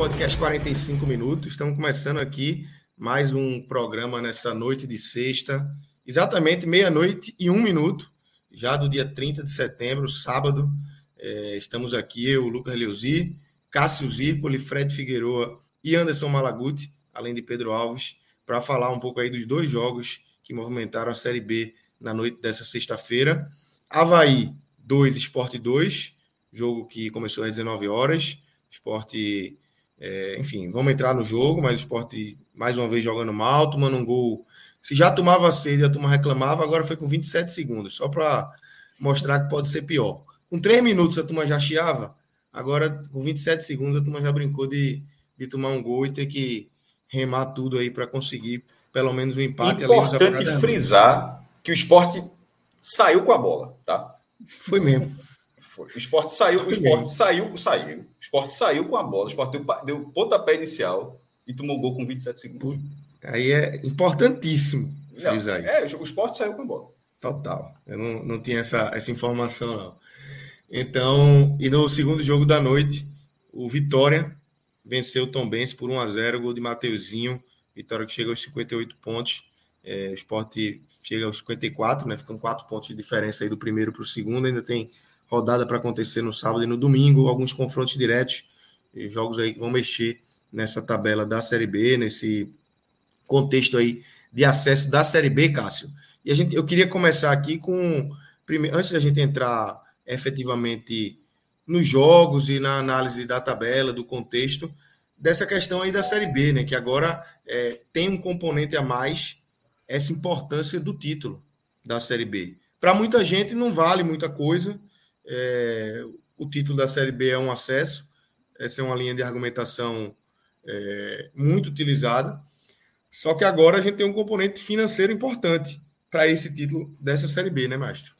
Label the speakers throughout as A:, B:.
A: Podcast 45 minutos. Estamos começando aqui mais um programa nessa noite de sexta, exatamente meia-noite e um minuto, já do dia 30 de setembro, sábado. É, estamos aqui, eu, Lucas Leuzi, Cássio Zirpoli, Fred Figueroa e Anderson Malaguti, além de Pedro Alves, para falar um pouco aí dos dois jogos que movimentaram a Série B na noite dessa sexta-feira. Havaí 2, Esporte 2, jogo que começou às 19 horas. Esporte, é, enfim, vamos entrar no jogo, mas o esporte mais uma vez jogando mal, tomando um gol. Se já tomava sede, a turma reclamava, agora foi com 27 segundos, só para mostrar que pode ser pior. Com 3 minutos a turma já chiava, agora com 27 segundos a turma já brincou de, de tomar um gol e ter que remar tudo aí para conseguir pelo menos um empate.
B: Importante frisar que o esporte saiu com a bola, tá?
A: Foi mesmo.
B: Foi. O esporte saiu, o esporte saiu, saiu. O esporte saiu com a bola, o esporte deu, deu pontapé inicial e tomou gol com 27 segundos.
A: Aí é importantíssimo
B: não, frisar é, isso. É, o esporte saiu com a bola.
A: Total. Eu não, não tinha essa, essa informação, não. Então, e no segundo jogo da noite, o Vitória venceu o Tom Benz por 1 a 0 gol de Mateuzinho. Vitória que chega aos 58 pontos. É, o esporte chega aos 54, né? Ficam quatro pontos de diferença aí do primeiro para o segundo. Ainda tem rodada para acontecer no sábado e no domingo, alguns confrontos diretos, e jogos aí que vão mexer nessa tabela da Série B, nesse contexto aí de acesso da Série B, Cássio. E a gente, eu queria começar aqui com, antes da gente entrar efetivamente nos jogos e na análise da tabela, do contexto, dessa questão aí da Série B, né? Que agora é, tem um componente a mais, essa importância do título da Série B. Para muita gente não vale muita coisa, é, o título da Série B é um acesso, essa é uma linha de argumentação é, muito utilizada. Só que agora a gente tem um componente financeiro importante para esse título dessa Série B, né, Mastro?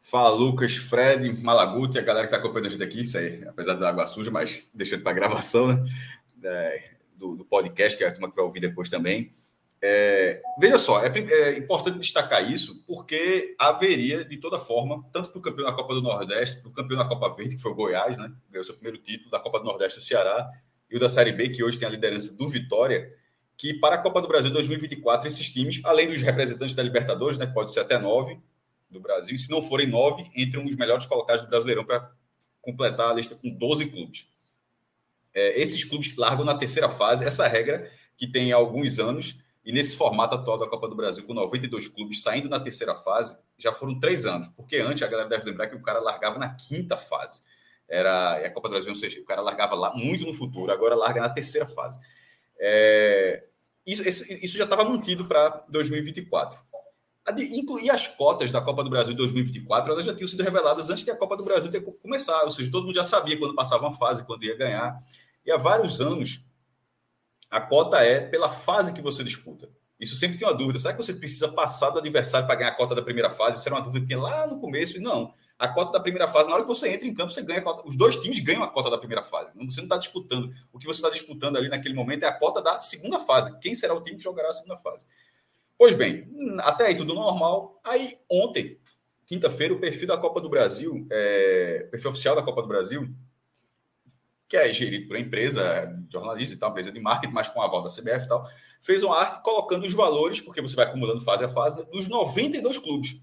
B: Fala, Lucas, Fred, Malaguti, a galera que está acompanhando a gente aqui, isso aí, apesar da água suja, mas deixando para gravação, né? É, do, do, podcast, que é a turma que vai ouvir depois também. É, veja só, é, é, importante destacar isso, porque haveria, de toda forma, tanto para o campeão da Copa do Nordeste, para o campeão da Copa Verde, que foi o Goiás, né? Ganhou seu primeiro título, da Copa do Nordeste do Ceará, e o da Série B, que hoje tem a liderança do Vitória, que para a Copa do Brasil 2024, esses times, além dos representantes da Libertadores, né, que pode ser até nove do Brasil, e se não forem nove, entram os melhores colocados do Brasileirão para completar a lista com 12 clubes. É, esses clubes largam na terceira fase, essa regra que tem alguns anos e nesse formato atual da Copa do Brasil, com 92 clubes saindo na terceira fase, já foram três anos. Porque antes, a galera deve lembrar que o cara largava na quinta fase. Era a Copa do Brasil, ou seja, o cara largava lá muito no futuro, agora larga na terceira fase. É, isso, isso, já estava mantido para 2024. E as cotas da Copa do Brasil 2024, elas já tinham sido reveladas antes de a Copa do Brasil ter começado. Ou seja, todo mundo já sabia quando passava uma fase, quando ia ganhar. E há vários anos a cota é pela fase que você disputa. Isso sempre tem uma dúvida. Será que você precisa passar do adversário para ganhar a cota da primeira fase? Isso era uma dúvida que tinha lá no começo. E não. A cota da primeira fase, na hora que você entra em campo, você ganha. Os dois times ganham a cota da primeira fase. Você não está disputando. O que você está disputando ali naquele momento é a cota da segunda fase. Quem será o time que jogará a segunda fase? Pois bem, até aí tudo normal. Aí ontem, quinta-feira, o perfil da Copa do Brasil, é, perfil oficial da Copa do Brasil, que é gerido por uma empresa, jornalista e tal, empresa de marketing, mas com aval da CBF e tal, fez uma arte colocando os valores, porque você vai acumulando fase a fase, dos 92 clubes.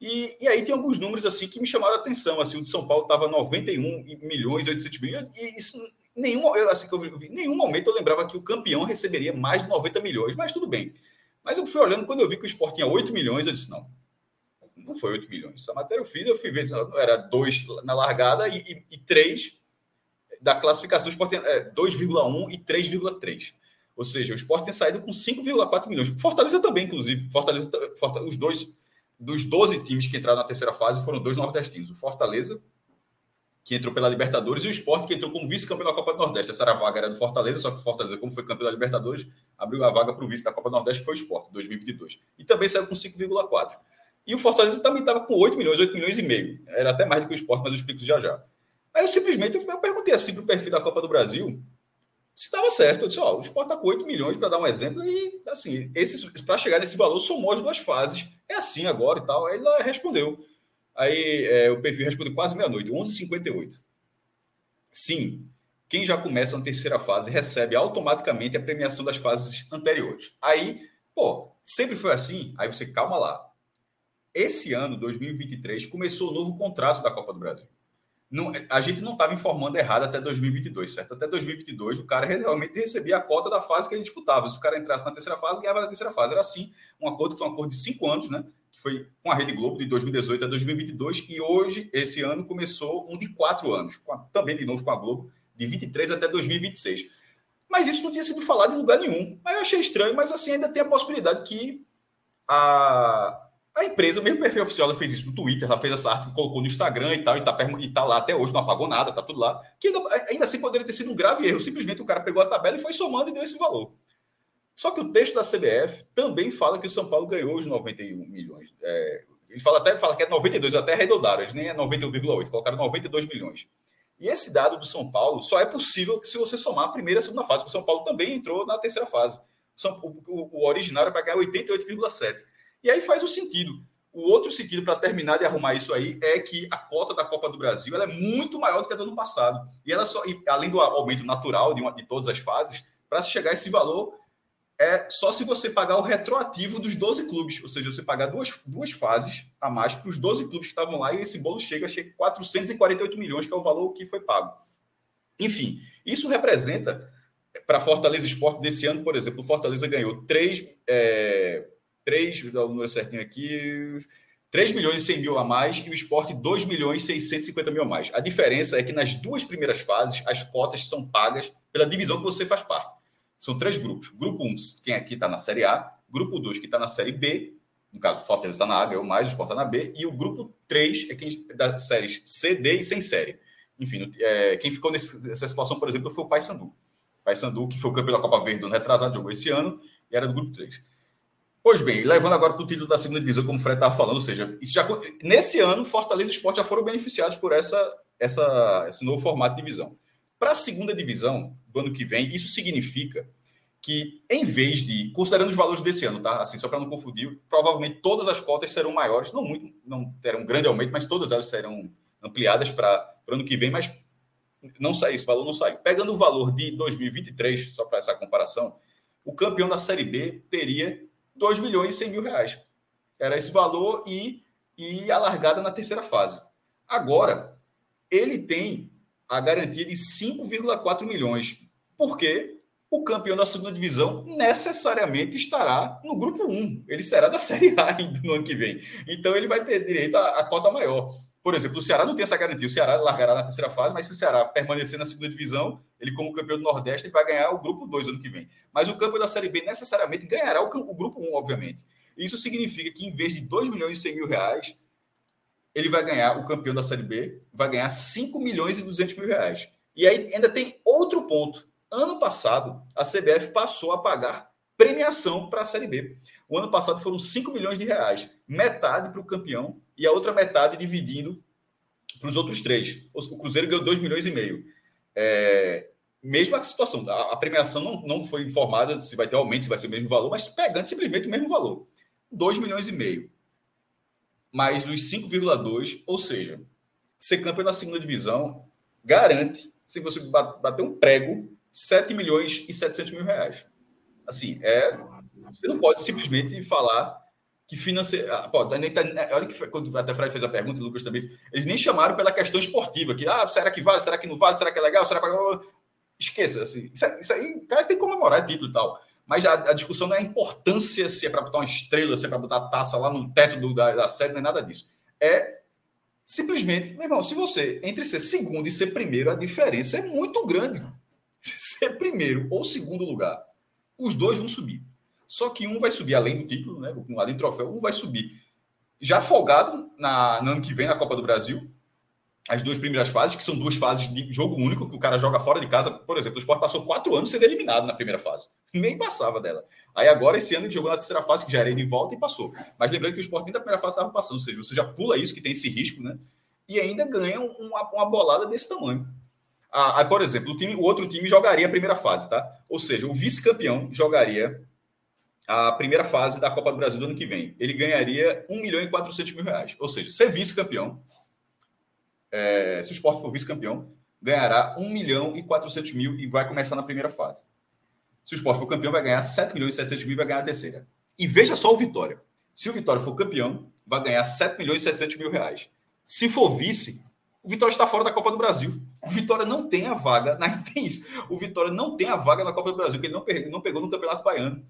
B: E, e aí tem alguns números assim que me chamaram a atenção. Assim, o de São Paulo estava 91 milhões e 800 milhões, e isso, nenhum, assim que eu vi, nenhum momento eu lembrava que o campeão receberia mais de 90 milhões, mas tudo bem. Mas eu fui olhando, quando eu vi que o Sport tinha 8 milhões, eu disse: não, não foi 8 milhões. Essa matéria eu fiz, eu fui ver, era dois na largada e, e, e três da classificação, o Sport é 2,1 e 3,3. Ou seja, o Sport tem saído com 5,4 milhões. Fortaleza também, inclusive. Fortaleza, Fortaleza, os dois dos 12 times que entraram na terceira fase foram dois nordestinos. O Fortaleza, que entrou pela Libertadores, e o Sport, que entrou como vice-campeão da Copa do Nordeste. Essa era a vaga era do Fortaleza, só que o Fortaleza, como foi campeão da Libertadores, abriu a vaga para o vice da Copa do Nordeste, que foi o Sport, 2022. E também saiu com 5,4. E o Fortaleza também estava com 8 milhões, 8 milhões e meio. Era até mais do que o Sport, mas eu explico já já. Aí eu simplesmente eu perguntei assim para o perfil da Copa do Brasil se estava certo. Eu disse, ó, o Sport está com 8 milhões, para dar um exemplo, e assim, para chegar nesse valor, somou as duas fases. É assim agora e tal. Aí ele respondeu. Aí é, o perfil respondeu quase meia-noite, 11h58. Sim, quem já começa na terceira fase recebe automaticamente a premiação das fases anteriores. Aí, pô, sempre foi assim? Aí você calma lá. Esse ano, 2023, começou o novo contrato da Copa do Brasil. Não, a gente não estava informando errado até 2022, certo? Até 2022, o cara realmente recebia a cota da fase que ele disputava. Se o cara entrasse na terceira fase, ganhava na terceira fase. Era assim, um acordo que foi um acordo de cinco anos, né? Que foi com a Rede Globo, de 2018 a 2022. E hoje, esse ano, começou um de quatro anos, a, também de novo com a Globo, de 23 até 2026. Mas isso não tinha sido falado em lugar nenhum. Aí eu achei estranho, mas assim, ainda tem a possibilidade que a, a empresa, mesmo perfil oficial, ela fez isso no Twitter, ela fez essa arte, colocou no Instagram e tal, e tá, e tá lá até hoje, não apagou nada, tá tudo lá. Que ainda, ainda assim poderia ter sido um grave erro. Simplesmente o cara pegou a tabela e foi somando e deu esse valor. Só que o texto da CBF também fala que o São Paulo ganhou os 91 milhões. É, ele fala até fala que é 92, até arredondaram, eles nem é 91,8, colocaram 92 milhões. E esse dado do São Paulo só é possível se você somar a primeira e a segunda fase, porque o São Paulo também entrou na terceira fase. O, o, o originário para ganhar 88,7. E aí faz o sentido. O outro sentido, para terminar de arrumar isso aí, é que a cota da Copa do Brasil é muito maior do que a do ano passado. E ela só, e além do aumento natural de, uma, de todas as fases, para se chegar a esse valor, é só se você pagar o retroativo dos 12 clubes, ou seja, você pagar duas, duas fases a mais para os 12 clubes que estavam lá, e esse bolo chega a 448 milhões, que é o valor que foi pago. Enfim, isso representa, para Fortaleza Esporte desse ano, por exemplo, o Fortaleza ganhou 3, é, 3, vou dar o número certinho aqui, 3 milhões e 100 mil a mais e o esporte 2 milhões e 650 mil a mais. A diferença é que nas duas primeiras fases as cotas são pagas pela divisão que você faz parte. São três grupos. Grupo 1, quem aqui está na Série A, grupo 2, que está na Série B, no caso, o Fortaleza está na A, ganhou mais, o Sport está na B, e o grupo 3 é quem das séries C, D e sem série. Enfim, é, quem ficou nessa situação, por exemplo, foi o Paysandu. Paysandu, que foi o campeão da Copa Verde no retrasado, jogou esse ano e era do grupo 3. Pois bem, levando agora para o título da segunda divisão, como o Fred estava falando, ou seja, já, nesse ano, Fortaleza e Sport já foram beneficiados por essa, essa, esse novo formato de divisão. Para a segunda divisão do ano que vem, isso significa que, em vez de, considerando os valores desse ano, tá? Assim, só para não confundir, provavelmente todas as cotas serão maiores, não muito, não terão um grande aumento, mas todas elas serão ampliadas para o ano que vem, mas não sai, esse valor não sai. Pegando o valor de 2023, só para essa comparação, o campeão da Série B teria 2 milhões e 100 mil reais. Era esse valor e, e a largada na terceira fase. Agora, ele tem a garantia de 5,4 milhões, porque o campeão da segunda divisão necessariamente estará no grupo 1. Ele será da Série A no ano que vem. Então, ele vai ter direito à, à cota maior. Por exemplo, o Ceará não tem essa garantia. O Ceará largará na terceira fase, mas se o Ceará permanecer na segunda divisão, ele, como campeão do Nordeste, vai ganhar o grupo 2 ano que vem. Mas o campeão da Série B necessariamente ganhará o, o grupo 1, obviamente. Isso significa que, em vez de 2 milhões e 100 mil reais, ele vai ganhar, o campeão da Série B, vai ganhar 5 milhões e 200 mil reais. E aí ainda tem outro ponto. Ano passado, a CBF passou a pagar premiação para a Série B. O ano passado foram 5 milhões de reais, metade para o campeão e a outra metade dividindo para os outros três. O Cruzeiro ganhou 2 milhões e meio. É, mesma situação, a, premiação não, não foi informada se vai ter aumento, se vai ser o mesmo valor, mas pegando simplesmente o mesmo valor. 2 milhões e meio. Mais os 5,2, ou seja, ser campeão na segunda divisão garante, se você bater um prego, 7 milhões e 700 mil reais. Assim, é, você não pode simplesmente falar que financeira. Ah, pô, tá, olha que quando até Fred fez a pergunta, o Lucas também. Eles nem chamaram pela questão esportiva, que ah, será que vale, será que não vale, será que é legal, será que. Esqueça, assim, isso, isso aí, o cara tem que comemorar é título e tal. Mas a, a, discussão não é a importância se é para botar uma estrela, se é para botar a taça lá no teto do, da, da não é nada disso. É Simplesmente, meu irmão, se você, entre ser segundo e ser primeiro, a diferença é muito grande. Ser primeiro ou segundo lugar, os dois vão subir. Só que um vai subir além do título, né? Além do troféu, um vai subir já folgado na, no ano que vem na Copa do Brasil. As duas primeiras fases, que são duas fases de jogo único, que o cara joga fora de casa. Por exemplo, o Sport passou quatro anos sendo eliminado na primeira fase. Nem passava dela. Aí agora, esse ano, ele jogou na terceira fase, que já era de volta e passou. Mas lembrando que o Sport nem da primeira fase estava passando. Ou seja, você já pula isso, que tem esse risco, né? E ainda ganha uma, uma bolada desse tamanho. Ah, aí, por exemplo, o, time, o outro time jogaria a primeira fase, tá? Ou seja, o vice-campeão jogaria a primeira fase da Copa do Brasil do ano que vem. Ele ganharia 1 milhão e 400 mil reais. Ou seja, ser vice-campeão, é, se o esporte for vice-campeão, ganhará 1 milhão e 400 mil e vai começar na primeira fase. Se o esporte for campeão, vai ganhar 7 milhões e 700 mil e vai ganhar a terceira. E veja só o Vitória. Se o Vitória for campeão, vai ganhar 7 milhões e 700 mil reais. Se for vice, o Vitória está fora da Copa do Brasil. O Vitória não tem a vaga, tem isso. O Vitória não tem a vaga na Copa do Brasil, porque ele não, não pegou no Campeonato Baiano.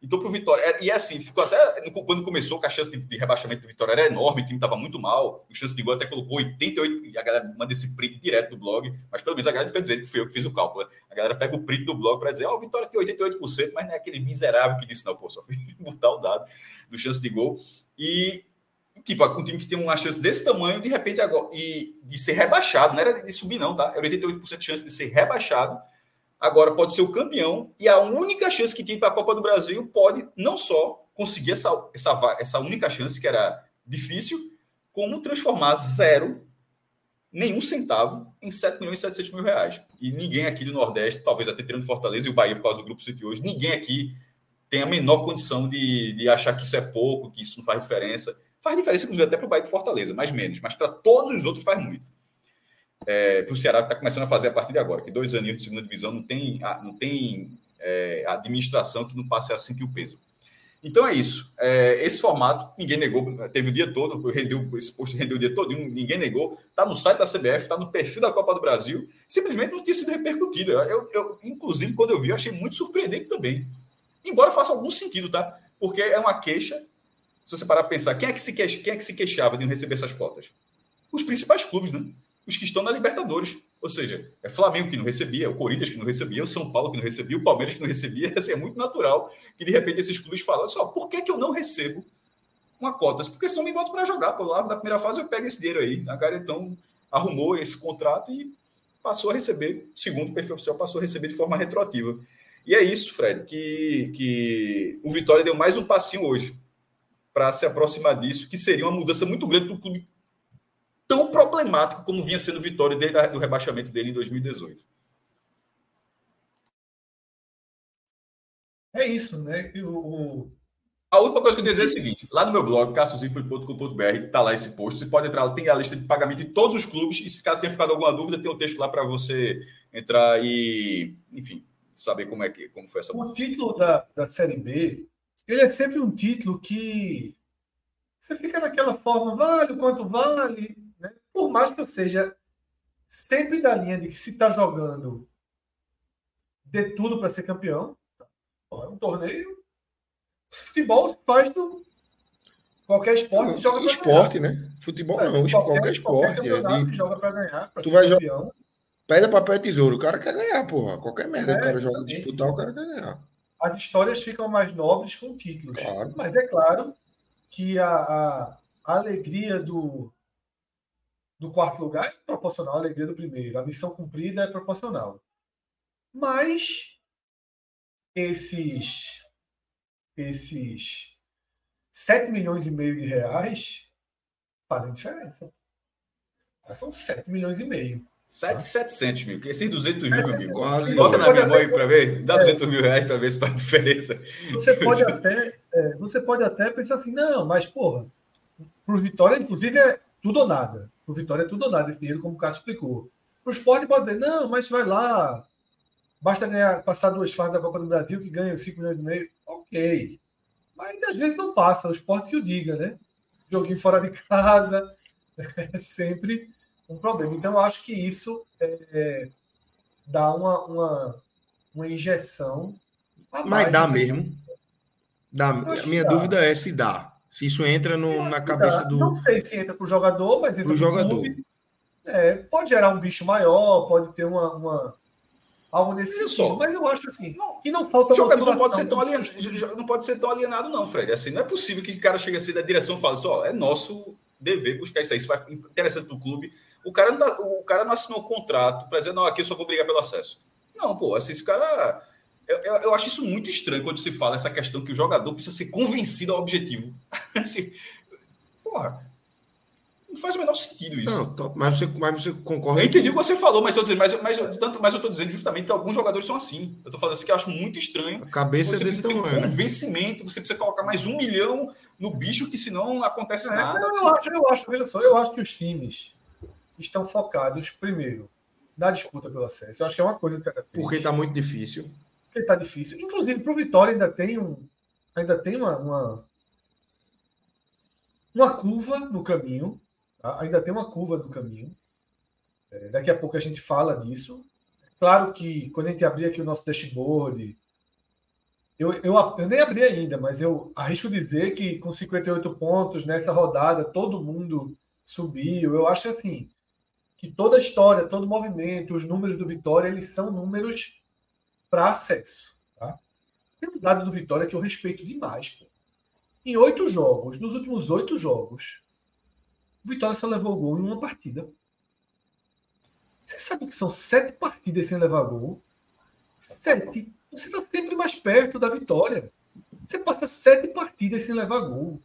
B: Então, para o Vitória, é, e é assim, ficou até quando começou, que a chance de, rebaixamento do Vitória era enorme, o time estava muito mal, o chance de gol até colocou 88, e a galera manda esse print direto do blog, mas pelo menos a galera fica dizendo que foi eu que fiz o cálculo. Né? A galera pega o print do blog para dizer, ó, oh, o Vitória tem 88%, mas não é aquele miserável que disse, não, pô, só fui botar o dado do chance de gol. E, tipo, um time que tem uma chance desse tamanho, de repente, agora, e de ser rebaixado, não era de subir, não, tá? Era 88% de chance de ser rebaixado agora pode ser o campeão e a única chance que tem para a Copa do Brasil pode não só conseguir essa, essa, essa única chance que era difícil, como transformar zero, nenhum centavo, em 7 milhões e 700 mil reais. E ninguém aqui do Nordeste, talvez até tirando Fortaleza e o Bahia por causa do Grupo City hoje, ninguém aqui tem a menor condição de, de achar que isso é pouco, que isso não faz diferença. Faz diferença, inclusive, até para o Bahia e Fortaleza, mais menos. Mas para todos os outros faz muito é, para o Ceará que está começando a fazer a partir de agora, que dois aninhos de segunda divisão não tem, não tem é, administração que não passe a sentir o peso. Então é isso. É, esse formato, ninguém negou, teve o dia todo, rendeu, esse post rendeu o dia todo, ninguém negou. Está no site da CBF, está no perfil da Copa do Brasil, simplesmente não tinha sido repercutido. Eu, eu, inclusive, quando eu vi, eu achei muito surpreendente também. Embora faça algum sentido, tá? Porque é uma queixa. Se você parar para pensar, quem é, que se quem é que se queixava de não receber essas cotas? Os principais clubes, né? os que estão na Libertadores. Ou seja, é Flamengo que não recebia, o Corinthians que não recebia, o São Paulo que não recebia, o Palmeiras que não recebia. Assim, é muito natural que de repente esses clubes falam: só, por que, que eu não recebo uma cota? Porque senão me boto para jogar. Por lá na primeira fase eu pego esse dinheiro aí. A cara então arrumou esse contrato e passou a receber, segundo o perfil oficial, passou a receber de forma retroativa. E é isso, Fred, que, que o Vitória deu mais um passinho hoje para se aproximar disso, que seria uma mudança muito grande para o clube tão problemático como vinha sendo Vitória desde o rebaixamento dele em 2018.
C: É isso, né? O,
B: A última coisa que eu tenho a dizer é o seguinte: lá no meu blog, cassosipo.com.br, tá lá esse post. Você pode entrar lá, tem a lista de pagamento de todos os clubes. E se caso tenha ficado alguma dúvida, tem um texto lá para você entrar e, enfim, saber como é que como foi essa.
C: O título da, da Série B, ele é sempre um título que você fica naquela forma, vale o quanto vale, por mais que eu seja sempre da linha de que se está jogando de tudo para ser campeão, é um torneio. Futebol se faz do. Qualquer esporte não,
A: joga Esporte, ganhar. né? Futebol é, não, qualquer, qualquer esporte. Qualquer
C: é de... joga para ganhar. Pra
A: tu vai jogar. Pedra, papel e tesouro. O cara quer ganhar, porra. Qualquer merda. É, o cara joga disputar, o cara quer ganhar.
C: As histórias ficam mais nobres com títulos. Claro. Mas é claro que a, a, a alegria do, do quarto lugar é proporcional à alegria do primeiro. A missão cumprida é proporcional. Mas esses esses 7 milhões e meio de reais fazem diferença. São 7 milhões e meio.
B: 7,700 mil, esses 200 mil, meu amigo. Quase. Bota na minha mão aí para ver, dá 200 é, mil reais para ver se faz diferença.
C: Você pode, até, é, você pode até pensar assim, não, mas porra, para o Vitória, inclusive, é tudo ou nada. O Vitória é tudo ou nada esse dinheiro, como o Cássio explicou. O esporte pode dizer, não, mas vai lá. Basta ganhar, passar duas fases da Copa do Brasil que ganha 5 milhões e meio. Ok. Mas às vezes não passa, o esporte que o diga, né? Joguinho fora de casa é sempre um problema. Então, eu acho que isso é, é, dá uma, uma, uma injeção.
A: Mas dá mesmo. Dá. A minha dúvida é se dá. Se isso entra no, na cabeça do.
C: Não sei se entra para o jogador, mas
A: entra jogador.
C: Clube, é, pode gerar um bicho maior, pode ter uma, uma algo nesse
B: Isso. sentido.
C: Mas eu acho assim, não, que não falta
B: o jogador não pode ser tão alienado, não pode ser tão alienado não, Fred. Assim, não é possível que o cara chegue assim da direção e fale só, é nosso dever buscar isso aí, isso vai interessante para o clube. O cara não, tá, o cara não assinou um contrato para dizer, não, aqui eu só vou brigar pelo acesso. Não, pô, assim, esse cara eu, eu, eu, acho isso muito estranho quando se fala essa questão que o jogador precisa ser convencido ao objetivo. assim, porra, não faz o menor sentido isso. Não,
A: mas, você, mas você concorda.
B: Eu entendi o que você falou, mas, dizendo, mas, mas, tanto, mas eu estou dizendo justamente que alguns jogadores são assim. Eu estou falando assim que eu acho muito estranho.
A: A cabeça
B: você
A: desse
B: tamanho. Um convencimento, você precisa colocar mais um milhão no bicho, que senão não acontece é, nada. Não,
C: assim. eu, acho, eu, acho, só, eu acho que os times estão focados, primeiro, na disputa pelo acesso. Eu acho que é uma coisa que
A: Porque está muito difícil
C: porque está difícil. Inclusive, para o Vitória ainda tem, um, ainda tem uma, uma, uma curva no caminho. Tá? Ainda tem uma curva no caminho. É, daqui a pouco a gente fala disso. Claro que quando a gente abrir aqui o nosso dashboard, eu, eu, eu nem abri ainda, mas eu arrisco dizer que com 58 pontos nessa rodada, todo mundo subiu. Eu acho assim que toda a história, todo o movimento, os números do Vitória, eles são números para acesso. Tá? Tem um dado do Vitória que eu respeito demais. Pô. Em oito jogos, nos últimos oito jogos, o Vitória só levou gol em uma partida. Você sabe que são sete partidas sem levar gol? Sete. Você está sempre mais perto da vitória. Você passa sete partidas sem levar gol.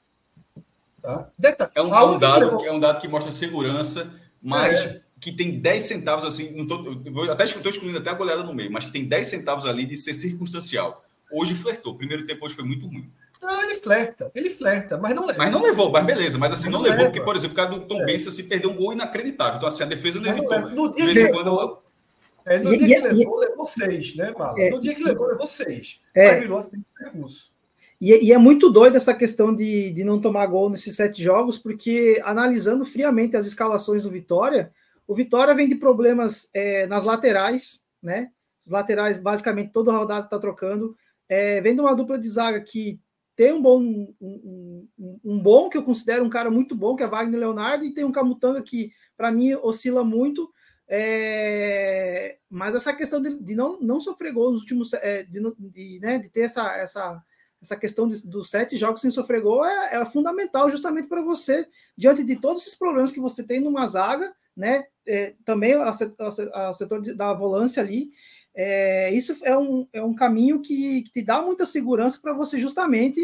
C: Tá?
B: é, um, é, um dado, levou... é um dado que mostra segurança, mas é que tem 10 centavos, assim, não tô, vou, até estou excluindo até a goleada no meio, mas que tem 10 centavos ali de ser circunstancial. Hoje flertou. O primeiro tempo hoje foi muito ruim.
C: Não, ele flerta, ele flerta, mas não leva.
B: Mas não levou, mas beleza, mas assim, não, não levou, porque, por exemplo, o cara do Tom é. Bença se perdeu um gol inacreditável. Então, assim, a defesa não evitou.
C: No dia que levou, é, no dia que levou, levou seis, né, Marlon? É, no dia que levou, levou seis. É, mas virou assim, recurso.
D: E, e, é muito doido essa questão de, de não tomar gol nesses sete jogos, porque analisando friamente as escalações do Vitória, o Vitória vem de problemas é, nas laterais, né? Laterais, basicamente, toda rodada está trocando. É, vem de uma dupla de zaga que tem um bom, um, um, um, bom, que eu considero um cara muito bom, que é Wagner Leonardo, e tem um Camutanga que, para mim, oscila muito. É, mas essa questão de, de, não, não sofrer gol nos últimos. É, de, de, né, de ter essa, essa, essa questão de, dos sete jogos sem sofrer gol é, é fundamental justamente para você, diante de todos esses problemas que você tem numa zaga, né? É, também o setor da volância ali. É, isso é um, é um caminho que, que te dá muita segurança para você justamente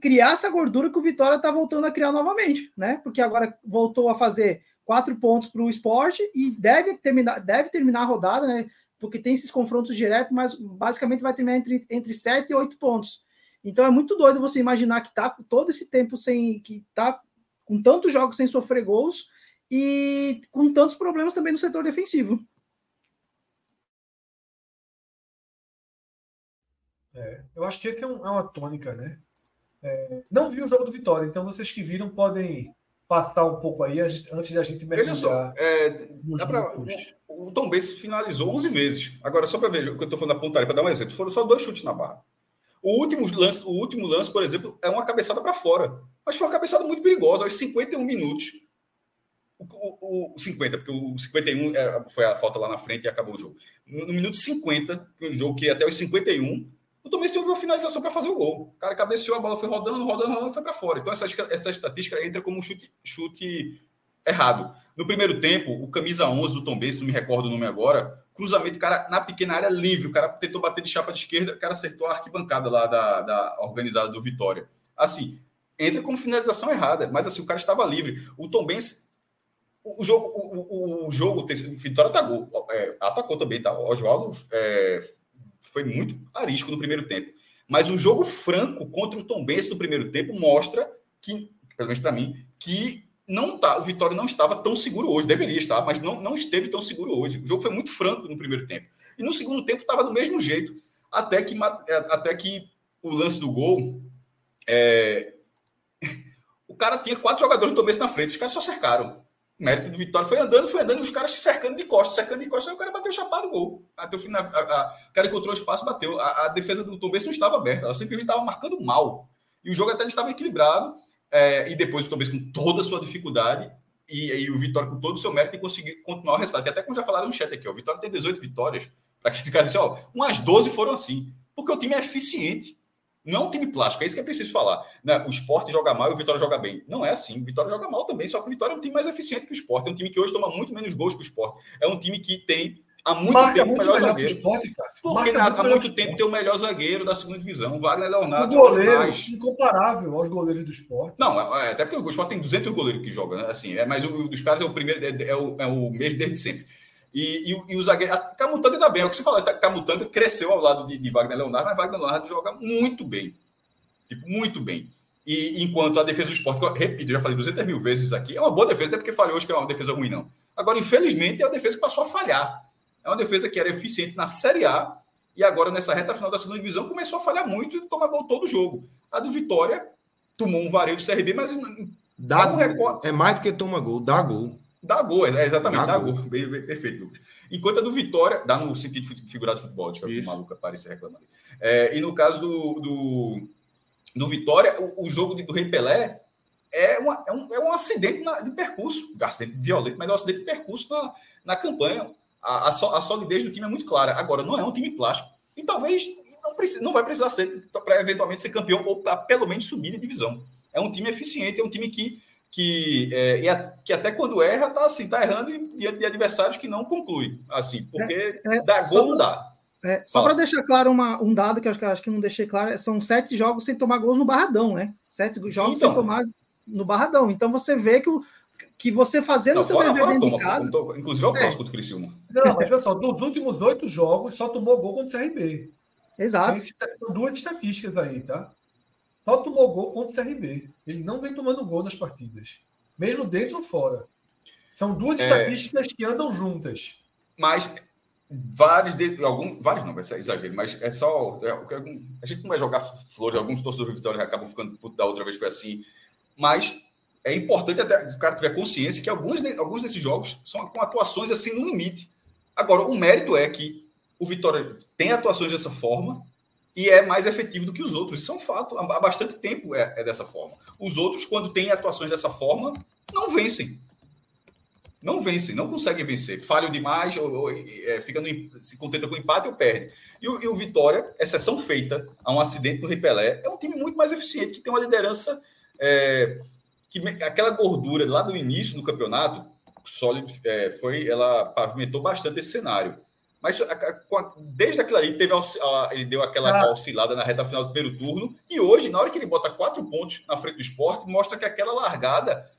D: criar essa gordura que o Vitória está voltando a criar novamente, né? Porque agora voltou a fazer quatro pontos para o esporte e deve terminar, deve terminar a rodada, né? Porque tem esses confrontos diretos, mas basicamente vai terminar entre, entre sete e oito pontos. Então é muito doido você imaginar que tá todo esse tempo sem que tá com tantos jogos sem sofrer gols e com tantos problemas também no setor defensivo.
C: É, eu acho que esse é, um, é uma tônica, né? É, não vi o jogo do Vitória, então vocês que viram podem passar um pouco aí antes da gente
B: mergulhar. Veja só, é, pra, o, o Tom Benz finalizou 11 vezes. Agora, só para ver o que eu estou falando da pontaria, para dar um exemplo, foram só dois chutes na barra. O último lance, o último lance, por exemplo, é uma cabeçada para fora. Mas foi uma cabeçada muito perigosa, aos 51 minutos o, o 50, porque o 51 é, foi a falta lá na frente e acabou o jogo. No, minuto 50, o jogo que até os 51, o Tomás teve uma finalização para fazer o gol. O cara cabeceou, a bola foi rodando, rodando, rodando, foi para fora. Então essa, essa estatística entra como um chute, chute errado. No primeiro tempo, o camisa 11 do Tom Benz, não me recordo o nome agora, cruzamento, cara, na pequena área livre, o cara tentou bater de chapa de esquerda, o cara acertou a arquibancada lá da, da organizada do Vitória. Assim, entra como finalização errada, mas assim, o cara estava livre. O Tom Benz o jogo, o, o, jogo, Vitória atacou, é, atacou também, tá? O Oswaldo é, foi muito arisco no primeiro tempo. Mas o jogo franco contra o Tom Benz no primeiro tempo mostra que, pelo menos para mim, que não tá, o Vitória não estava tão seguro hoje. Deveria estar, mas não, não esteve tão seguro hoje. O jogo foi muito franco no primeiro tempo. E no segundo tempo estava do mesmo jeito. Até que, é, até que o lance do gol. É... O cara tinha quatro jogadores do Tom Benz na frente, os caras só cercaram mérito do Vitória foi andando, foi andando, os caras cercando de costas, cercando de costas, aí o cara bateu chapado gol. Até o final, a, a, o cara encontrou o espaço, bateu. A, a defesa do Tom não estava aberta, ela simplesmente estava marcando mal. E o jogo até estava equilibrado. É, e depois o Tombense com toda a sua dificuldade, e, e, o Vitória com todo o seu mérito e conseguir continuar o resultado. Que até como já falaram no chat aqui, ó, o Vitória tem 18 vitórias. Para que os caras dizem, ó, umas 12 foram assim. Porque o time é eficiente. Não é um time plástico, é isso que é preciso falar. Né? O esporte joga mal e o Vitória joga bem. Não é assim. O Vitória joga mal também, só que o Vitória é um time mais eficiente que o esporte. É um time que hoje toma muito menos gols que o esporte. É um time que tem há muito Marca tempo
C: muito
B: o melhor
C: zagueiro. Esporte,
B: Porque na, há muito tempo tem o melhor zagueiro da segunda divisão. Wagner Leonardo.
C: O goleiro, mais. incomparável aos goleiros do esporte.
B: Não, é, é até porque o esporte tem 200 goleiros que jogam, né? Assim, é, mas o, o dos caras é o primeiro, é, é, o, é o mesmo desde sempre. E, e, e o zagueiro. A Camutanga também, é o que você fala. A Camutanga cresceu ao lado de, de Wagner Leonardo, mas Wagner Leonardo joga muito bem. Tipo, muito bem. E enquanto a defesa do esporte, repito, já falei 200 mil vezes aqui, é uma boa defesa, até porque falhou, acho que é uma defesa ruim, não. Agora, infelizmente, é a defesa que passou a falhar. É uma defesa que era eficiente na Série A e agora, nessa reta final da segunda divisão, começou a falhar muito e tomar gol todo jogo. A do Vitória tomou um vareio do CRB, mas.
A: Dá, um É mais do que toma gol, dá gol.
B: Dá gol, é, exatamente, dá, dá gol. gol. Perfeito, Lucas. Enquanto a do Vitória, dá no sentido figurado de futebol, tipo, o maluco aparece reclamando. É, e no caso do, do, do Vitória, o, o jogo do Rei Pelé é, uma, é, um, é um acidente na, de percurso, um acidente violento, mas é um acidente de percurso na, na campanha. A, a, a, solidez do time é muito clara. Agora, não é um time plástico. E talvez não, precisa, não vai precisar ser para eventualmente ser campeão ou para pelo menos subir de divisão. É um time eficiente, é um time que, que, é, que até quando erra, tá, assim, tá errando diante de adversários que não concluem. Assim, porque é, é, dá gol, não dá.
D: É, só para deixar claro uma, um dado que eu acho, que acho que não deixei claro, são sete jogos sem tomar gols no Barradão, né? Sete jogos Sim, então. sem tomar no Barradão. Então você vê que o, que você fazendo o seu dever fora, dentro toma, de casa.
B: Tô, inclusive é o próximo do Criciúma.
C: Não, mas só, dos últimos oito jogos, só tomou gol contra o CRB.
D: Exato.
C: São duas estatísticas aí, tá? Só tomou gol contra o CRB. Ele não vem tomando gol nas partidas. Mesmo dentro ou fora. São duas é... estatísticas que andam juntas.
B: Mas vários de, algum, vários não, vai ser exagero, mas é só é, a gente não vai jogar flores, alguns torcedores de Vitória acabam ficando puto da outra vez foi assim, mas é importante até o cara tiver consciência que alguns, alguns desses jogos são com atuações assim no limite. Agora, o mérito é que o Vitória tem atuações dessa forma e é mais efetivo do que os outros. Isso é um fato. Há bastante tempo é, é dessa forma. Os outros, quando têm atuações dessa forma, não vencem. Não vencem, não conseguem vencer. Falham demais, ou, ou é, fica no, se contenta com empate ou perde. E o, e o Vitória, exceção feita a um acidente no Ripelé, é um time muito mais eficiente, que tem uma liderança. É, que aquela gordura lá do início do campeonato, sólido, é, foi, ela pavimentou bastante esse cenário. Mas desde aquilo ali, teve, ele deu aquela ah. oscilada na reta final do primeiro turno. E hoje, na hora que ele bota quatro pontos na frente do esporte, mostra que aquela largada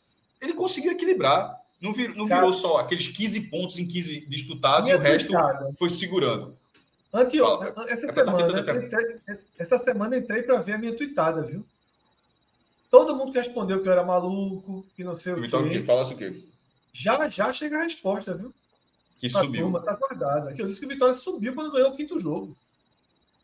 B: ele conseguiu equilibrar. Não, vir, não virou só aqueles 15 pontos em 15 disputados e o resto foi segurando.
C: Anteontem, essa, é semana, entrei, essa semana entrei para ver a minha tweetada, viu? Todo mundo que respondeu que eu era maluco, que não sei o,
B: Vitor, quê. Fala o quê?
C: Já, já chega a resposta, viu?
B: Que a subiu.
C: Turma tá guardada. Que eu disse que o Vitória subiu quando ganhou o quinto jogo.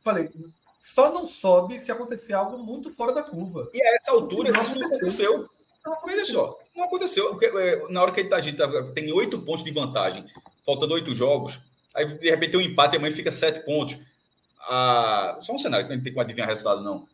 C: Falei, só não sobe se acontecer algo muito fora da curva.
B: E a essa altura, não isso não aconteceu. Não Olha só, não aconteceu. É, na hora que ele tá, a gente tá, tem oito pontos de vantagem, faltando oito jogos, aí de repente tem um empate e amanhã fica sete pontos. Ah, só um cenário que a gente tem que adivinhar o resultado, não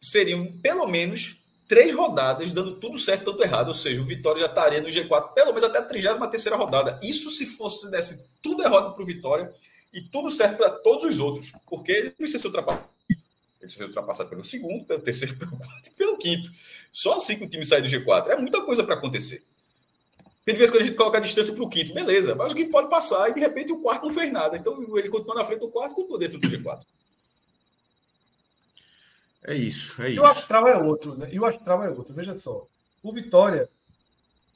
B: seriam pelo menos três rodadas dando tudo certo, tudo errado. Ou seja, o Vitória já estaria no G4 pelo menos até a 33 rodada. Isso se fosse desse tudo errado para o Vitória e tudo certo para todos os outros, porque ele precisa ser ultrapassado. Ele precisa ser ultrapassado pelo segundo, pelo terceiro, pelo quarto e pelo quinto. Só assim que o time sai do G4. É muita coisa para acontecer. Tem vezes que a gente coloca a distância para o quinto, beleza, mas o quinto pode passar e de repente o quarto não fez nada. Então ele continua na frente do quarto e continua dentro do G4.
A: É isso, é isso.
C: E o astral é outro, né? E o astral é outro. Veja só. O Vitória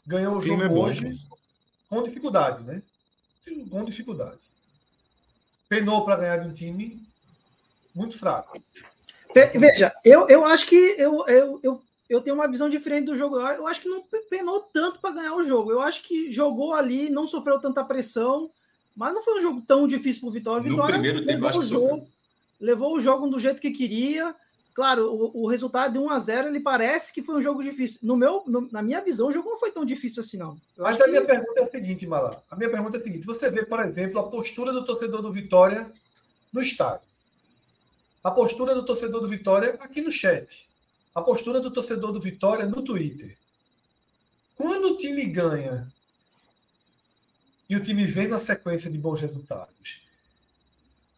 C: ganhou o, o jogo é hoje com dificuldade, né? Com dificuldade. Penou para ganhar de um time muito fraco.
D: Veja, eu, eu acho que eu, eu, eu, eu tenho uma visão diferente do jogo. Eu acho que não penou tanto para ganhar o jogo. Eu acho que jogou ali, não sofreu tanta pressão, mas não foi um jogo tão difícil para o Vitória.
B: No
D: Vitória
B: primeiro tempo, acho
D: que jogo, levou o jogo do jeito que queria. Claro, o, o, resultado de 1 a 0 ele parece que foi um jogo difícil. No meu, no, na minha visão, o jogo não foi tão difícil assim, não.
C: Eu Mas a que... minha pergunta é a seguinte, Malá. A minha pergunta é a seguinte: você vê, por exemplo, a postura do torcedor do Vitória no estádio. A postura do torcedor do Vitória aqui no chat. a postura do torcedor do Vitória no Twitter. Quando o time ganha e o time vem na sequência de bons resultados,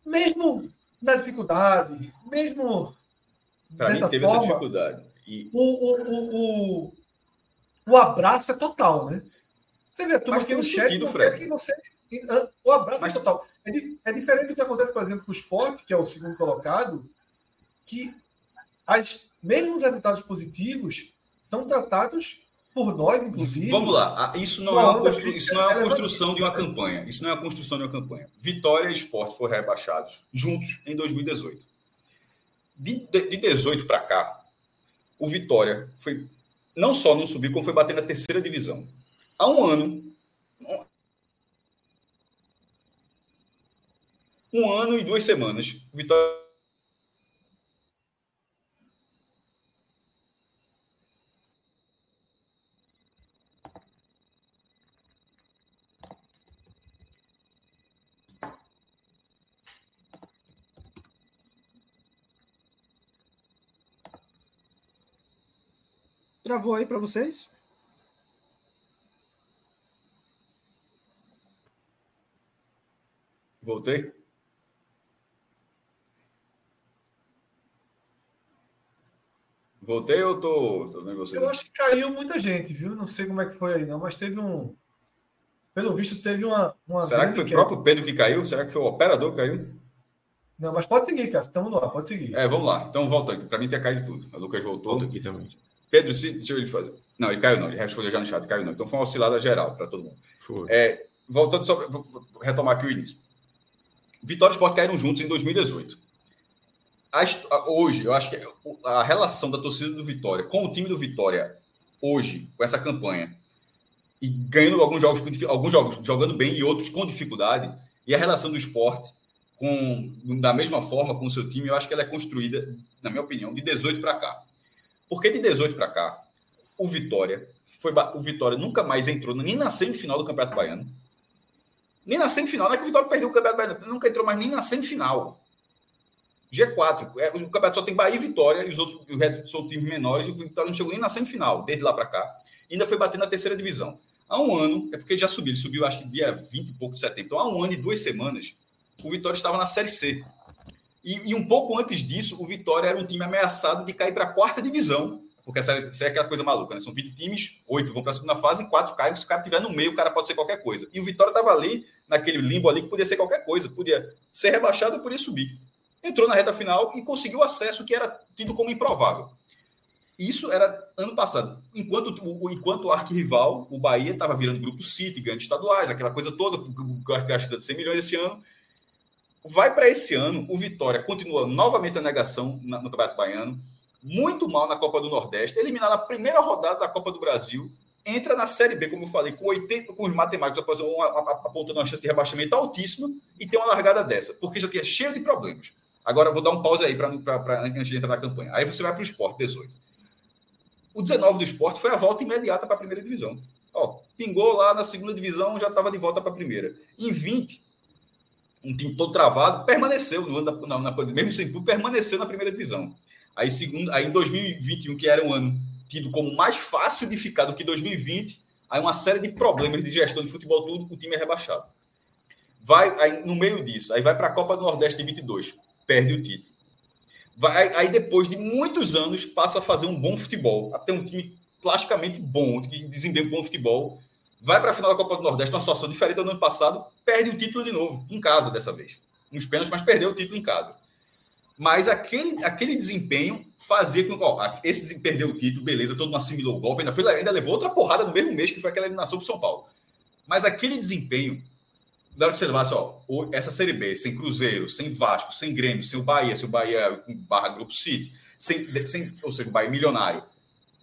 C: mesmo na dificuldade, mesmo.
B: Para mim, teve forma, essa dificuldade.
C: E... O, o, o, o, abraço é total, né? Você vê a turma aqui no chat, sentido, Fred. que. O abraço Mas... é total. É, é, diferente do que acontece, por exemplo, com o Sport, que é o segundo colocado, que as, mesmo os resultados positivos são tratados por nós, inclusive.
B: Vamos lá. Ah, isso não, é uma, constru... isso não é uma construção de uma campanha. Isso não é uma construção de uma campanha. Vitória e Esporte foram rebaixados juntos em 2018. De, de, de 18 para cá, o Vitória foi não só não subiu, como foi bater na terceira divisão. Há um ano. Um ano e duas semanas, o Vitória
D: Travou aí para vocês?
B: Voltei? Voltei ou tô, tô você?
C: Eu acho que caiu muita gente, viu? Não sei como é que foi aí, não, mas teve um. Pelo visto, teve uma. uma
B: Será que foi o próprio Pedro que caiu? Será que foi o operador que caiu?
C: Não, mas pode seguir, Cássio. Estamos no ar, pode seguir.
B: É, vamos lá. Então volta aqui. Para mim tinha caído tudo. O Lucas voltou.
A: Volta aqui também.
B: Pedro, se, deixa eu fazer. Não, ele caiu não, ele respondeu já no chat, caiu não. Então foi uma oscilada geral para todo mundo. Foi. É, voltando só, vou retomar aqui o início. Vitória e Sport caíram juntos em 2018. A, hoje, eu acho que a relação da torcida do Vitória com o time do Vitória, hoje, com essa campanha, e ganhando alguns jogos, alguns jogos jogando bem e outros com dificuldade, e a relação do esporte com, da mesma forma com o seu time, eu acho que ela é construída, na minha opinião, de 18 para cá. Porque de 18 para cá, o Vitória foi o Vitória nunca mais entrou nem na semifinal do Campeonato Baiano. Nem na semifinal, não é que o Vitória perdeu o Campeonato Baiano, nunca entrou mais nem na semifinal. G4, é, o campeonato só tem Bahia e Vitória, e os outros o resto são times menores, e o Vitória não chegou nem na semifinal, desde lá para cá. Ainda foi bater na terceira divisão. Há um ano, é porque já subiu, ele subiu acho que dia 20 e pouco de setembro. Então, há um ano e duas semanas, o Vitória estava na Série C. E, e, um pouco antes disso, o Vitória era um time ameaçado de cair para a quarta divisão, porque essa, essa, é aquela coisa maluca, né? São 20 times, oito vão para a segunda fase, quatro caem. Se o cara estiver no meio, o cara pode ser qualquer coisa. E o Vitória estava ali, naquele limbo ali, que podia ser qualquer coisa. Podia ser rebaixado, podia subir. Entrou na reta final e conseguiu acesso que era tido como improvável. Isso era ano passado. Enquanto o, enquanto o arquirrival, o Bahia, estava virando grupo City, ganhando estaduais, aquela coisa toda, gastando 100 milhões esse ano. Vai para esse ano, o Vitória continua novamente a negação no Campeonato Baiano, muito mal na Copa do Nordeste, eliminado na primeira rodada da Copa do Brasil, entra na Série B, como eu falei, com 80, com os matemáticos apontando uma chance de rebaixamento altíssima e tem uma largada dessa, porque já tinha cheio de problemas. Agora vou dar um pause aí para antes de entrar na campanha. Aí você vai para o esporte, 18. O 19 do esporte foi a volta imediata para a primeira divisão. Ó, pingou lá na segunda divisão, já estava de volta para a primeira. Em 20, um time todo travado, permaneceu no ano da, na, na, mesmo sem tudo, permaneceu na primeira divisão. Aí, segundo, aí em 2021, que era um ano tido como mais fácil de ficar do que 2020, aí uma série de problemas de gestão de futebol tudo, o time é rebaixado. Vai aí, no meio disso, aí vai para a Copa do Nordeste de 22, perde o título. Vai, aí depois de muitos anos passa a fazer um bom futebol, até um time plasticamente bom, que desempenha um bom futebol, vai para a final da Copa do Nordeste, uma situação diferente do ano passado, perde o título de novo, em casa dessa vez. Nos pênaltis, mas perdeu o título em casa. Mas aquele, aquele desempenho fazia com que esse desempenho perdeu o título, beleza, todo mundo assimilou o golpe, ainda, foi, ainda levou outra porrada no mesmo mês, que foi aquela eliminação do São Paulo. Mas aquele desempenho, na hora que você levasse, ó, essa Série B, sem Cruzeiro, sem Vasco, sem Grêmio, sem o Bahia, sem o Bahia barra Grupo City, sem, sem, ou seja, o Bahia milionário,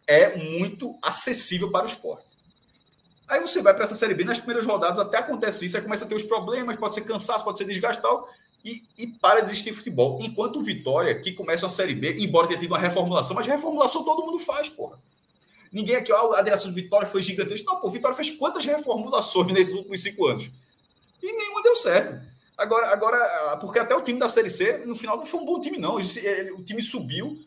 B: é muito acessível para o esporte. Aí você vai para essa Série B, nas primeiras rodadas até acontece isso, aí começa a ter os problemas, pode ser cansaço, pode ser desgaste e, e para de existir futebol. Enquanto o Vitória, que começa uma Série B, embora tenha tido uma reformulação, mas reformulação todo mundo faz, porra. Ninguém aqui, ó, a direção do Vitória foi gigantesca. Não, pô, o Vitória fez quantas reformulações nesses últimos cinco anos? E nenhuma deu certo. Agora, agora, porque até o time da Série C, no final, não foi um bom time, não. O time subiu,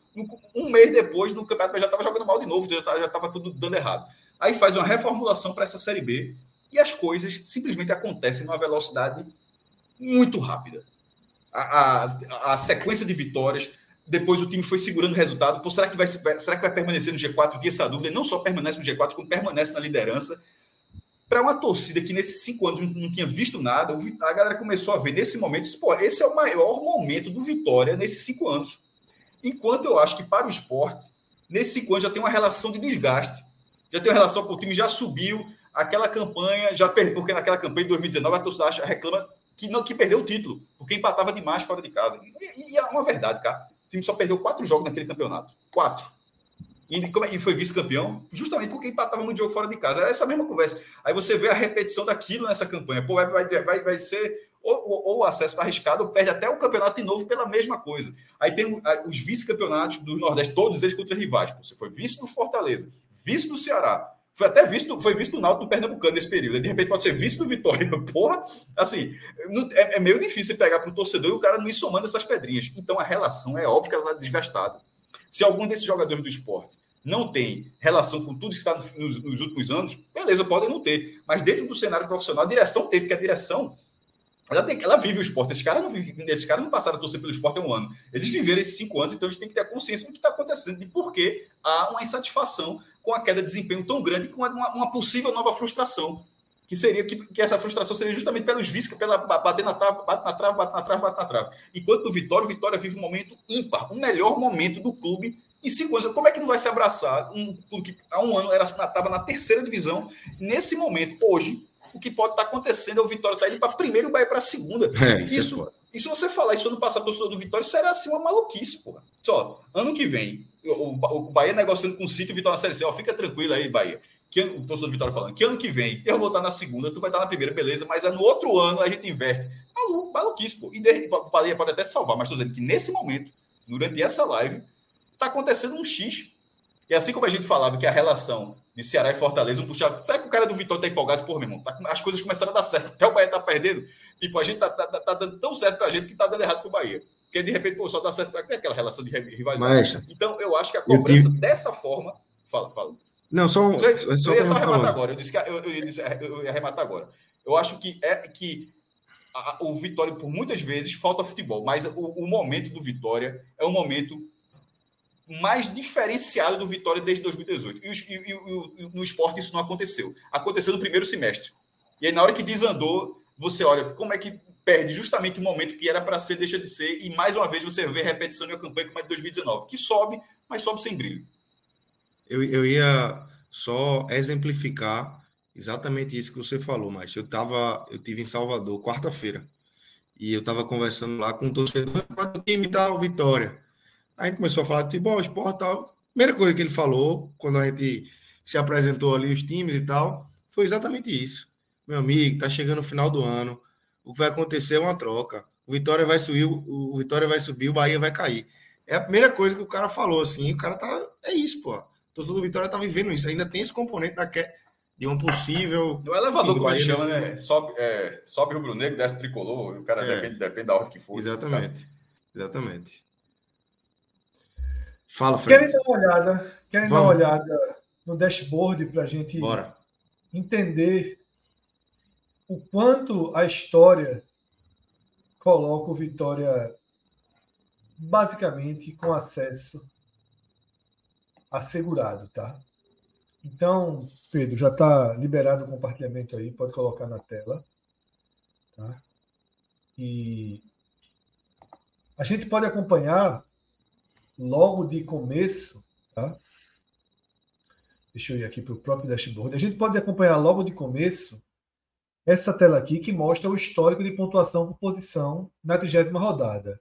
B: um mês depois, no campeonato, já estava jogando mal de novo, já estava tudo dando errado. Aí faz uma reformulação para essa Série B e as coisas simplesmente acontecem numa velocidade muito rápida. A, a, a sequência de vitórias, depois o time foi segurando o resultado. Pô, será, que vai, será que vai permanecer no G4? Tinha essa dúvida. Não só permanece no G4, como permanece na liderança para uma torcida que nesses cinco anos não tinha visto nada, a galera começou a ver nesse momento, pô, esse é o maior momento do Vitória nesses cinco anos. Enquanto eu acho que para o esporte, nesses cinco anos já tem uma relação de desgaste, já tem uma relação que o time já subiu, aquela campanha, já perdeu, porque naquela campanha de 2019 a torcida acha, reclama que, não, que perdeu o título, porque empatava demais fora de casa. E, e é uma verdade, cara. O time só perdeu quatro jogos naquele campeonato. Quatro. E, foi vice-campeão, justamente porque empatava muito jogo fora de casa. Era essa mesma conversa. Aí você vê a repetição daquilo nessa campanha. Pô, vai, vai, vai ser ou, ou, ou o acesso está arriscado, ou perde até o campeonato de novo pela mesma coisa. Aí tem os vice-campeonatos do Nordeste, todos eles contra rivais. Você foi vice do Fortaleza, vice do Ceará, foi até visto, foi visto o Náutico do Pernambucano nesse período. De repente pode ser visto do Vitória. Porra, assim, é, é meio difícil pegar para o torcedor e o cara não ir somando essas pedrinhas. Então a relação é óbvio que ela está desgastada. Se algum desses jogadores do esporte não tem relação com tudo que está nos, nos, últimos anos, beleza, podem não ter. Mas dentro do cenário profissional, a direção tem, porque a direção ela, tem, ela vive o esporte. Esses caras não, esses caras não passaram a torcer pelo esporte há um ano. Eles viveram esses cinco anos, então eles têm que ter a consciência do que está acontecendo, de por que há uma insatisfação com a queda de desempenho tão grande, com uma, uma possível nova frustração que seria que, que, essa frustração seria justamente pelos vícios, pela bater na trave, bate na trave, bate na trave, bate na trave. Enquanto o Vitória, o Vitória vive um momento ímpar, um melhor momento do clube em cinco anos. Como é que não vai se abraçar um clube que há um ano estava na terceira divisão? Nesse momento, hoje, o que pode estar acontecendo é o Vitória está indo para primeiro e o Bahia para a segunda. É, isso, é e se você falar isso ano passado torcedor do Vitória, isso era assim uma maluquice, porra. Só, ano que vem, o, o, Bahia negociando com o Sítio e o Vitória na Série C, ó, fica tranquilo aí, Bahia que o torcedor do Vitória falando, que ano que vem eu vou estar na segunda, tu vai estar na primeira, beleza, mas é no outro ano a gente inverte. Maluco, maluquice, pô. E de, pode até salvar, mas estou dizendo que nesse momento, durante essa live, está acontecendo um X. E assim como a gente falava que a relação de Ceará e Fortaleza um puxar. Sabe que o cara do Vitória está empolgado? Pô, meu irmão, tá, as coisas começaram a dar certo. Até o Bahia tá perdendo. Tipo, a gente tá, tá, tá dando tão certo para a gente que tá dando errado para o Bahia. Porque de repente, pô, só dá certo. Tem aquela relação de rivalidade. Mas, então, eu acho que a cobrança tive... dessa forma. Fala, fala.
A: Não, só um.
B: Eu, só eu ia só arrematar agora. Eu disse que eu, eu, eu, ia arrematar agora. Eu acho que é que a, o Vitória, por muitas vezes, falta futebol, mas o, o, momento do Vitória é um momento mais diferenciado do Vitória desde 2018. E, e, e, no esporte isso não aconteceu. Aconteceu no primeiro semestre. E aí, na hora que desandou, você olha como é que perde justamente o momento que era para ser, deixa de ser, e mais uma vez você vê a repetição de uma campanha como a de 2019, que sobe, mas sobe sem brilho.
A: Eu, eu ia só exemplificar exatamente isso que você falou, mas eu tava, eu tive em Salvador quarta-feira e eu estava conversando lá com o torcedor, qual time tal, Vitória. A gente começou a falar de futebol, esporte tal. Primeira coisa que ele falou quando a gente se apresentou ali os times e tal, foi exatamente isso. Meu amigo, tá chegando o final do ano, o que vai acontecer é uma troca. O Vitória vai subir, o Vitória vai subir, o Bahia vai cair. É a primeira coisa que o cara falou assim, o cara tá é isso, pô torcedor do Vitória tá vivendo isso. Ainda tem esse componente da que... de um possível.
B: O elevador, como gente chama, né? Sobe, é, sobe rubro negro, desce tricolor, o cara é. depende, depende da ordem que for.
A: Exatamente. Exatamente. Fala, Fred.
C: Querem dar uma olhada, querem dar uma olhada no dashboard para a gente
A: Bora.
C: entender o quanto a história coloca o Vitória basicamente com acesso assegurado, tá? Então, Pedro, já está liberado o compartilhamento aí, pode colocar na tela. Tá? E a gente pode acompanhar logo de começo, tá? Deixa eu ir aqui para o próprio dashboard. A gente pode acompanhar logo de começo essa tela aqui que mostra o histórico de pontuação por posição na trigésima rodada.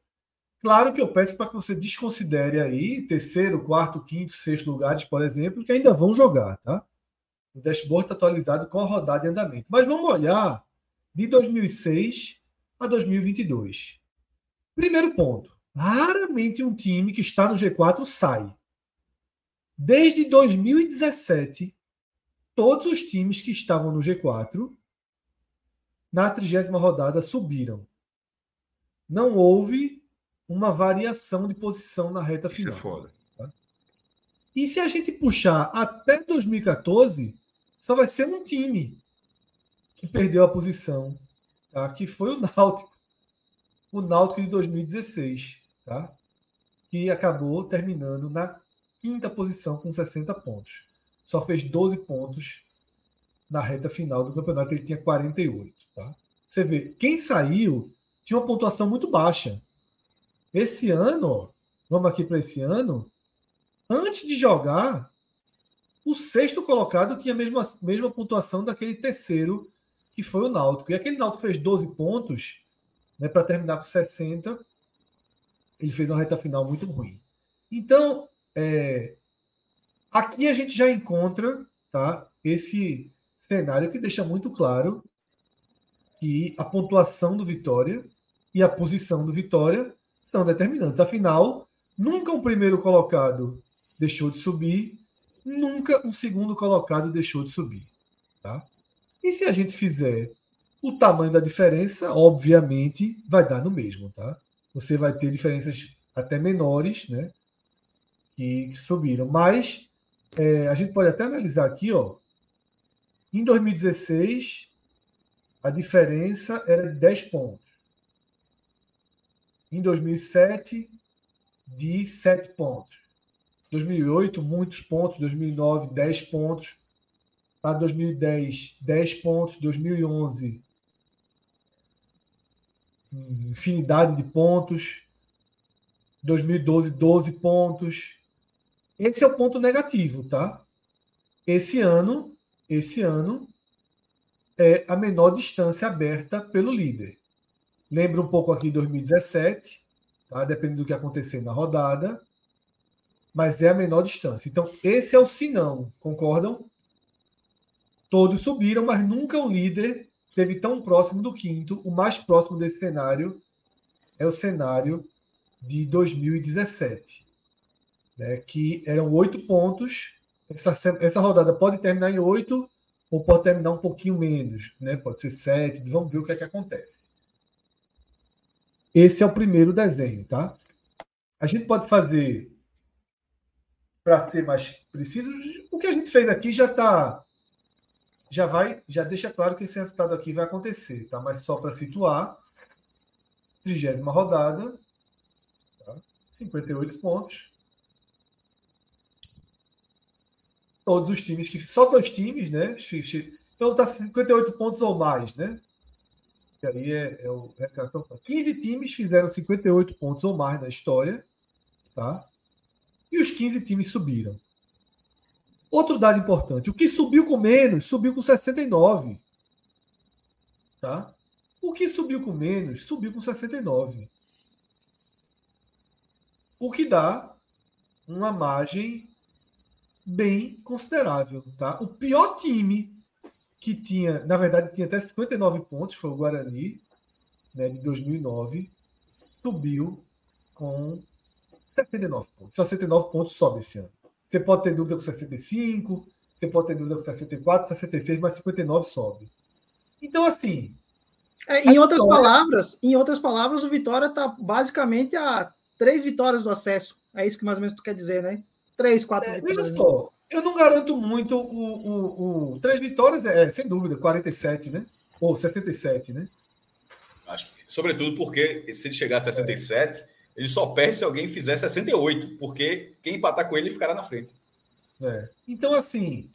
C: Claro que eu peço para que você desconsidere aí terceiro, quarto, quinto, sexto lugares, por exemplo, que ainda vão jogar, tá? O dashboard está atualizado com a rodada em andamento. Mas vamos olhar de 2006 a 2022. Primeiro ponto. Raramente um time que está no G4 sai. Desde 2017, todos os times que estavam no G4 na trigésima rodada subiram. não houve uma variação de posição na reta
A: Isso
C: final.
A: é foda.
C: E se a gente puxar até 2014, só vai ser um time que perdeu a posição, tá? que foi o Náutico. O Náutico de 2016, tá? que acabou terminando na quinta posição com 60 pontos. Só fez 12 pontos na reta final do campeonato, ele tinha 48. Tá? Você vê, quem saiu tinha uma pontuação muito baixa. Esse ano, vamos aqui para esse ano, antes de jogar, o sexto colocado tinha a mesma, mesma pontuação daquele terceiro, que foi o Náutico. E aquele Náutico fez 12 pontos né, para terminar com 60. Ele fez uma reta final muito ruim. Então, é, aqui a gente já encontra tá, esse cenário que deixa muito claro que a pontuação do Vitória e a posição do Vitória são determinantes. Afinal, nunca o primeiro colocado deixou de subir, nunca o segundo colocado deixou de subir. Tá? E se a gente fizer o tamanho da diferença, obviamente vai dar no mesmo. Tá? Você vai ter diferenças até menores né, que, que subiram. Mas é, a gente pode até analisar aqui, ó. Em 2016, a diferença era de 10 pontos. Em 2007, de 7 pontos. 2008, muitos pontos. 2009, 10 pontos. Para 2010, 10 pontos. 2011, infinidade de pontos. 2012, 12 pontos. Esse é o ponto negativo, tá? Esse ano, esse ano é a menor distância aberta pelo líder. Lembra um pouco aqui de 2017, tá? Depende do que acontecer na rodada, mas é a menor distância. Então, esse é o sinão, concordam? Todos subiram, mas nunca o líder esteve tão próximo do quinto. O mais próximo desse cenário é o cenário de 2017 né, que eram oito pontos. Essa, essa rodada pode terminar em oito ou pode terminar um pouquinho menos, né? pode ser sete. Vamos ver o que é que acontece. Esse é o primeiro desenho, tá? A gente pode fazer para ser mais preciso. O que a gente fez aqui já está, já vai, já deixa claro que esse resultado aqui vai acontecer, tá? Mas só para situar, trigésima rodada, tá? 58 pontos. todos os times, que só dois times, né? Então está 58 pontos ou mais, né? E aí é, é o é 15 times fizeram 58 pontos ou mais na história, tá? E os 15 times subiram. Outro dado importante: o que subiu com menos, subiu com 69. Tá? O que subiu com menos, subiu com 69. O que dá uma margem bem considerável. Tá? O pior time que tinha, na verdade, tinha até 59 pontos, foi o Guarani, né, de 2009, subiu com 79 pontos. 69 pontos sobe esse ano. Você pode ter dúvida com 65, você pode ter dúvida com 64, 66, mas 59 sobe. Então, assim.
D: É, em outras vitória... palavras, em outras palavras, o Vitória está basicamente a três vitórias do acesso. É isso que mais ou menos tu quer dizer, né? Três, quatro
C: é, vitórias. Veja só, eu não garanto muito o, o, o, Três vitórias, é, sem dúvida, 47, né? Ou 77, né?
B: Acho que, sobretudo porque se ele chegar a 67, é. Ele só perde se alguém fizer 68, porque quem empatar com ele ficará na frente.
C: É. Então, assim,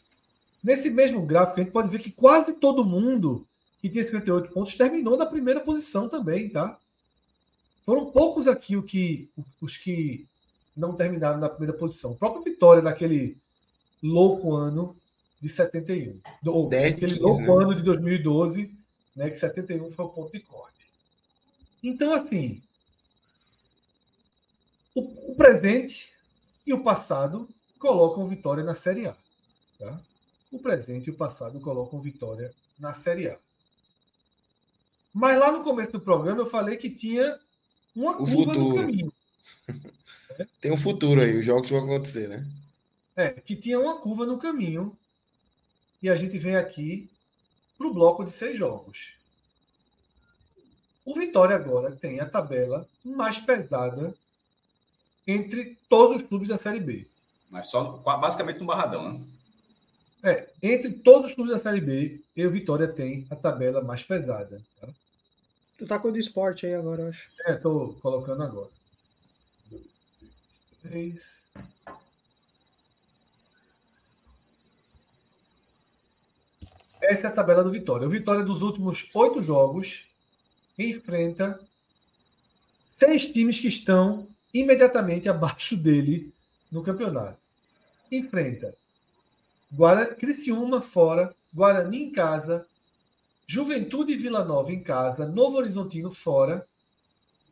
C: nesse mesmo gráfico, a gente pode ver que quase todo mundo que tinha 58 pontos terminou na primeira posição também, tá? Foram poucos aqui o que, os que não terminaram na primeira posição. O próprio Vitória, naquele louco ano de 71. Ou aquele louco né? ano de 2012, né, que 71 foi o ponto de corte. Então, assim, o, o presente e o passado colocam Vitória na Série A. Tá? O presente e o passado colocam Vitória na Série A. Mas lá no começo do programa eu falei que tinha uma
A: o curva futuro. no caminho. Tem um futuro aí, os jogos vão acontecer, né?
C: É, que tinha uma curva no caminho. E a gente vem aqui para o bloco de seis jogos. O Vitória agora tem a tabela mais pesada entre todos os clubes da Série B.
B: Mas só basicamente no Barradão, né?
C: É, entre todos os clubes da Série B, eu Vitória tem a tabela mais pesada. Tá?
D: Tu tá com o do esporte aí agora, eu acho.
C: É, tô colocando agora. Três. Essa é a tabela do Vitória. O Vitória dos últimos oito jogos enfrenta seis times que estão imediatamente abaixo dele no campeonato. Enfrenta Guara... Criciúma fora, Guarani em casa, Juventude e Vila Nova em casa, Novo Horizontino fora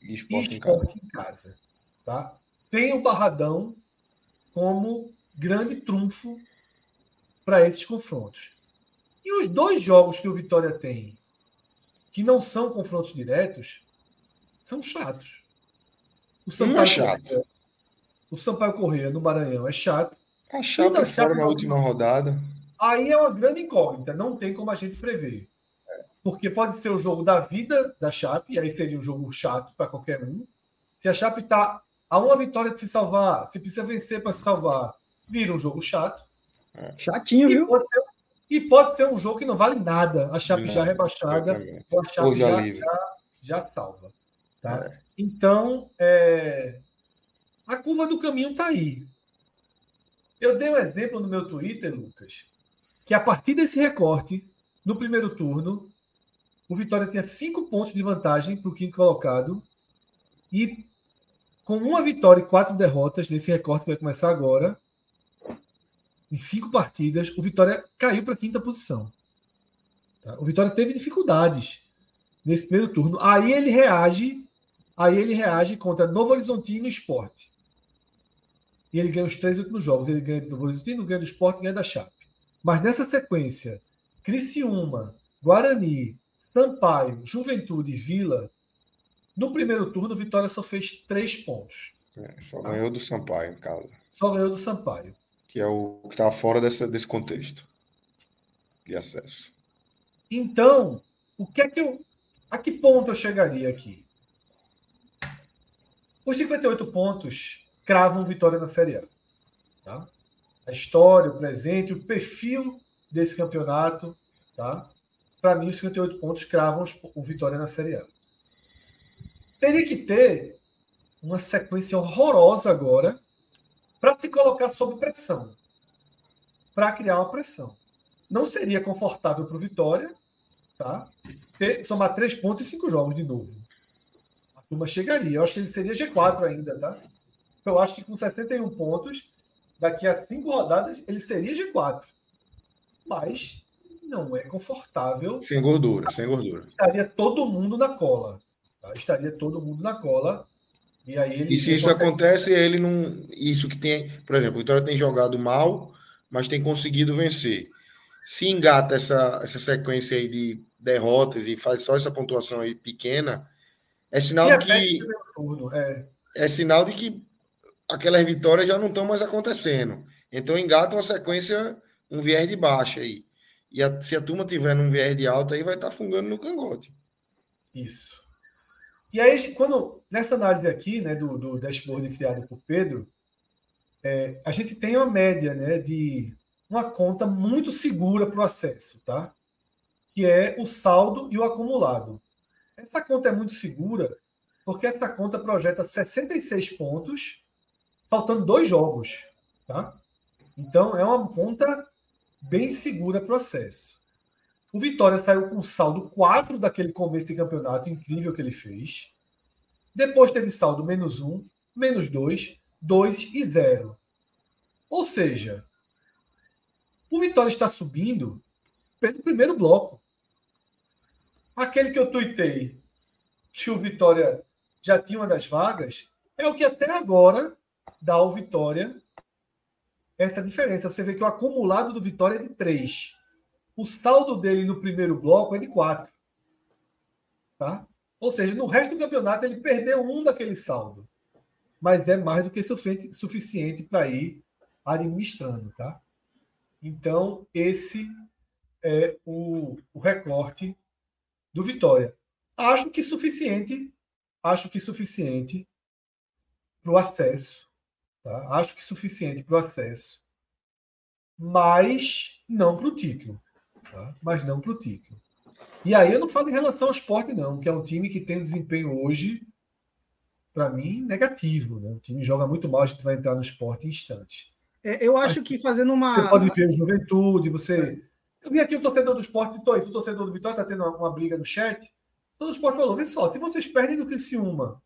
A: E esporte,
C: e
A: em casa.
C: Esporte em casa. Tá? Tem o Barradão como grande trunfo para esses confrontos. E os dois jogos que o Vitória tem, que não são confrontos diretos, são chatos. O
A: Um é chato.
C: Correia, o Sampaio Correia no Maranhão é chato.
A: Chape
C: Ainda
A: fora na
C: não-
A: última rodada.
C: Aí é uma grande incógnita, não tem como a gente prever. Porque pode ser o jogo da vida da Chape, aí seria um jogo chato para qualquer um. Se a Chape está a uma vitória de se salvar, se precisa vencer para se salvar, vira um jogo chato.
D: Chatinho,
C: E
D: viu?
C: pode, ser, e pode ser um jogo que não vale nada. A Chape já
A: Nada,
C: rebaixada, ou a Chape
A: Ou já
C: já,
A: livre.
C: já, já salva. Tá?
A: É.
C: Então, é, a curva do caminho está aí. Eu dei um exemplo no meu Twitter, Lucas, que a partir desse recorte, no primeiro turno, o Vitória tinha cinco pontos de vantagem para o quinto colocado e com uma vitória e quatro derrotas nesse recorte que vai começar agora, em cinco partidas, o Vitória caiu para a quinta posição. Tá? O Vitória teve dificuldades nesse primeiro turno. Aí ele reage, aí ele reage contra Novo Horizontino e Esporte. E ele ganha os três últimos jogos. Ele ganha do Novo Horizontino, ganha do Esporte e ganha da Chape. Mas nessa sequência, Criciúma, Guarani, Sampaio, Juventude e Vila, no primeiro turno, Vitória só fez três pontos.
A: É, só ganhou do Sampaio em casa.
C: Só ganhou do Sampaio.
A: Que é o que estava fora dessa, desse contexto de acesso.
C: Então, o que é que eu. A que ponto eu chegaria aqui? Os 58 pontos cravam vitória na Série A. Tá? A história, o presente, o perfil desse campeonato, tá? Para mim, os 58 pontos cravam o vitória na Série A. Teria que ter uma sequência horrorosa agora para se colocar sob pressão. Para criar uma pressão. Não seria confortável para o Vitória, tá? Ter- somar três pontos em cinco jogos de novo. Turma chegaria. Eu acho que ele seria G4 ainda, tá? Eu acho que com 61 pontos, daqui a cinco rodadas, ele seria G4. Mas não é confortável.
A: Sem gordura, sem gordura.
C: Estaria todo mundo na cola. tá? Estaria todo mundo na cola. E aí ele.
A: E se isso
C: consegue-
A: acontece, ele não. Isso que tem. Por exemplo, o Vitória tem jogado mal, mas tem conseguido vencer. Se engata essa, essa sequência aí de derrotas e faz só essa pontuação aí pequena, é sinal de que.
C: é,
A: É sinal de que aquelas vitórias já não estão mais acontecendo. Então engata uma sequência, um viés de baixa aí. E a- se a turma tiver num viés de alta aí, vai estar fungando no cangote.
C: Isso. E aí, quando nessa análise aqui, né, do, do dashboard criado por Pedro, é, a gente tem uma média, né, de uma conta muito segura para o acesso, tá? Que é o saldo e o acumulado. Essa conta é muito segura porque essa conta projeta 66 pontos, faltando dois jogos, tá? Então é uma conta bem segura para o acesso. O Vitória saiu com saldo 4 daquele começo de campeonato incrível que ele fez. Depois teve saldo menos 1, menos 2, 2 e 0. Ou seja, o Vitória está subindo pelo primeiro bloco. Aquele que eu tuitei que o Vitória já tinha uma das vagas é o que até agora dá ao Vitória essa diferença. Você vê que o acumulado do Vitória é de 3 o saldo dele no primeiro bloco é de 4. Tá? Ou seja, no resto do campeonato ele perdeu um daquele saldo. Mas é mais do que sufi- suficiente para ir administrando. Tá? Então, esse é o, o recorte do Vitória. Acho que suficiente. Acho que suficiente para o acesso. Tá? Acho que suficiente para o acesso. Mas não para o título. Tá? Mas não para o título. E aí eu não falo em relação ao esporte, não, que é um time que tem um desempenho hoje, para mim, negativo. Né? O time joga muito mal, a gente vai entrar no esporte em instantes.
D: É, eu acho que fazendo uma.
C: Você pode ver juventude, você. Eu vi aqui o torcedor do esporte, citou isso, o torcedor do Vitória está tendo uma, uma, briga no chat. Todo o esporte falou: vê só, se vocês perdem do Criciúma,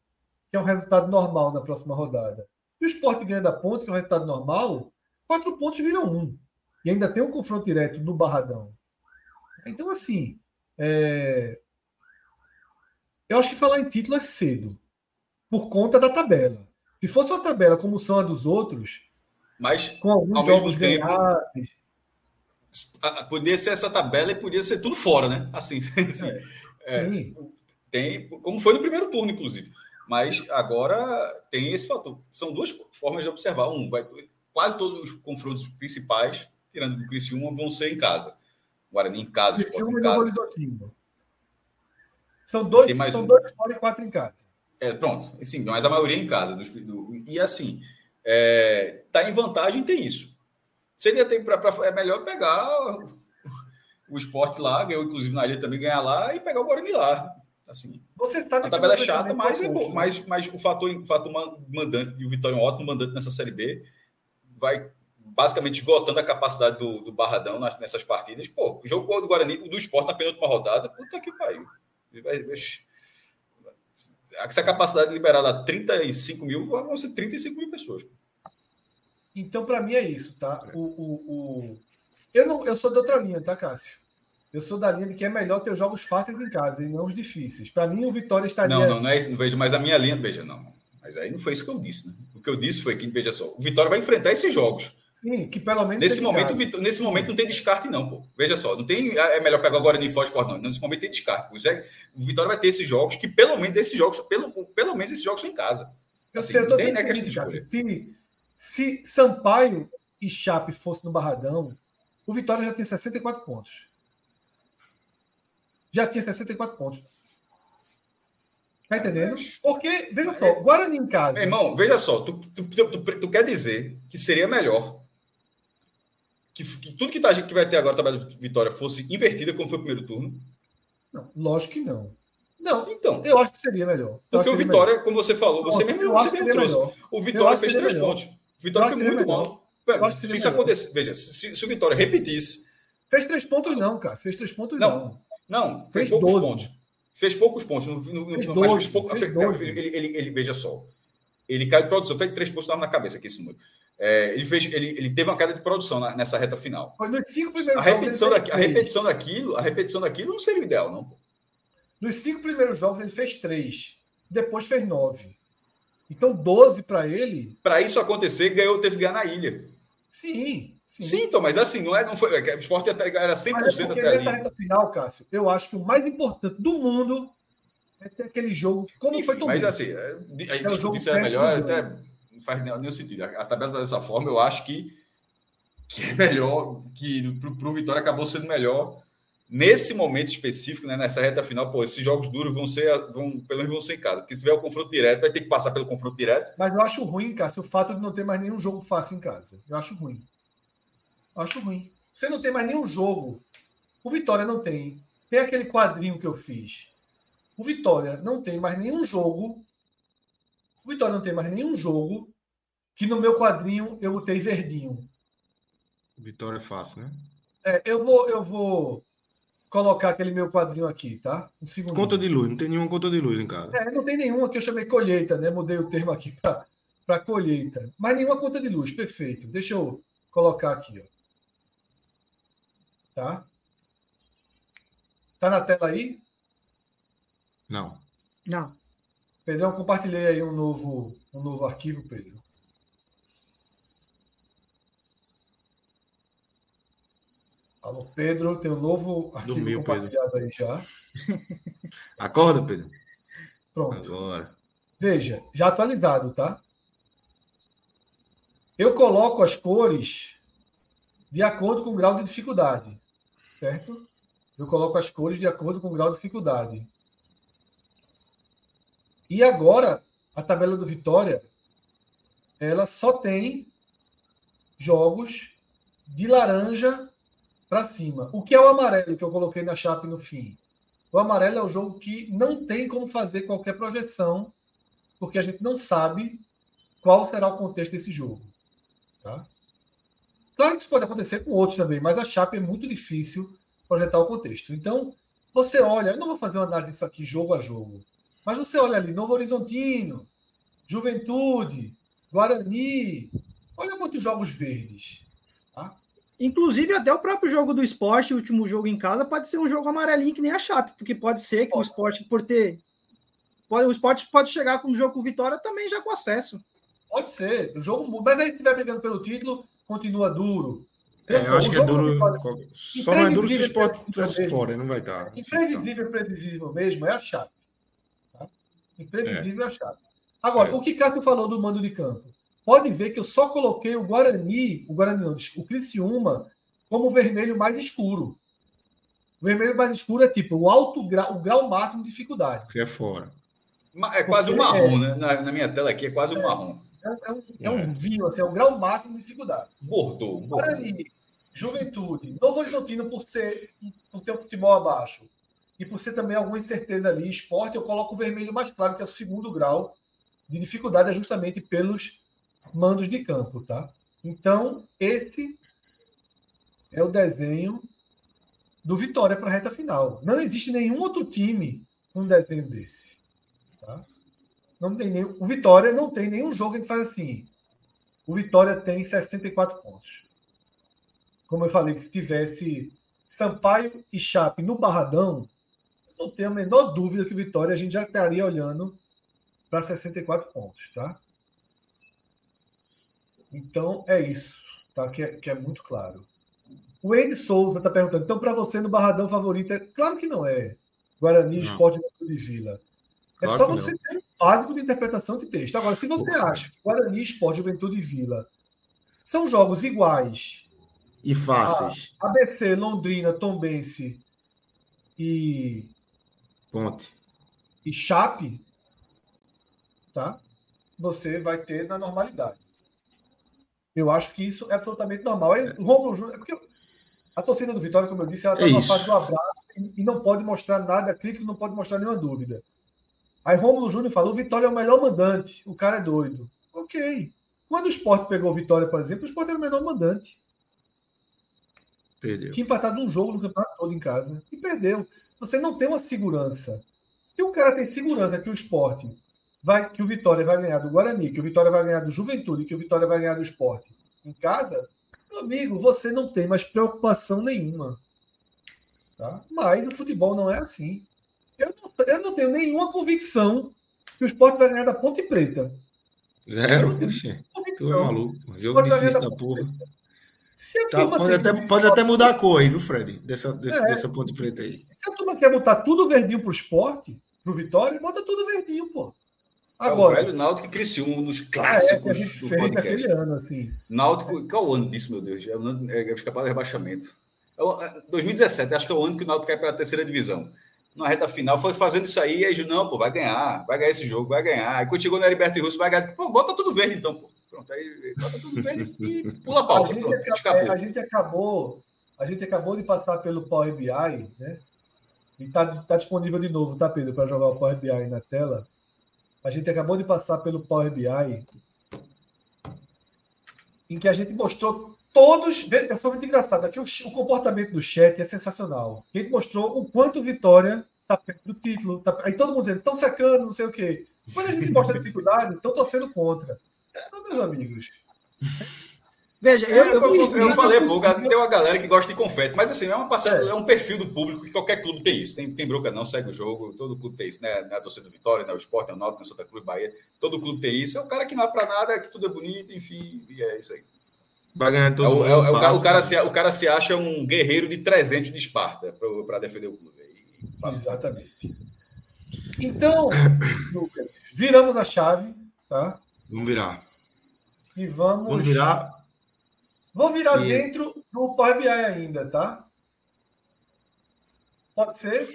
C: que é um resultado normal na próxima rodada, e o esporte ganha da ponte, que é um resultado normal, quatro pontos viram um. E ainda tem um confronto direto no Barradão. Então, assim, é... eu acho que falar em título é cedo, por conta da tabela. Se fosse uma tabela como são a dos outros,
B: mas com alguns ao jogos tempo, ganhados, podia ser essa tabela e podia ser tudo fora, né? Assim, assim é, é, tem, como foi no primeiro turno, inclusive. Mas agora tem esse fator. São duas formas de observar. Um, vai, quase todos os confrontos principais, tirando do Criciúma, vão ser em casa. Guarani em casa, Criciúma em casa.
C: São dois, são um... dois fora e quatro em casa.
B: É, pronto. Assim, mas a maioria em casa. Do, do, e assim, é, tá em vantagem tem isso. Seria ter para é melhor pegar o esporte lá, ganhou inclusive na ilha também ganhar lá e pegar o Guarani lá. Assim,
C: Você tá
B: a tabela é chata, mas, é bom, mas, mas o fator, o fator mandante de o Vitória é um ótimo mandante nessa série B vai basicamente esgotando a capacidade do, do Barradão nas, nessas partidas. Pô, o jogo do Guarani, o do esporte na penúltima rodada, puta que pariu. Essa capacidade liberada a 35 mil, vão ser 35 mil pessoas.
C: Então, para mim, é isso, tá? O, o, o... Eu, não, eu sou de outra linha, tá, Cássio? Eu sou da linha de que é melhor ter jogos fáceis em casa e não os difíceis. Para mim, o Vitória estaria.
B: Não, não, não é isso. Não vejo mais a minha linha, veja, não. Mas aí não foi isso que eu disse, né? O que eu disse foi que, veja só, o Vitória vai enfrentar esses jogos.
C: Sim, que pelo menos.
B: Nesse momento, Vitória, nesse momento não tem descarte, não, pô. Veja só, não tem. Ah, é melhor pegar agora no Foz Sport, não. Nesse momento tem descarte. O Vitória vai ter esses jogos, que pelo menos esses jogos, pelo, pelo menos esses jogos são em casa.
C: Eu assim, sei, eu tô tem, né, que se, se Sampaio e Chape fosse no Barradão, o Vitória já tem 64 pontos. Já tinha 64 pontos. Tá entendendo? Porque, veja só, Guarani em casa.
B: Meu irmão, veja só, tu, tu, tu, tu quer dizer que seria melhor que, que tudo que, tá, que vai ter agora, a tabela de vitória, fosse invertida como foi o primeiro turno?
C: Não, lógico que não. Não, então. Eu acho que seria melhor.
B: Porque o Vitória, melhor. como você falou, você mesmo, você mesmo trouxe. Melhor. O Vitória fez três melhor. pontos. Vitória foi muito mal. se isso acontecer, veja, se, se, o Vitória repetisse.
C: Fez três pontos, não, cara. Fez três pontos, não.
B: Não, não fez, fez poucos 12. pontos. Fez poucos pontos. No, no, fez 12, mas fez pouco. Fez ele, ele, ele, veja só. Ele caiu de produção, fez três pontos na cabeça aqui esse número. É, ele, fez, ele, ele teve uma queda de produção na, nessa reta final.
C: Foi nos cinco primeiros
B: a repetição jogos. A repetição daquilo, a repetição daquilo não seria o ideal, não.
C: Nos cinco primeiros jogos ele fez três, depois fez nove. Então 12 para ele.
B: Para isso acontecer, ganhou, teve que ganhar na ilha.
C: Sim,
B: sim. Sim, então, mas assim, não é, não foi, o esporte era 100% mas é
C: até ali. reta final, Cássio, eu acho que o mais importante do mundo é ter aquele jogo como Enfim, foi
B: tomado. Mas assim, é, a gente é discutir se é melhor, até não faz nenhum sentido. A, tabela tá dessa forma, eu acho que, que é melhor, que para o Vitória acabou sendo melhor nesse momento específico, né, nessa reta final, pô, esses jogos duros vão ser, vão, pelo menos vão ser em casa. Porque se tiver o confronto direto, vai ter que passar pelo confronto direto.
C: Mas eu acho ruim, Cássio, o fato de não ter mais nenhum jogo fácil em casa. Eu acho ruim. Eu acho ruim. Você não tem mais nenhum jogo. O Vitória não tem. Tem aquele quadrinho que eu fiz. O Vitória não tem mais nenhum jogo. O Vitória não tem mais nenhum jogo que no meu quadrinho eu botei verdinho.
A: Vitória é fácil, né?
C: É, eu vou, eu vou colocar aquele meu quadrinho aqui, tá?
A: Um segundo. Conta de luz, não tem nenhuma conta de luz em casa.
C: É, não tem nenhuma que eu chamei colheita, né? Mudei o termo aqui para colheita. Mas nenhuma conta de luz, perfeito. Deixa eu colocar aqui, ó. Tá? Tá na tela aí?
A: Não.
D: Não.
C: Pedrão, compartilhei aí um novo, um novo arquivo, Pedro. Alô, Pedro, tem um novo arquivo Dormiu, compartilhado Pedro. aí já.
A: Acorda, Pedro.
C: Pronto. Agora. Veja, já atualizado, tá? Eu coloco as cores de acordo com o grau de dificuldade, certo? Eu coloco as cores de acordo com o grau de dificuldade. E agora, a tabela do Vitória, ela só tem jogos de laranja para cima. O que é o amarelo que eu coloquei na Chape no fim? O amarelo é o jogo que não tem como fazer qualquer projeção, porque a gente não sabe qual será o contexto desse jogo. Tá? Claro que isso pode acontecer com outros também, mas a Chape é muito difícil projetar o contexto. Então, você olha, eu não vou fazer uma análise disso aqui jogo a jogo, mas você olha ali, Novo Horizontino, Juventude, Guarani, olha quantos jogos verdes.
D: Inclusive, até o próprio jogo do esporte, o último jogo em casa, pode ser um jogo amarelinho que nem a Chape, porque pode ser que pode. o esporte, por ter. Pode, o esporte pode chegar com um jogo com vitória também já com acesso.
C: Pode ser. O jogo, mas aí se estiver brigando pelo título, continua duro.
A: É, eu acho que é duro. Só não é duro se o esporte estivesse fora, não vai estar.
C: Imprevisível e previsível mesmo é a Chape. Tá? Imprevisível é. é a Chape. Agora, é. o que Cássio falou do mando de campo? Pode ver que eu só coloquei o Guarani, o Guarani não, o Criciúma, como vermelho mais escuro. O vermelho mais escuro é tipo o alto grau, o grau máximo de dificuldade.
A: Que é fora.
B: É quase Porque um marrom, é, né? Na, na, minha tela aqui é quase um marrom.
C: É, é, um, é, um, vinho, assim, é o grau máximo de dificuldade.
B: Bordou.
C: Guarani, Juventude, Novo Horizontino por ser por ter o futebol abaixo e por ser também alguma incerteza ali, esporte, eu coloco o vermelho mais claro, que é o segundo grau de dificuldade, é justamente pelos mandos de campo, tá? Então, este é o desenho do Vitória para a reta final. Não existe nenhum outro time com um desenho desse. Tá? Não tem nenhum, o Vitória não tem nenhum jogo que faz assim. O Vitória tem 64 pontos. Como eu falei, que se tivesse Sampaio e Chape no Barradão, não tenho a menor dúvida que o Vitória a gente já estaria olhando para 64 pontos, tá? Então é isso, tá? Que é, que é muito claro. O Ed Souza está perguntando, então para você no Barradão favorito é claro que não é. Guarani, não. Esporte de Vila. É claro só você não. ter um básico de interpretação de texto. Agora, se você acha que Guarani, Esporte, Juventude e Vila são jogos iguais
A: e fáceis.
C: ABC, Londrina, Tombense e
A: Ponte
C: e Chape, tá? Você vai ter na normalidade. Eu acho que isso é absolutamente normal. É, o Romulo Júnior, é porque a torcida do Vitória, como eu disse, ela está é na fase do abraço e, não pode mostrar nada crítico, não pode mostrar nenhuma dúvida. Aí Romulo Júnior falou: o Vitória é o melhor mandante, o cara é doido. Ok. Quando o Sport pegou o Vitória, por exemplo, o Sport era o menor mandante.
A: Perdeu.
C: Tinha empatado um jogo no campeonato todo em casa e perdeu. Você não tem uma segurança. Se o cara tem segurança que o esporte vai, que o Vitória vai ganhar do Guarani, que o Vitória vai ganhar do Juventude, que o Vitória vai ganhar do esporte em casa, meu amigo, você não tem mais preocupação nenhuma. Tá? Mas o futebol não é assim. Eu não, eu não tenho nenhuma convicção que o esporte vai ganhar da Ponte Preta.
A: Zero, puxa. Tu é maluco. Jogo difícil da porra. Tá, pode, até, pode até mudar a cor aí, viu, Fred? Dessa, desse, é, dessa ponte preta aí.
C: Se a turma quer botar tudo verdinho pro esporte, pro Vitória, bota tudo verdinho, pô.
B: Agora, é o velho Náutico e Criciúma, um dos clássicos é, é do podcast.
C: Ano, assim.
B: Náutico, qual o ano disso, meu Deus? É, é escapar do rebaixamento. É 2017, acho que é o ano que o Náutico cai para a terceira divisão. Na reta final, foi fazendo isso aí, aí não, pô, vai ganhar, vai ganhar esse jogo, vai ganhar. Aí quando chegou no Heriberto e Russo, vai ganhar. Pô, bota tudo verde então, pô. Pronto, aí bota tudo verde e pula a pau.
C: A gente, acabou, a gente acabou, a gente acabou de passar pelo Power BI, né? E tá, tá disponível de novo, tá, Pedro, para jogar o Power BI na tela. A gente acabou de passar pelo Power BI, em que a gente mostrou todos. Foi muito engraçado. Aqui o, o comportamento do chat é sensacional. A gente mostrou o quanto Vitória está perto do título. Tá, aí todo mundo dizendo, estão secando, não sei o quê. Quando a gente mostra a dificuldade, estão torcendo contra. Então, meus amigos.
B: Veja, eu, eu, eu, eu falei, pô, tem uma galera que gosta de confete, mas assim, é uma passada, é. é. um perfil do público que qualquer clube tem isso. Tem, tem bronca não, segue o jogo, todo clube tem isso, né? Na é torcida do Vitória, né? o Sport, é o Náutico, o Santa Cruz, Bahia, todo clube tem isso. É o cara que não é pra nada, que tudo é bonito, enfim, e é isso aí.
A: Vai ganhar todo
B: é, mundo. É, o, fácil, o, cara se, o cara se acha um guerreiro de 300 de Esparta para defender o clube.
C: Exatamente. Então, Lucas, viramos a chave, tá?
A: Vamos virar.
C: E vamos.
A: Vamos virar
C: Vou virar e... dentro do Power BI ainda, tá? Pode ser?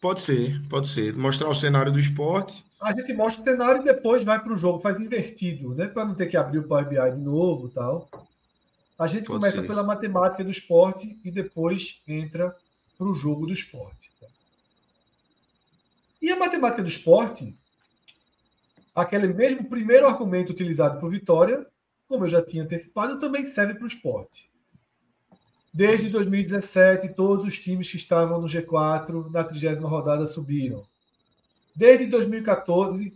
A: Pode ser, pode ser. Mostrar o cenário do esporte.
C: A gente mostra o cenário e depois vai para o jogo, faz invertido, né? Para não ter que abrir o Power BI de novo tal. A gente pode começa ser. pela matemática do esporte e depois entra para o jogo do esporte. E a matemática do esporte, aquele mesmo primeiro argumento utilizado por Vitória, como eu já tinha antecipado, também serve para o esporte. Desde 2017, todos os times que estavam no G4 na 30 rodada subiram. Desde 2014,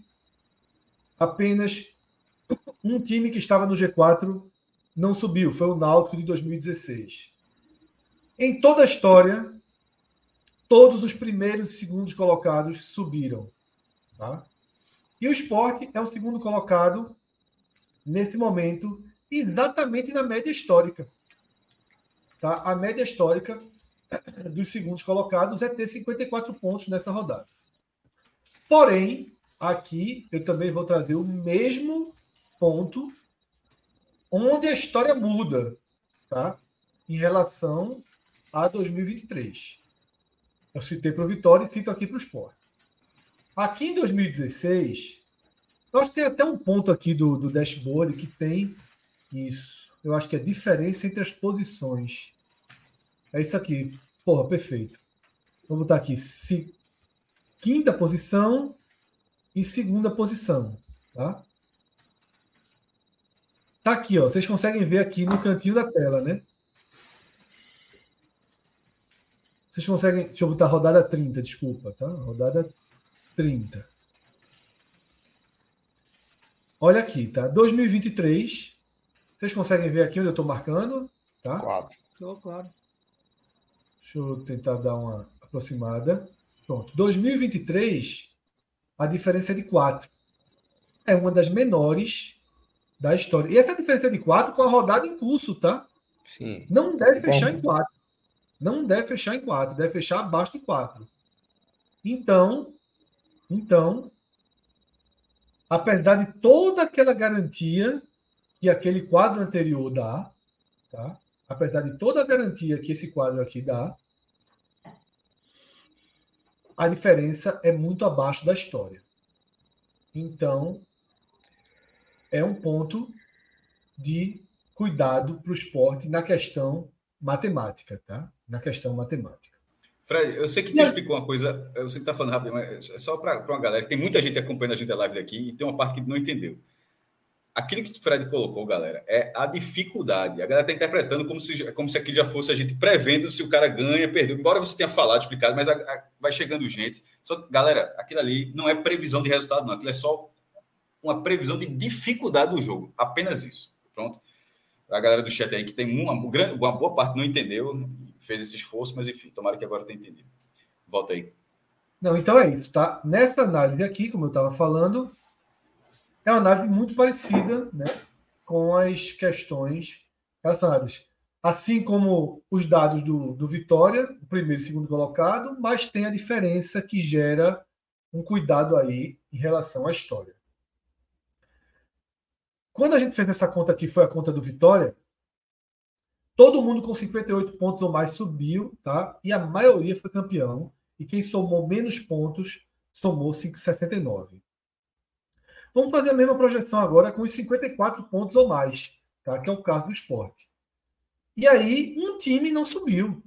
C: apenas um time que estava no G4 não subiu, foi o Náutico de 2016. Em toda a história, todos os primeiros e segundos colocados subiram. Tá? E o esporte é o segundo colocado nesse momento, exatamente na média histórica. Tá? A média histórica dos segundos colocados é ter 54 pontos nessa rodada. Porém, aqui eu também vou trazer o mesmo ponto onde a história muda tá? em relação a 2023. Eu citei para o Vitória e cito aqui para o Sport. Aqui em 2016, nós temos até um ponto aqui do, do dashboard que tem isso eu acho que é a diferença entre as posições. É isso aqui. Porra, perfeito. Vamos botar aqui. Se, quinta posição e segunda posição. Tá? Tá aqui, ó. Vocês conseguem ver aqui no cantinho da tela, né? Vocês conseguem. Deixa eu botar rodada 30, desculpa, tá? Rodada 30. Olha aqui, tá? 2023 vocês conseguem ver aqui onde eu estou marcando? Tá?
A: Quatro.
D: Oh, claro.
C: Deixa eu tentar dar uma aproximada. Pronto. 2023, a diferença é de 4. É uma das menores da história. E essa diferença é de 4 com a rodada em curso, tá?
A: Sim.
C: Não deve fechar Bom. em 4. Não deve fechar em 4. Deve fechar abaixo de 4. Então, então, apesar de toda aquela garantia que aquele quadro anterior dá, tá? apesar de toda a garantia que esse quadro aqui dá, a diferença é muito abaixo da história. Então, é um ponto de cuidado para o esporte na questão matemática, tá? Na questão matemática.
B: Fred, eu sei que você explicou uma coisa, eu sei que está falando rápido, mas é só para uma galera, tem muita gente acompanhando a gente a live aqui e tem uma parte que não entendeu aquilo que o Fred colocou, galera, é a dificuldade. A galera está interpretando como se, como se aqui já fosse a gente prevendo se o cara ganha, perdeu. Embora você tenha falado, explicado, mas a, a, vai chegando gente. Só, galera, aquilo ali não é previsão de resultado, não. Aquilo é só uma previsão de dificuldade do jogo. Apenas isso. Pronto. A galera do chat aí que tem uma, uma, uma boa parte não entendeu, fez esse esforço, mas enfim, tomara que agora tenha entendido. Volta aí.
C: Não, então é isso, tá? Nessa análise aqui, como eu estava falando, é uma nave muito parecida né, com as questões relacionadas. Assim como os dados do, do Vitória, o primeiro e segundo colocado, mas tem a diferença que gera um cuidado aí em relação à história. Quando a gente fez essa conta aqui, foi a conta do Vitória, todo mundo com 58 pontos ou mais subiu, tá? E a maioria foi campeão. E quem somou menos pontos somou 5,69. Vamos fazer a mesma projeção agora com os 54 pontos ou mais, tá? que é o caso do esporte. E aí, um time não subiu.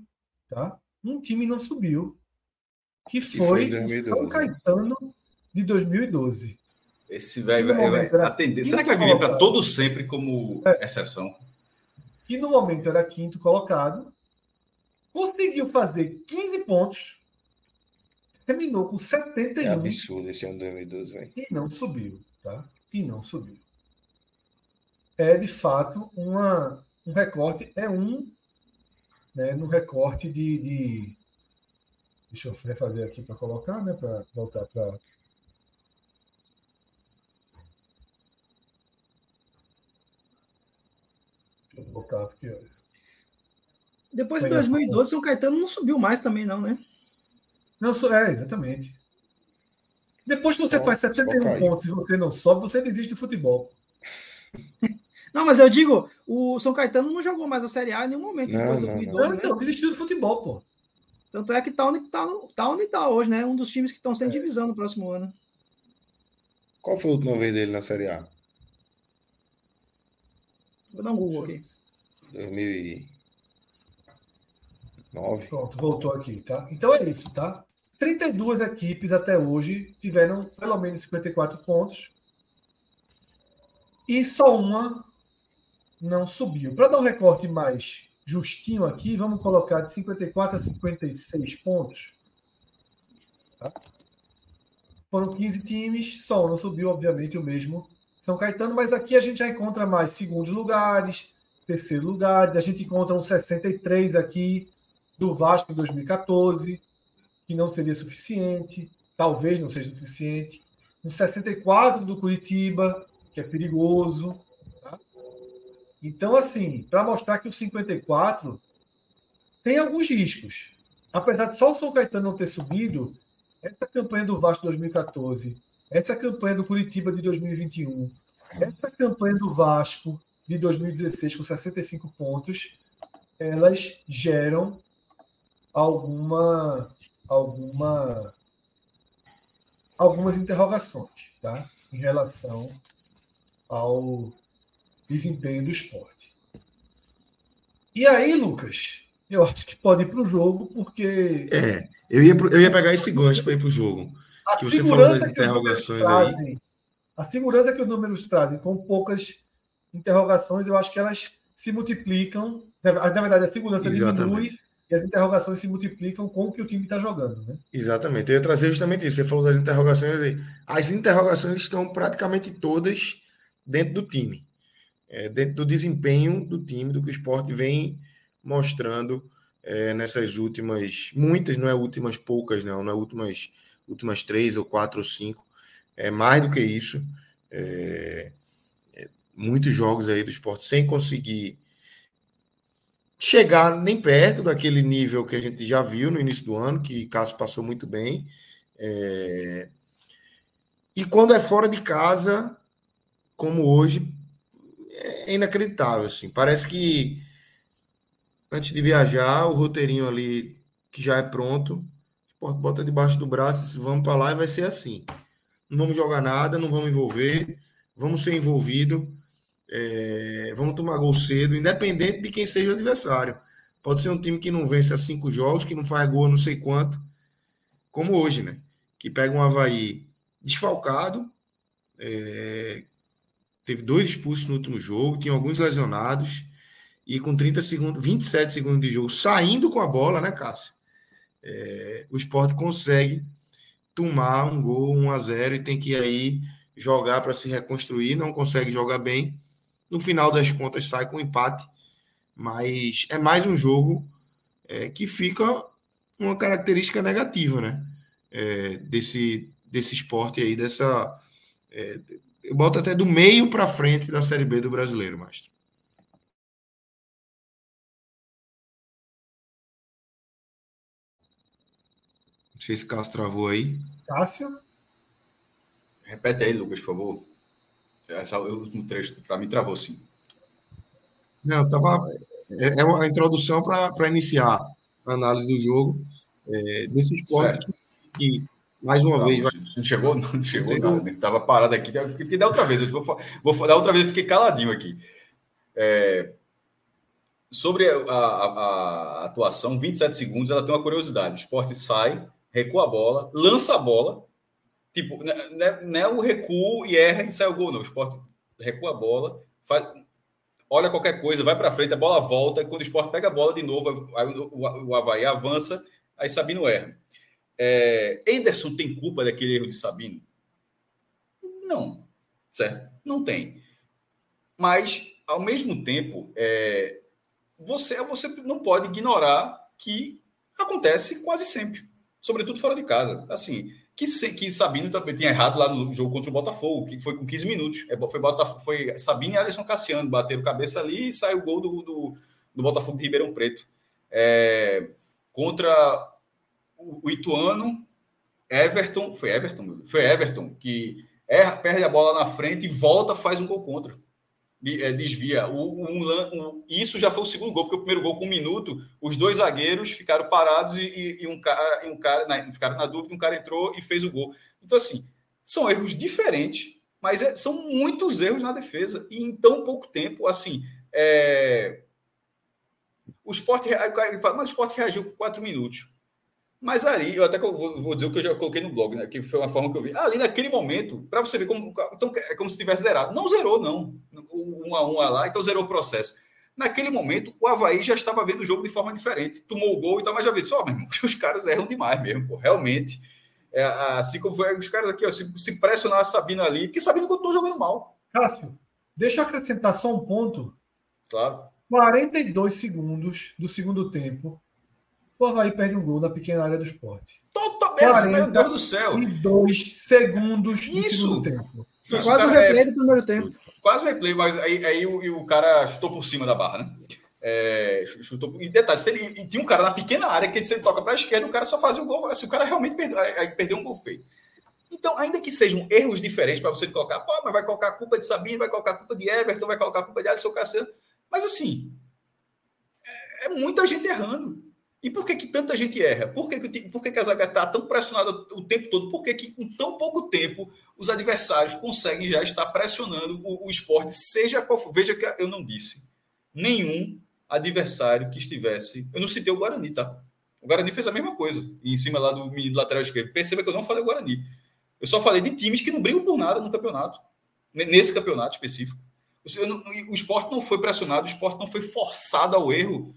C: Tá? Um time não subiu. Que foi, foi o São Caetano de 2012.
B: Esse vai, vai, vai era, atender. Será que vai viver para todo sempre como é, exceção?
C: Que no momento era quinto colocado, conseguiu fazer 15 pontos, terminou com 71. É
A: absurdo esse ano 2012, velho.
C: E não subiu tá? e não subiu. É, de fato, uma, um recorte, é um né, no recorte de, de. Deixa eu refazer aqui para colocar, né, para voltar para. Deixa eu botar aqui, olha.
D: Depois de 2012, São Caetano não subiu mais também, não, né?
C: Não, é, exatamente. Depois que você só, faz 71 pontos e você não sobe, você desiste do futebol.
D: Não, mas eu digo, o São Caetano não jogou mais a Série A em nenhum momento.
A: Não, não, 2012,
C: não. Né? Então, desistiu do futebol, pô.
D: Tanto é que tá onde tá, tá onde tá hoje, né? Um dos times que estão sem é. divisão no próximo ano.
A: Qual foi a última vez dele na Série A?
D: Vou dar um Google aqui.
A: 2009.
C: Pronto, voltou aqui, tá? Então é isso, tá? 32 equipes até hoje tiveram pelo menos 54 pontos. E só uma não subiu. Para dar um recorte mais justinho aqui, vamos colocar de 54 a 56 pontos. Tá? Foram 15 times, só um não subiu, obviamente, o mesmo São Caetano, mas aqui a gente já encontra mais segundos lugares, terceiro lugares, a gente encontra um 63 aqui do Vasco em 2014, que não seria suficiente, talvez não seja suficiente. Um 64 do Curitiba, que é perigoso. Então, assim, para mostrar que o 54 tem alguns riscos. Apesar de só o São Caetano não ter subido, essa campanha do Vasco 2014, essa campanha do Curitiba de 2021, essa campanha do Vasco de 2016 com 65 pontos, elas geram alguma alguma algumas interrogações, tá? Em relação ao desempenho do esporte. E aí, Lucas, eu acho que pode ir para o jogo, porque.
A: É, eu ia, eu ia pegar esse gancho para ir para o jogo. A que você falou das interrogações trazem, aí.
C: A segurança que os números trazem, com poucas interrogações, eu acho que elas se multiplicam. Na verdade, a segurança Exatamente. diminui e as interrogações se multiplicam com o que o time está jogando. Né?
A: Exatamente. Eu ia trazer justamente isso. Você falou das interrogações aí. As interrogações estão praticamente todas dentro do time é, dentro do desempenho do time, do que o esporte vem mostrando é, nessas últimas, muitas, não é últimas poucas, não, não é últimas, últimas três ou quatro ou cinco, é mais do que isso. É, é, muitos jogos aí do esporte sem conseguir chegar nem perto daquele nível que a gente já viu no início do ano, que Cássio passou muito bem. É... E quando é fora de casa, como hoje, é inacreditável, assim. Parece que antes de viajar, o roteirinho ali que já é pronto, esporte bota debaixo do braço, e vamos para lá e vai ser assim. Não vamos jogar nada, não vamos envolver, vamos ser envolvido, é, vamos tomar gol cedo, independente de quem seja o adversário. Pode ser um time que não vence há cinco jogos, que não faz gol não sei quanto, como hoje, né? Que pega um Havaí desfalcado, é, teve dois expulsos no último jogo, tinha alguns lesionados, e com 30 segundos, 27 segundos de jogo, saindo com a bola, né, Cássio? É, o esporte consegue tomar um gol 1 a 0 e tem que aí jogar para se reconstruir, não consegue jogar bem. No final das contas sai com empate, mas é mais um jogo é, que fica uma característica negativa, né? É, desse, desse esporte aí, dessa, é, eu boto até do meio para frente da Série B do brasileiro, Mastro. Não sei se Cássio travou aí.
C: Cássio?
B: Repete aí, Lucas, por favor. Essa, o último trecho, para mim, travou sim.
A: Não, tava. É, é uma introdução para iniciar a análise do jogo é, desse esporte que, que mais uma
B: não,
A: vez. Vai...
B: Não chegou, não chegou nada. Estava parado aqui. Fiquei da outra vez. Eu vou, vou da outra vez, fiquei caladinho aqui. É, sobre a, a, a, atuação, 27 segundos, ela tem uma curiosidade. O esporte sai, recua a bola, lança a bola. Tipo, não é, né, né, o recuo e erra e sai o gol, não. O esporte recua a bola, faz, olha qualquer coisa, vai para frente, a bola volta. E quando o esporte pega a bola de novo, aí o, o, o Havaí avança, aí Sabino erra. É, Anderson tem culpa daquele erro de Sabino? Não, certo? Não tem. Mas, ao mesmo tempo, é, você, você não pode ignorar que acontece quase sempre, sobretudo fora de casa. Assim, que, que Sabino também tinha errado lá no jogo contra o Botafogo, que foi com 15 minutos. É, foi, Botafogo, foi Sabino e Alisson Cassiano bateram cabeça ali e saiu o gol do, do, do Botafogo de Ribeirão Preto. É, contra o Ituano, Everton, foi Everton, foi Everton que erra, perde a bola na frente e volta, faz um gol contra. É, desvia. O, um, isso já foi o segundo gol, porque o primeiro gol, com um minuto, os dois zagueiros ficaram parados e, e um cara, e um cara na, ficaram na dúvida, um cara entrou e fez o gol. Então, assim, são erros diferentes, mas é, são muitos erros na defesa e em tão pouco tempo. Assim, é... o esporte, mas o esporte reagiu com quatro minutos. Mas ali, eu até vou, vou, dizer o que eu já coloquei no blog, né? Que foi uma forma que eu vi. Ali naquele momento, para você ver como. Então, é como se tivesse zerado. Não zerou, não. Um a um lá, então zerou o processo. Naquele momento, o Havaí já estava vendo o jogo de forma diferente. Tomou o gol e tal, mas já viu. Só, meu irmão, os caras erram demais mesmo, pô. Realmente. É, assim como foi, os caras aqui, ó, se, se pressionar a Sabina ali, porque Sabina continuou jogando mal.
C: Cássio, deixa eu acrescentar só um ponto.
B: Claro.
C: 42 segundos do segundo tempo o Havaí perde um gol na pequena área do esporte.
B: Totalmente, meu Deus do céu.
C: E dois segundos Isso. do segundo tempo.
D: Foi quase o replay é... do primeiro tempo.
B: Quase o replay, mas aí, aí o, o, cara chutou por cima da barra, né? É, chutou, e detalhe, se ele, e tinha um cara na pequena área que ele, se ele toca para a esquerda, o cara só fazia um gol. Assim, o cara realmente perdeu, aí perdeu um gol feito. Então, ainda que sejam erros diferentes para você colocar, pô, mas vai colocar a culpa de Sabino, vai colocar a culpa de Everton, vai colocar a culpa de Alisson Cassiano. Mas assim, é, é muita gente errando. E por que, que tanta gente erra? Por que, que, por que, que a zaga está tão pressionada o tempo todo? Por que, que com tão pouco tempo os adversários conseguem já estar pressionando o, o esporte, seja qual for? Veja que eu não disse. Nenhum adversário que estivesse. Eu não citei o Guarani, tá? O Guarani fez a mesma coisa, em cima lá do, do lateral esquerdo. Perceba que eu não falei o Guarani. Eu só falei de times que não brigam por nada no campeonato. Nesse campeonato específico. O esporte não foi pressionado, o esporte não foi forçado ao erro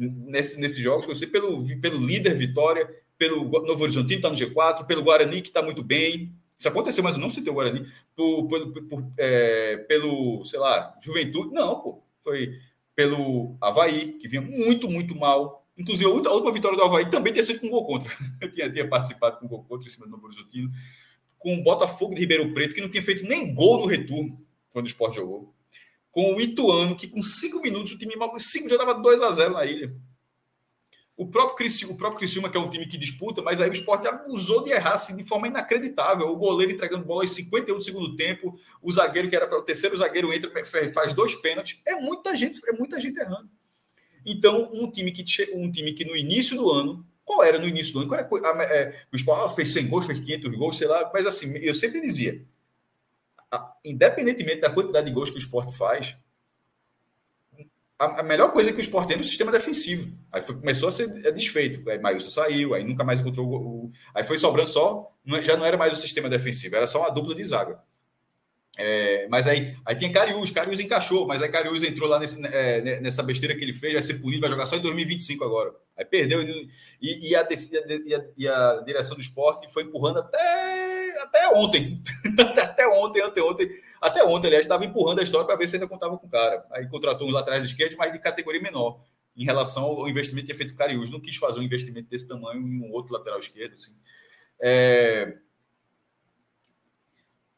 B: nesse, nesses jogos, eu sei pelo, pelo líder Vitória, pelo Novo Horizontino está no G4, pelo Guarani que está muito bem. Isso aconteceu, mas eu não citei o Guarani. Por, por, por, é, pelo, sei lá, Juventude. Não, pô. Foi pelo Havaí, que vinha muito, muito mal. Inclusive, a última vitória do Havaí também tinha sido com gol contra. Eu tinha, tinha participado com gol contra em cima do Novo Horizontino. Com o Botafogo de Ribeirão Preto, que não tinha feito nem gol no retorno quando o Sport jogou com o Ituano, que com cinco minutos o time cinco já dava 2 a 0 na ilha. O próprio, Criciúma, o próprio Criciúma, que é um time que disputa, mas aí o esporte abusou de errar assim, de forma inacreditável. O goleiro entregando bola em 51 do segundo tempo, o zagueiro, que era para o terceiro zagueiro, entra, faz dois pênaltis. É muita gente, é muita gente errando. Então, um time que, um time que no início do ano, qual era no início do ano? Qual era, é, o esporte fez 100 gols, fez 500 gols, sei lá, mas assim, eu sempre dizia: independentemente da quantidade de gols que o esporte faz, a, melhor coisa que o esporte tem é o sistema defensivo. Aí foi, começou a ser desfeito. Aí Maílson saiu, aí nunca mais encontrou o. Aí foi sobrando só. É, já não era mais o sistema defensivo, era só uma dupla de zaga. É, mas aí, aí tinha Cariús, Cariús encaixou, mas aí Cariús entrou lá nesse, é, nessa besteira que ele fez, vai ser punido, vai jogar só em 2025 agora. Aí perdeu, e, e, a, e, a, e a direção do esporte foi empurrando até até ontem, até ontem, até ontem, até ontem, aliás, estava empurrando a história para ver se ainda contava com o cara. Aí contratou um lá atrás esquerdo, mas de categoria menor, em relação ao investimento que tinha feito o Cariús. Não quis fazer um investimento desse tamanho em um outro lateral esquerdo. Assim. É...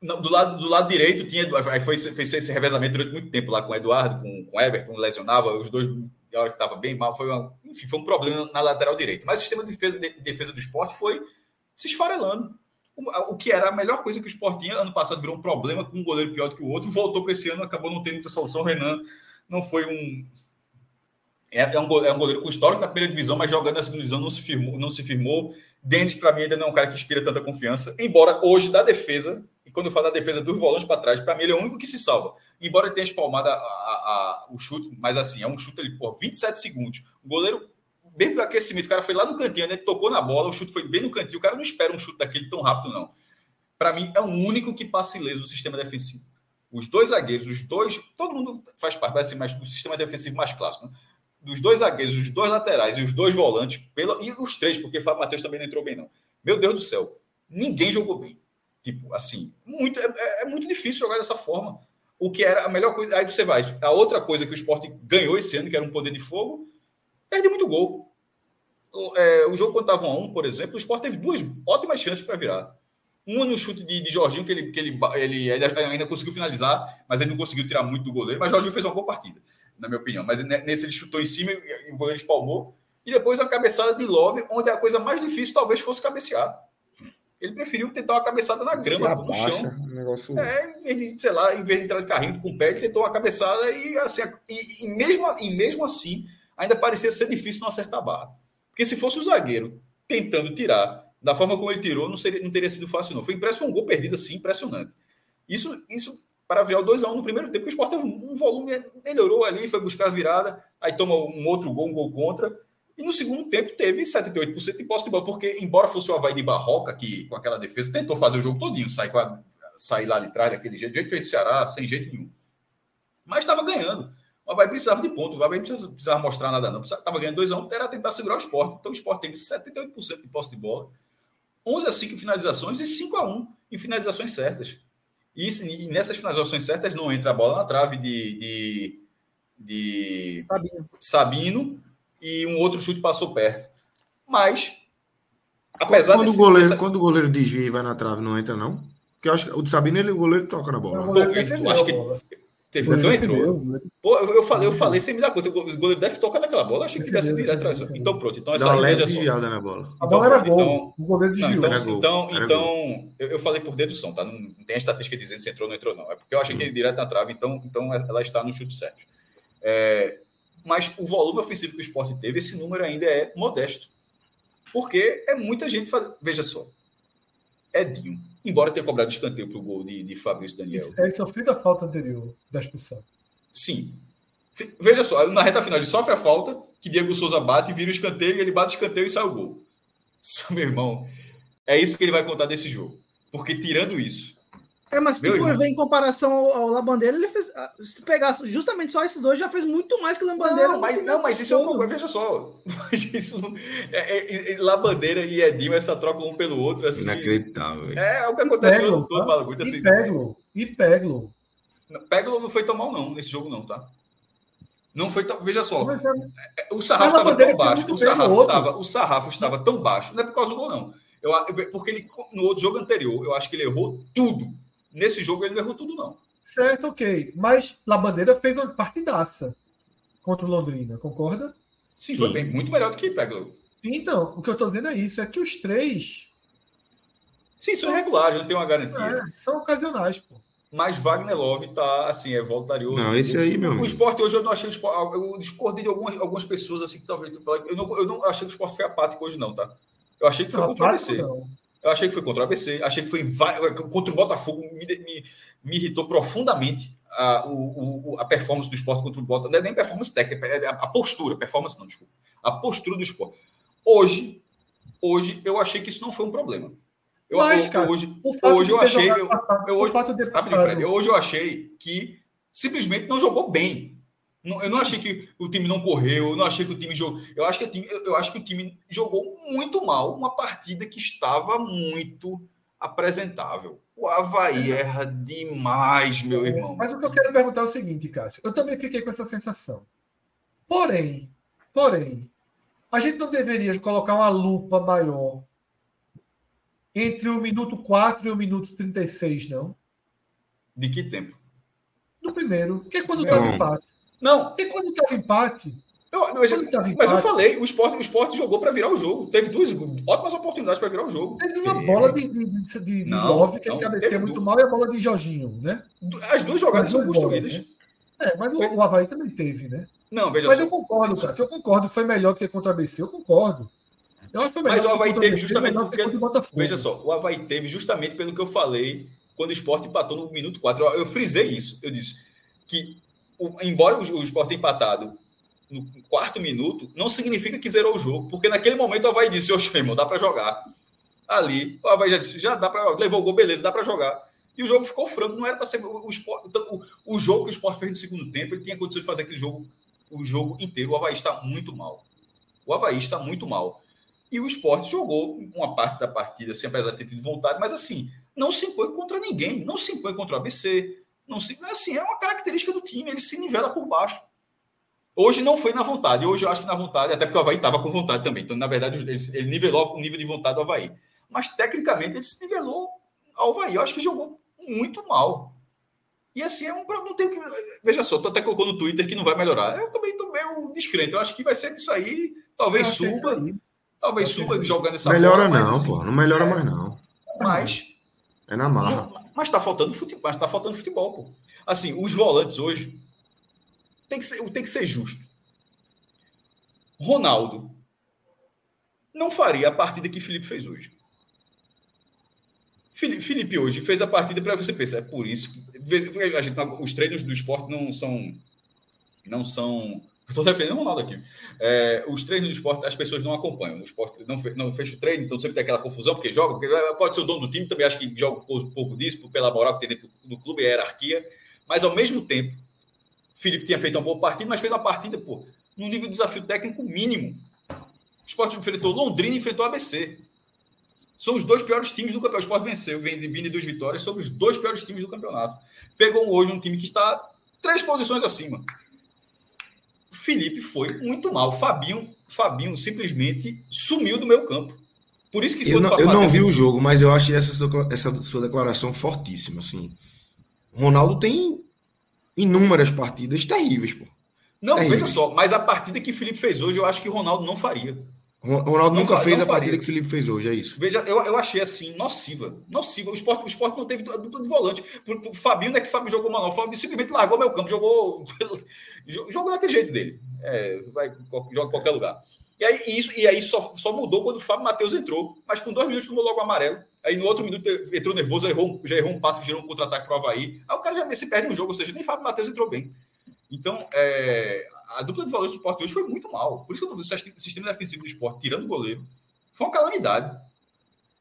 B: Do lado, do lado direito tinha aí foi fez esse revezamento durante muito tempo lá com o Eduardo, com, com o Everton, lesionava os dois na hora que estava bem mal, foi uma, enfim, foi um problema na lateral direita. Mas o sistema de defesa, de defesa do esporte foi se esfarelando o que era a melhor coisa que o Sport tinha. Ano passado virou um problema com um goleiro pior do que o outro, voltou para esse ano, acabou não tendo muita solução. O Renan não foi um. É, é, um, goleiro, é um goleiro com histórico na primeira divisão, mas jogando na segunda divisão não se firmou. Não se firmou. Denis, para mim, ainda não é um cara que inspira tanta confiança. Embora hoje, da defesa, e quando eu falo da defesa dos volantes para trás, para mim ele é o único que se salva. Embora ele tenha espalmado a, a, a, o chute, mas assim, é um chute ali por 27 segundos. O goleiro bem do aquecimento, o cara foi lá no cantinho, né? tocou na bola, o chute foi bem no cantinho. O cara não espera um chute daquele tão rápido, não. Para mim, é o único que passa ileso no sistema defensivo. Os dois zagueiros, os dois, todo mundo faz parte, vai ser mais do sistema defensivo mais clássico. Né? Dos dois zagueiros, os dois laterais e os dois volantes, pela, e os três, porque Fábio Matheus também não entrou bem, não. Meu Deus do céu, ninguém jogou bem. Tipo, assim, muito, é, é, é muito difícil jogar dessa forma. O que era a melhor coisa. Aí você vai. A outra coisa que o esporte ganhou esse ano, que era um poder de fogo, perde muito gol. O, é, o jogo quando estava 1 a 1, por exemplo, o Sport teve duas ótimas chances para virar. Uma no chute de, de Jorginho, que, ele, que ele, ele ainda, conseguiu finalizar, mas ele não conseguiu tirar muito do goleiro. Mas Jorginho fez uma boa partida, na minha opinião. Mas nesse ele chutou em cima e o goleiro espalmou. E depois a cabeçada de Love, onde a coisa mais difícil talvez fosse cabecear. Ele preferiu tentar uma cabeçada na grama,
A: abaixa,
B: no chão.
A: um negócio...
B: É, em vez de, sei lá, em vez de entrar de carrinho com o pé, ele tentou uma cabeçada e, assim, e, e, mesmo, e mesmo assim, ainda parecia ser difícil não acertar a barra. Porque se fosse o zagueiro tentando tirar, da forma como ele tirou, não, seria, não teria sido fácil, não. Foi impressionante, um gol perdido assim, impressionante. Isso, isso para virar o 2x1 no primeiro tempo, o Sport teve um volume, melhorou ali, foi buscar a virada, aí toma um outro gol, um gol contra. E no segundo tempo teve 78% de posse de bola, porque embora fosse o Havaí de Barroca, que com aquela defesa tentou fazer o jogo todinho, sair, sair lá de trás daquele jeito, jeito feito Ceará, sem jeito nenhum. Mas estava ganhando. O Havaí precisava de ponto, o Havaí não precisava, precisava mostrar nada não. Estava ganhando 2x1, um, era tentar segurar o esporte. Então o esporte teve 78% de posse de bola, 11 a 5 em finalizações e 5 a 1 em finalizações certas. E, e nessas finalizações certas não entra a bola na trave de, de, de Sabino. Sabino e um outro chute passou perto. Mas,
A: apesar quando, desse, o goleiro, dessa... quando o goleiro desvia e vai na trave, não entra, não? Porque eu acho que o de Sabino, ele, o goleiro toca na bola.
B: Não, eu, acho que teve, não entrou. Pô, eu falei, eu falei sem me dar conta. O goleiro deve tocar naquela bola. Eu achei que tivesse direto. Então, pronto. Então, essa
A: Dá uma leve desviada na bola.
C: A bola
B: então,
C: era gol.
B: Então,
C: o goleiro desviou.
B: Então, então, então eu, eu, falei por dedução, tá? Não, não tem a estatística dizendo se entrou ou não entrou, não. É porque eu achei Sim. que ele direto na trave, então, então ela está no chute certo. É, mas o volume ofensivo que o esporte teve, esse número ainda é modesto. Porque é muita gente faz... Veja só. Edinho, embora tenha cobrado escanteio para o gol de, de Fabrício Daniel.
C: É sofrido a falta anterior da expulsão.
B: Sim. Veja só, na reta final ele sofre a falta, que Diego Souza bate, vira o escanteio, ele bate o escanteio e sai o gol. Meu irmão, é isso que ele vai contar desse jogo. Porque tirando isso,
D: é, mas se tu for ver em comparação ao, ao Labandeira, ele fez. Ah, se tu pegar justamente só esses dois, já fez muito mais que o Labandeira.
B: Não, mas, não, mas isso é um veja só. Mas isso é, é, é, Labandeira e Edinho, essa troca um pelo outro. Assim,
A: Inacreditável.
B: É, é o que aconteceu no todo?
C: Assim, e Peglo. E Peglo.
B: Peglo não foi tão mal, não, nesse jogo, não, tá? Não foi tão. Veja só. É, é, o sarrafo estava tão baixo. O sarrafo, tava, o sarrafo estava tão baixo. Não é por causa do gol, não. Eu, porque ele, no outro jogo anterior, eu acho que ele errou tudo Nesse jogo ele não errou tudo, não.
C: Certo, ok. Mas Labandeira fez uma partidaça contra o Londrina, concorda?
B: Sim, foi bem, muito melhor do que Pega.
C: Sim, então, o que eu estou dizendo é isso, é que os três.
B: Sim, são regulares, não tem uma garantia. É,
C: são ocasionais, pô.
B: Mas Wagner Love tá assim, é voluntarioso.
A: Não, esse aí, meu.
B: O esporte hoje eu não achei o esporte. Eu discordei de algumas, algumas pessoas assim que talvez tu. Eu não, eu não achei que o esporte foi apático hoje, não, tá? Eu achei que foi não, contra o ABC. Não. Eu achei que foi contra o ABC, achei que foi contra o Botafogo, me, me, me irritou profundamente a, o, o, a performance do esporte contra o Botafogo. Não é nem performance técnica, é a, postura, performance não, desculpa. A postura do esporte. Hoje, hoje eu achei que isso não foi um problema. Eu,
C: Mas, cara,
B: hoje, hoje eu achei. Eu, eu, hoje, Fred, hoje eu achei que simplesmente não jogou bem. Eu não achei que o time não correu, eu não achei que o time jogou. Eu acho que o time, eu acho que o time jogou muito mal uma partida que estava muito apresentável. O Havaí erra demais, meu irmão.
C: Mas o que eu quero perguntar é o seguinte, Cássio. Eu também fiquei com essa sensação. Porém, porém, a gente não deveria colocar uma lupa maior entre o minuto 4 e o minuto 36, não?
B: De que tempo?
C: No primeiro, que é quando estava empate.
B: Não.
C: E quando estava empate?
B: Eu, mas, empate, mas eu falei, o esporte, o esporte jogou para virar o jogo. Teve duas ótimas oportunidades para virar o jogo.
C: Teve uma bola de, de, de, de não, Love que ele cabeceia muito mal e a bola de Jorginho, né?
B: As duas jogadas são construídas. Né?
C: É, mas o, o Havaí também teve, né?
B: Não, veja
C: Mas
B: só.
C: eu concordo, cara. Se eu concordo que foi melhor que contra a ABC, eu concordo.
B: Eu acho que foi melhor mas o Havaí teve justamente porque. Veja só, o Havaí teve justamente pelo que eu falei quando o esporte empatou no minuto 4. Eu, eu frisei isso. Eu disse que embora o, Sport tenha empatado no quarto minuto, não significa que zerou o jogo, porque naquele momento o Havaí disse, oxe, irmão, dá para jogar. Ali, o Havaí já disse, já dá para, levou o gol, beleza, dá para jogar. E o jogo ficou franco, não era para ser o, esporte, o, o, jogo que o Sport fez no segundo tempo, ele tinha condição de fazer aquele jogo, o jogo inteiro. O Havaí está muito mal. O Havaí está muito mal. E o esporte jogou uma parte da partida, assim, apesar de ter tido vontade, mas assim, não se impõe contra ninguém, não se impõe contra o ABC, não se, assim, é uma característica do time, ele se nivela por baixo. Hoje não foi na vontade, hoje eu acho que na vontade, até porque o Havaí estava com vontade também. Então, na verdade, ele, ele nivelou o nível de vontade do Havaí. Mas, tecnicamente, ele se nivelou ao Havaí. Eu acho que jogou muito mal. E assim, é um, não tem que. Veja só, tu até colocou no Twitter que não vai melhorar. Eu também estou meio descrente. Eu acho que vai ser isso aí. Talvez suba. Talvez suba jogando essa
A: Melhora bola, não, assim, pô. Não melhora é, mais, não.
B: Mas.
A: É na marra.
B: Mas está faltando futebol, mas tá faltando futebol, pô. Assim, os volantes hoje tem que ser, tem que ser justo. Ronaldo não faria a partida que Felipe fez hoje. Felipe hoje fez a partida para você pensar, é por isso que a gente, os treinos do esporte não são não são Estou defendendo o Ronaldo aqui. É, os treinos do esporte, as pessoas não acompanham. O esporte não, fe, não fecha o treino, então sempre tem aquela confusão, porque joga, porque pode ser o dono do time, também acho que joga um pouco disso, pela moral que tem dentro do, do clube, é hierarquia. Mas ao mesmo tempo, Felipe tinha feito uma boa partida, mas fez uma partida, pô, num nível de desafio técnico mínimo. O esporte enfrentou Londrina e enfrentou ABC. São os dois piores times do campeonato. O esporte venceu, vem de duas vitórias, sobre os dois piores times do campeonato. Pegou hoje um time que está três posições acima. Felipe foi muito mal. Fabinho, Fabinho simplesmente sumiu do meu campo. Por isso que
A: eu não, eu não vi o jogo, mas eu achei essa, essa sua declaração fortíssima. Assim. Ronaldo tem inúmeras partidas terríveis, pô.
B: Não, terríveis. veja só, mas a partida que Felipe fez hoje, eu acho que Ronaldo não faria.
A: Ronaldo não nunca fez a partida que o Felipe fez hoje, é isso.
B: Veja, eu, eu achei assim, nociva. Nociva. O esporte, o esporte não teve dupla de volante. O Fabinho não é que o Fábio jogou mal, não. O Fábio simplesmente largou meu campo, jogou, jogou daquele jeito dele. É, vai, joga em qualquer lugar. E aí, isso, e aí só, só mudou quando o Fábio Matheus entrou. Mas com dois minutos tomou logo o amarelo. Aí no outro minuto entrou nervoso, errou, já errou um passe que gerou um contra-ataque para o Havaí. Aí o cara já se perde um jogo, ou seja, nem Fábio Matheus entrou bem. Então, é, a dupla de valores do esporte hoje foi muito mal. Por isso que eu estou vendo o sistema defensivo do esporte, tirando o goleiro, foi uma calamidade.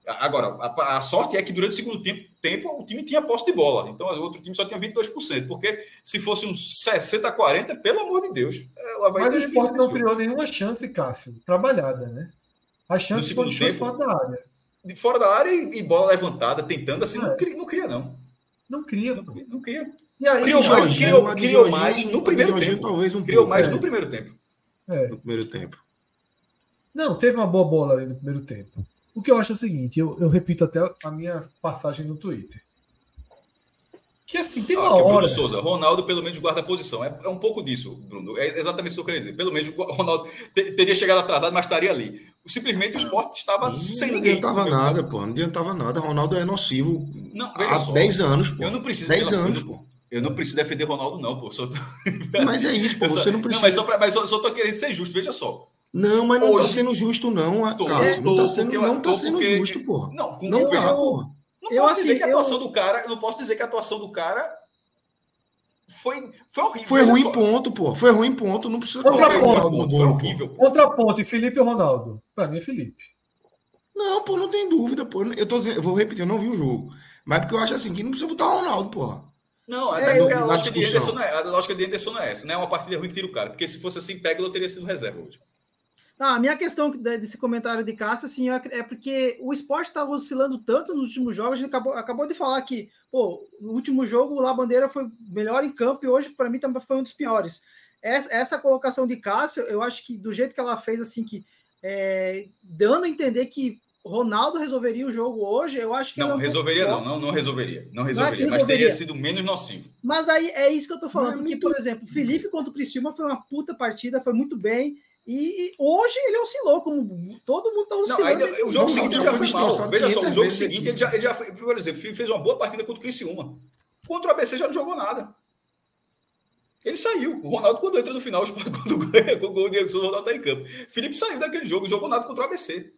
B: Agora, a, a, sorte é que durante o segundo tempo, tempo, o time tinha posse de bola. Então, o outro time só tinha 22%. Porque se fosse uns 60 40, pelo amor de Deus.
C: É, Mas o esporte não criou nenhuma chance, Cássio, trabalhada, né? A chance foi de fora da área.
B: De fora da área e, e bola levantada, tentando assim, é. não, cria, não cria, não.
C: Não cria.
B: Não, não cria.
C: E aí,
B: criou mais, criou, criou mais no primeiro tempo.
A: Talvez um
B: criou mais é. no primeiro tempo.
A: É. No primeiro tempo.
C: Não, teve uma boa bola ali no primeiro tempo. O que eu acho é o seguinte, eu, eu repito até a minha passagem no Twitter. Que assim, tem uma ah, hora. Bruno
B: Souza, Ronaldo pelo menos guarda a posição. É, é, um pouco disso, Bruno. É exatamente isso que eu queria dizer. Pelo menos o Ronaldo teria chegado atrasado, mas estaria ali. Simplesmente o esporte estava não, sem ninguém.
A: Não adiantava nada, pô. Não adiantava nada. Ronaldo é nocivo não, há só, 10 anos, pô.
B: Eu não preciso.
A: 10 anos, pô.
B: Eu não preciso defender Ronaldo, não, pô. Só...
A: Mas é isso, pô. Você não precisa.
B: Não, mas, só pra, mas só, só tô querendo ser justo, veja só.
A: Não, mas não Hoje, tá sendo justo, não, tô, Cássio. Não tá sendo, não tá sendo porque... justo, porra.
B: Não, não tá, porra. Não eu, posso assim, dizer que a atuação eu... do cara. Eu não posso dizer que a atuação do cara foi, foi horrível.
A: Foi ruim, só. ponto, pô. Foi ruim, ponto. Não precisa
C: Outra ponto, no gol, foi horrível. Pô. Outra ponto, e Felipe ou Ronaldo? Pra mim é Felipe.
A: Não, pô, não tem dúvida, pô. Eu, tô, eu vou repetir, eu não vi o jogo. Mas porque eu acho assim que não precisa botar o Ronaldo, porra.
B: Não, é, porque a lógica, de Anderson não é, a lógica de Anderson não é essa, não é uma partida ruim que tira o cara. Porque se fosse assim, pega, eu teria sido reserva hoje.
D: Ah, a minha questão desse comentário de Cássio assim, é, é porque o esporte estava oscilando tanto nos últimos jogos. A gente acabou, acabou de falar que, pô, no último jogo o La Bandeira foi melhor em campo e hoje, para mim, também foi um dos piores. Essa, essa, colocação de Cássio, eu acho que do jeito que ela fez, assim, que é, dando a entender que Ronaldo resolveria o jogo hoje, eu acho que.
B: Não, resolveria, não, não, não resolveria. Não resolveria, não é mas teria sido menos nocivo.
D: Mas aí é isso que eu tô falando, porque, muito... por exemplo, Felipe contra o Cristiano foi uma puta partida, foi muito bem. E, hoje ele oscilou, como todo mundo está oscilando. Não, ainda,
B: o jogo seguinte já, já foi mal. Veja só, o jogo seguinte ele já, ele já foi, por exemplo, fez uma boa partida contra o Criciúma. Contra o ABC já não jogou nada. Ele saiu. O Ronaldo, quando entra no final, quando ganha com o gol, o Ronaldo está em campo. Felipe saiu daquele jogo, jogou nada contra o ABC.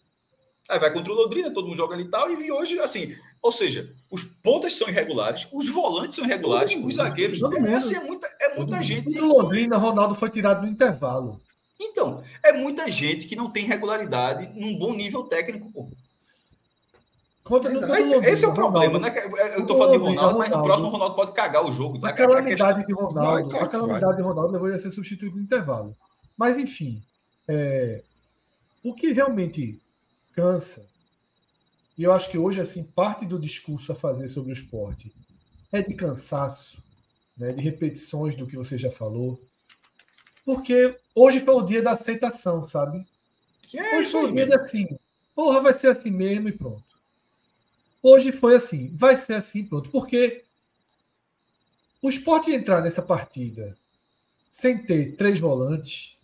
B: Aí vai contra o Londrina, todo mundo joga ali e tal, e hoje, assim, ou seja, os pontas são irregulares, os volantes são irregulares, os zagueiros. É, assim, é muita, é muita gente.
C: O Londrina, Ronaldo foi tirado no intervalo.
B: Então, é muita gente que não tem regularidade num bom nível técnico, pô. Contra, Londrina, esse é o problema, né? Eu estou falando de Ronaldo, mas no próximo Ronaldo pode cagar o jogo.
C: A né? calamidade de Ronaldo, vai, a calamidade de Ronaldo deveria ser substituído no intervalo. Mas, enfim, é, o que realmente cansa, e eu acho que hoje, assim, parte do discurso a fazer sobre o esporte é de cansaço, né, de repetições do que você já falou, porque hoje foi o dia da aceitação, sabe? Que é hoje foi o dia da assim, porra, vai ser assim mesmo e pronto. Hoje foi assim, vai ser assim pronto. Porque o esporte entrar nessa partida sem ter três volantes,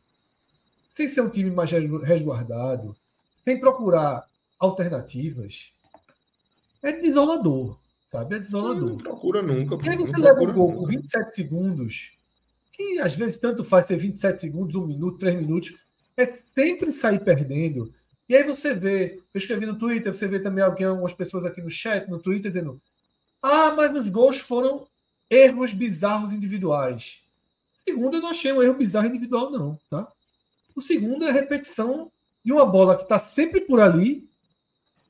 C: sem ser um time mais resguardado, sem procurar alternativas, é desolador, sabe? É desolador.
A: Não procura nunca.
C: E aí você leva um gol com 27 segundos, que às vezes tanto faz ser 27 segundos, um minuto, três minutos, é sempre sair perdendo. E aí você vê, eu escrevi no Twitter, você vê também alguém, algumas pessoas aqui no chat, no Twitter, dizendo: Ah, mas os gols foram erros bizarros individuais. Segundo, eu não achei um erro bizarro individual, não, tá? O segundo é a repetição de uma bola que está sempre por ali.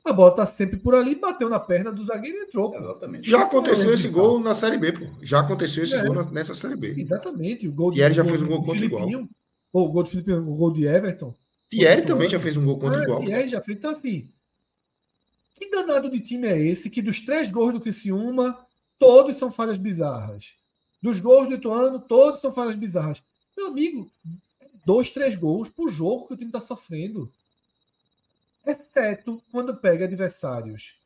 C: A bola está sempre por ali, bateu na perna do zagueiro e entrou.
A: Exatamente. Já aconteceu esse gol na Série B, pô. Já aconteceu esse é. gol nessa Série B.
C: Exatamente. O gol
A: Thierry já fez um gol contra igual.
C: O gol do Felipe, o gol de Everton.
A: Thierry também já fez um gol contra ah, igual.
C: Thierry já fez. Então, assim, que danado de time é esse que dos três gols do Criciúma, todos são falhas bizarras? Dos gols do Ituano, todos são falhas bizarras. Meu amigo, dois, três gols por jogo que o time está sofrendo. Exceto quando pega adversários.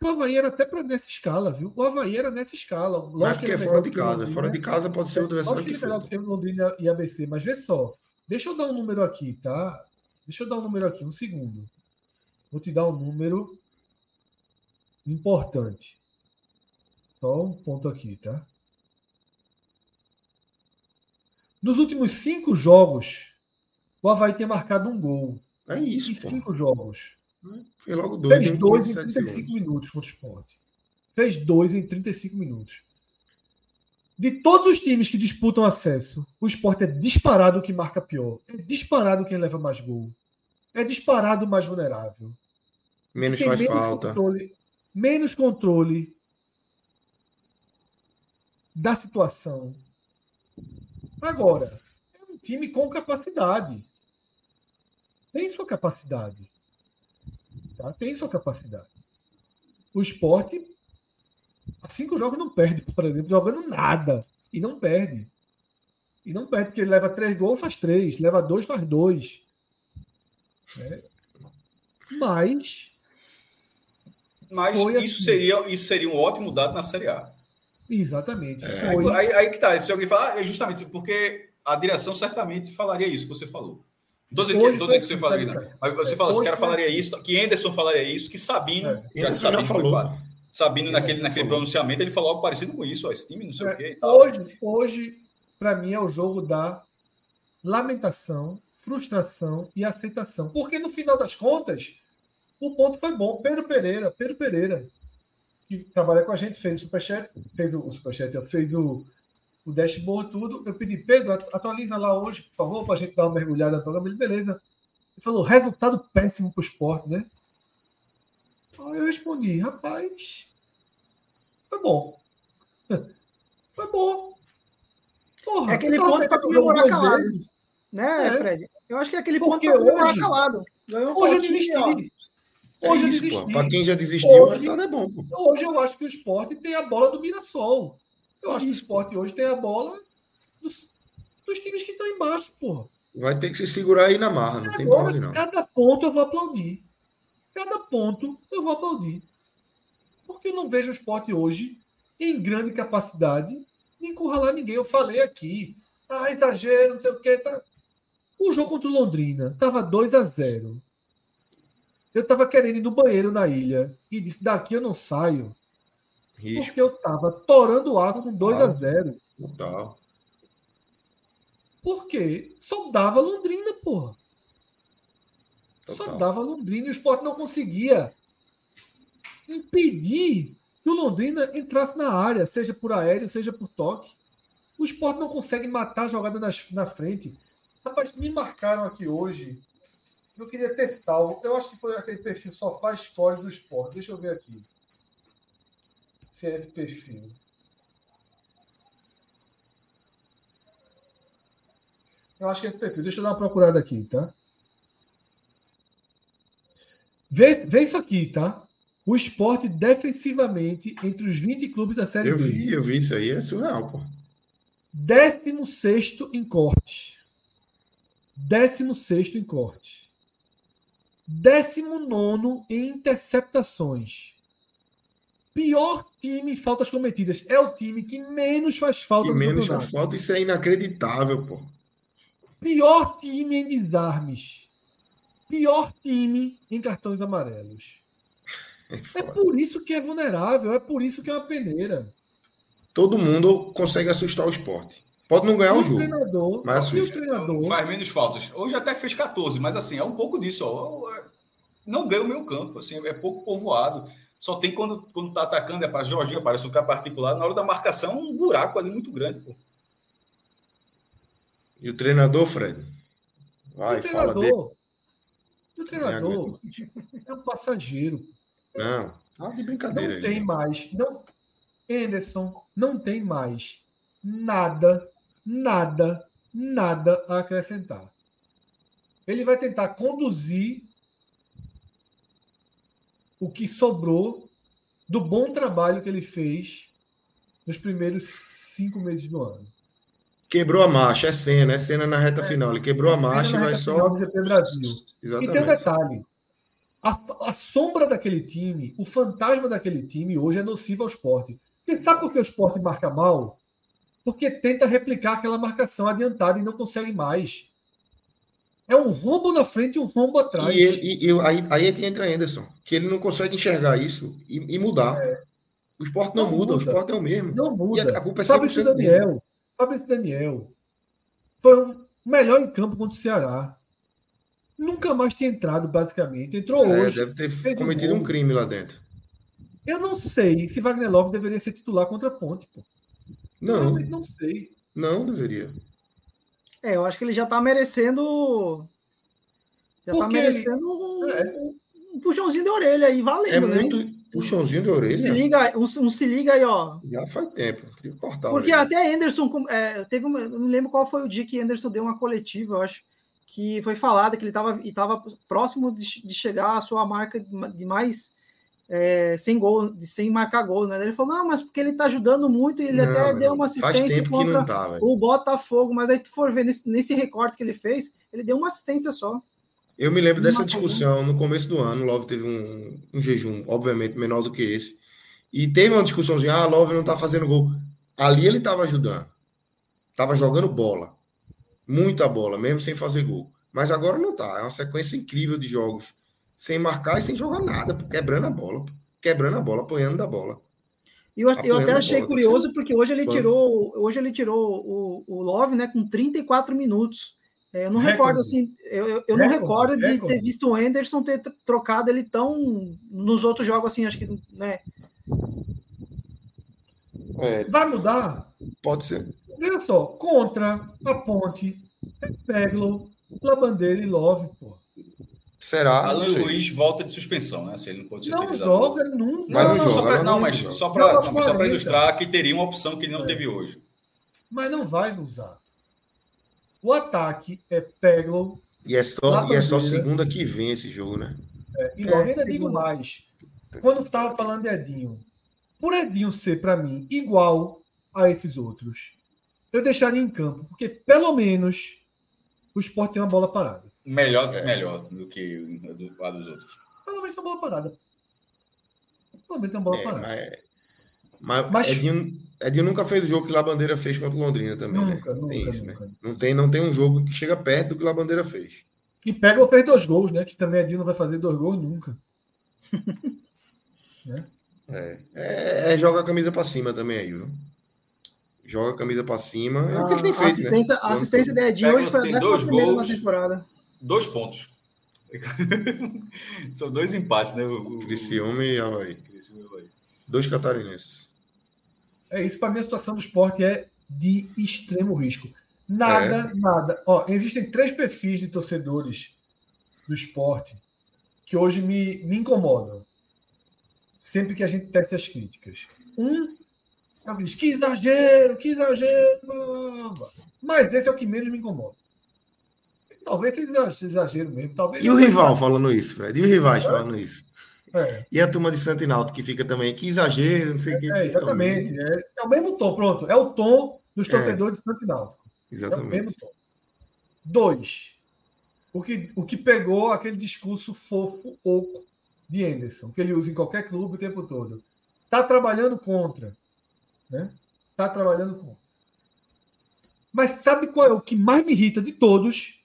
C: O Havaí era até para nessa escala, viu? O Havaí era nessa escala.
A: Lógico mas que é fora de casa. Fora de casa pode ser o adversário que, que for.
C: que Londrina e ABC, mas vê só. Deixa eu dar um número aqui, tá? Deixa eu dar um número aqui, um segundo. Vou te dar um número importante. Só um ponto aqui, tá? Nos últimos cinco jogos, o Havaí tem marcado um gol.
A: É isso. Em
C: cinco jogos.
A: Foi logo dois.
C: Fez dois em 35 segundos. minutos contra o esporte. Fez dois em 35 minutos. De todos os times que disputam acesso, o esporte é disparado que marca pior. É disparado quem leva mais gol. É disparado mais vulnerável.
A: Menos faz menos falta.
C: Controle, menos controle da situação Agora, é um time com capacidade. Tem sua capacidade. Tá? Tem sua capacidade. O esporte, há cinco jogos não perde, por exemplo, jogando nada. E não perde. E não perde, porque ele leva três gols, faz três. Leva dois, faz dois. É. Mas.
B: Mas isso, assim. seria, isso seria um ótimo dado na Série A.
C: Exatamente.
B: É, aí, aí, que tá. Se alguém falar, é justamente porque a direção certamente falaria isso que você falou. Estou dizendo, que, que você falaria, não. Mas você falou, esse cara falaria isso, que Anderson falaria isso, que Sabino, é. já, Sabino já falou. Foi, Sabino, naquele, naquele falou. pronunciamento, ele falou algo parecido com isso, ó, esse time, não sei é, o quê.
C: Hoje, hoje para mim, é o jogo da lamentação, frustração e aceitação. Porque no final das contas, o ponto foi bom. Pedro Pereira, Pedro Pereira, que trabalha com a gente, fez o superchat, fez o, o superchat, fez o, o dashboard, tudo. Eu pedi, Pedro, atualiza lá hoje, por favor, para a gente dar uma mergulhada no programa. Ele, beleza. Ele falou, resultado péssimo para o esporte, né? Aí eu respondi, rapaz, foi bom. Foi bom.
D: Porra, é aquele ponto para comemorar calado. Né, é. Fred? Eu acho que é aquele ponto para comemorar calado.
C: hoje eu desisti.
A: Hoje é isso, Para quem já desistiu, hoje, o resultado é bom. Pô.
C: Hoje eu acho que o esporte tem a bola do Mirassol. Eu acho que o esporte hoje tem a bola dos, dos times que estão embaixo, porra.
A: Vai ter que se segurar aí na marra, não tem bola não.
C: Cada ponto eu vou aplaudir. Cada ponto eu vou aplaudir. Porque eu não vejo o esporte hoje em grande capacidade de encurralar ninguém. Eu falei aqui. Ah, exagero, não sei o quê. Tá... O jogo contra o Londrina estava 2 a 0 eu estava querendo ir no banheiro na ilha e disse: daqui eu não saio. Risco. Porque eu estava torando o aço com 2 a 0
A: Total.
C: Porque só dava Londrina, porra. Total. Só dava Londrina e o esporte não conseguia impedir que o Londrina entrasse na área, seja por aéreo, seja por toque. O esporte não consegue matar a jogada nas, na frente. Rapaz, me marcaram aqui hoje eu queria ter tal. Eu acho que foi aquele perfil sofá escolhe do esporte. Deixa eu ver aqui. Se é esse perfil. Eu acho que é esse perfil. Deixa eu dar uma procurada aqui, tá? Vê, vê isso aqui, tá? O esporte defensivamente entre os 20 clubes da Série
A: eu B. Eu vi, eu vi isso aí, é surreal, pô.
C: 16 em corte. 16 em corte. 19 em interceptações. Pior time em faltas cometidas. É o time que menos faz falta
A: que menos faz falta, isso é inacreditável, pô.
C: Pior time em desarmes. Pior time em cartões amarelos. É, é por isso que é vulnerável, é por isso que é uma peneira.
A: Todo mundo consegue assustar o esporte. Pode não ganhar o, o jogo.
C: Treinador,
A: mas assusta. o
B: treinador. Faz menos faltas. Hoje até fez 14, mas assim, é um pouco disso. Ó. Não ganha o meu campo, assim, é pouco povoado. Só tem quando, quando tá atacando, é para Jorginho, aparece um cara particular. Na hora da marcação, um buraco ali muito grande. Pô.
A: E o treinador, Fred?
C: Vai, o treinador, fala dele. O treinador é um passageiro.
A: Não, tá de brincadeira.
C: Não tem mais. Não, Anderson não tem mais nada, nada, nada a acrescentar. Ele vai tentar conduzir o que sobrou do bom trabalho que ele fez nos primeiros cinco meses do ano.
A: Quebrou a marcha, é cena, é cena na reta é, final. Ele quebrou é a marcha e vai só.
C: Brasil. Exatamente. E tem um detalhe: a, a, sombra daquele time, o fantasma daquele time hoje é nocivo ao esporte. E sabe por que o esporte marca mal? Porque tenta replicar aquela marcação adiantada e não consegue mais. É um rombo na frente e um rombo atrás.
A: E, ele, e, e aí, aí, é que entra Anderson, que ele não consegue enxergar isso e, e mudar. É. O esporte não, não muda, muda, o esporte é o mesmo.
C: Não muda.
A: E a, culpa é
C: Fabrício Daniel. Fabrício Daniel foi o melhor em campo contra o Ceará. Nunca mais tinha entrado, basicamente. Entrou é, hoje.
A: Deve ter cometido um, um, crime lá dentro.
C: Eu não sei se Wagner Love deveria ser titular contra a Ponte. Pô.
A: Não.
C: Eu não sei.
A: Não deveria.
D: É, eu acho que ele já tá merecendo. Já tá Porque tá merecendo ele... é. um, um, puxãozinho de orelha aí, valendo. É
A: né? muito puxãozinho de orelha.
D: Se liga, um, um, se liga aí, ó.
A: Já faz tempo. Tem que cortar.
D: Porque até Anderson. É, teve uma, não lembro qual foi o dia que Anderson deu uma coletiva, eu acho. Que foi falado que ele estava próximo de, de chegar à sua marca de mais é, sem gol, sem marcar gols, né? Ele falou, não, mas porque ele tá ajudando muito, e ele não, até deu uma assistência contra
A: tá,
D: o Botafogo, mas aí tu for ver nesse, nesse recorte que ele fez, ele deu uma assistência só.
A: Eu me lembro dessa discussão no começo do ano, Love teve um, um, jejum, obviamente, menor do que esse, e teve uma discussãozinha, ah, Love não tá fazendo gol. Ali ele tava ajudando, tava jogando bola, muita bola, mesmo sem fazer gol. Mas agora não tá, é uma sequência incrível de jogos sem marcar e sem jogar nada, quebrando a bola, quebrando a bola, apoiando da bola.
D: E eu, eu até achei bola, tá curioso, porque hoje ele tirou, hoje ele tirou o, o Love né, com 34 minutos. É, eu não recorde. recordo assim, eu, eu, não recordo de ter visto o Anderson ter trocado ele tão nos outros jogos assim, acho que, né?
C: É, Vai mudar?
A: Pode ser.
C: Olha só, contra a Ponte, Peglo, Labandeira e Love, pô.
A: Será?
B: Alan Luiz volta de suspensão, né? Se ele não pode ser
C: não joga nunca.
B: Mas não, não, não, joga, não, mas só para ilustrar que teria uma opção que ele não é. teve hoje.
C: Mas não vai usar. O ataque é Peglo.
A: E é só, e é só segunda que vem esse jogo, né?
C: É, e logo é, ainda digo mais. Quando estava falando de Edinho, por Edinho ser para mim igual a esses outros, eu deixaria em campo, porque pelo menos o esporte tem uma bola parada.
B: Melhor, é. melhor do que do, a dos outros.
C: Pelo menos uma bola parada. Pelo menos uma bola é,
A: parada. Mas, mas, Edinho, Edinho nunca fez o jogo que Labandeira fez contra o Londrina também. Nunca, né? nunca, tem isso, nunca. Né? Não, tem, não tem um jogo que chega perto do que Labandeira fez.
C: Que pega ou fez dois gols, né? Que também Edinho não vai fazer dois gols nunca.
A: né? é, é, é, joga a camisa para cima também aí, viu? Joga a camisa para cima. É o que ele tem feito,
D: a assistência,
A: né?
D: A assistência de Edinho hoje foi a décima primeira na temporada
B: dois pontos. São dois empates, né? O,
A: Criciúma e Havaí. Dois catarinenses.
C: É isso, para mim a situação do esporte é de extremo risco. Nada, é. nada. Ó, existem três perfis de torcedores do esporte que hoje me, me incomodam. Sempre que a gente testa as críticas. Um é o que diz, que exagero, que exagero. Mas esse é o que menos me incomoda. Talvez seja exagero mesmo. Talvez
A: e o rival falando isso, Fred? E os rivais é. falando isso? É. E a turma de Santinalto que fica também, que exagero, não sei o que.
C: É, exatamente. É, é, o mesmo tom, pronto. É o tom dos é. torcedores de Santinalto.
A: Exatamente. É o mesmo tom.
C: Dois. O que, o que pegou aquele discurso fofo, oco de Anderson, que ele usa em qualquer clube o tempo todo. Está trabalhando contra. Né? Está trabalhando contra. Mas sabe qual é o que mais me irrita de todos?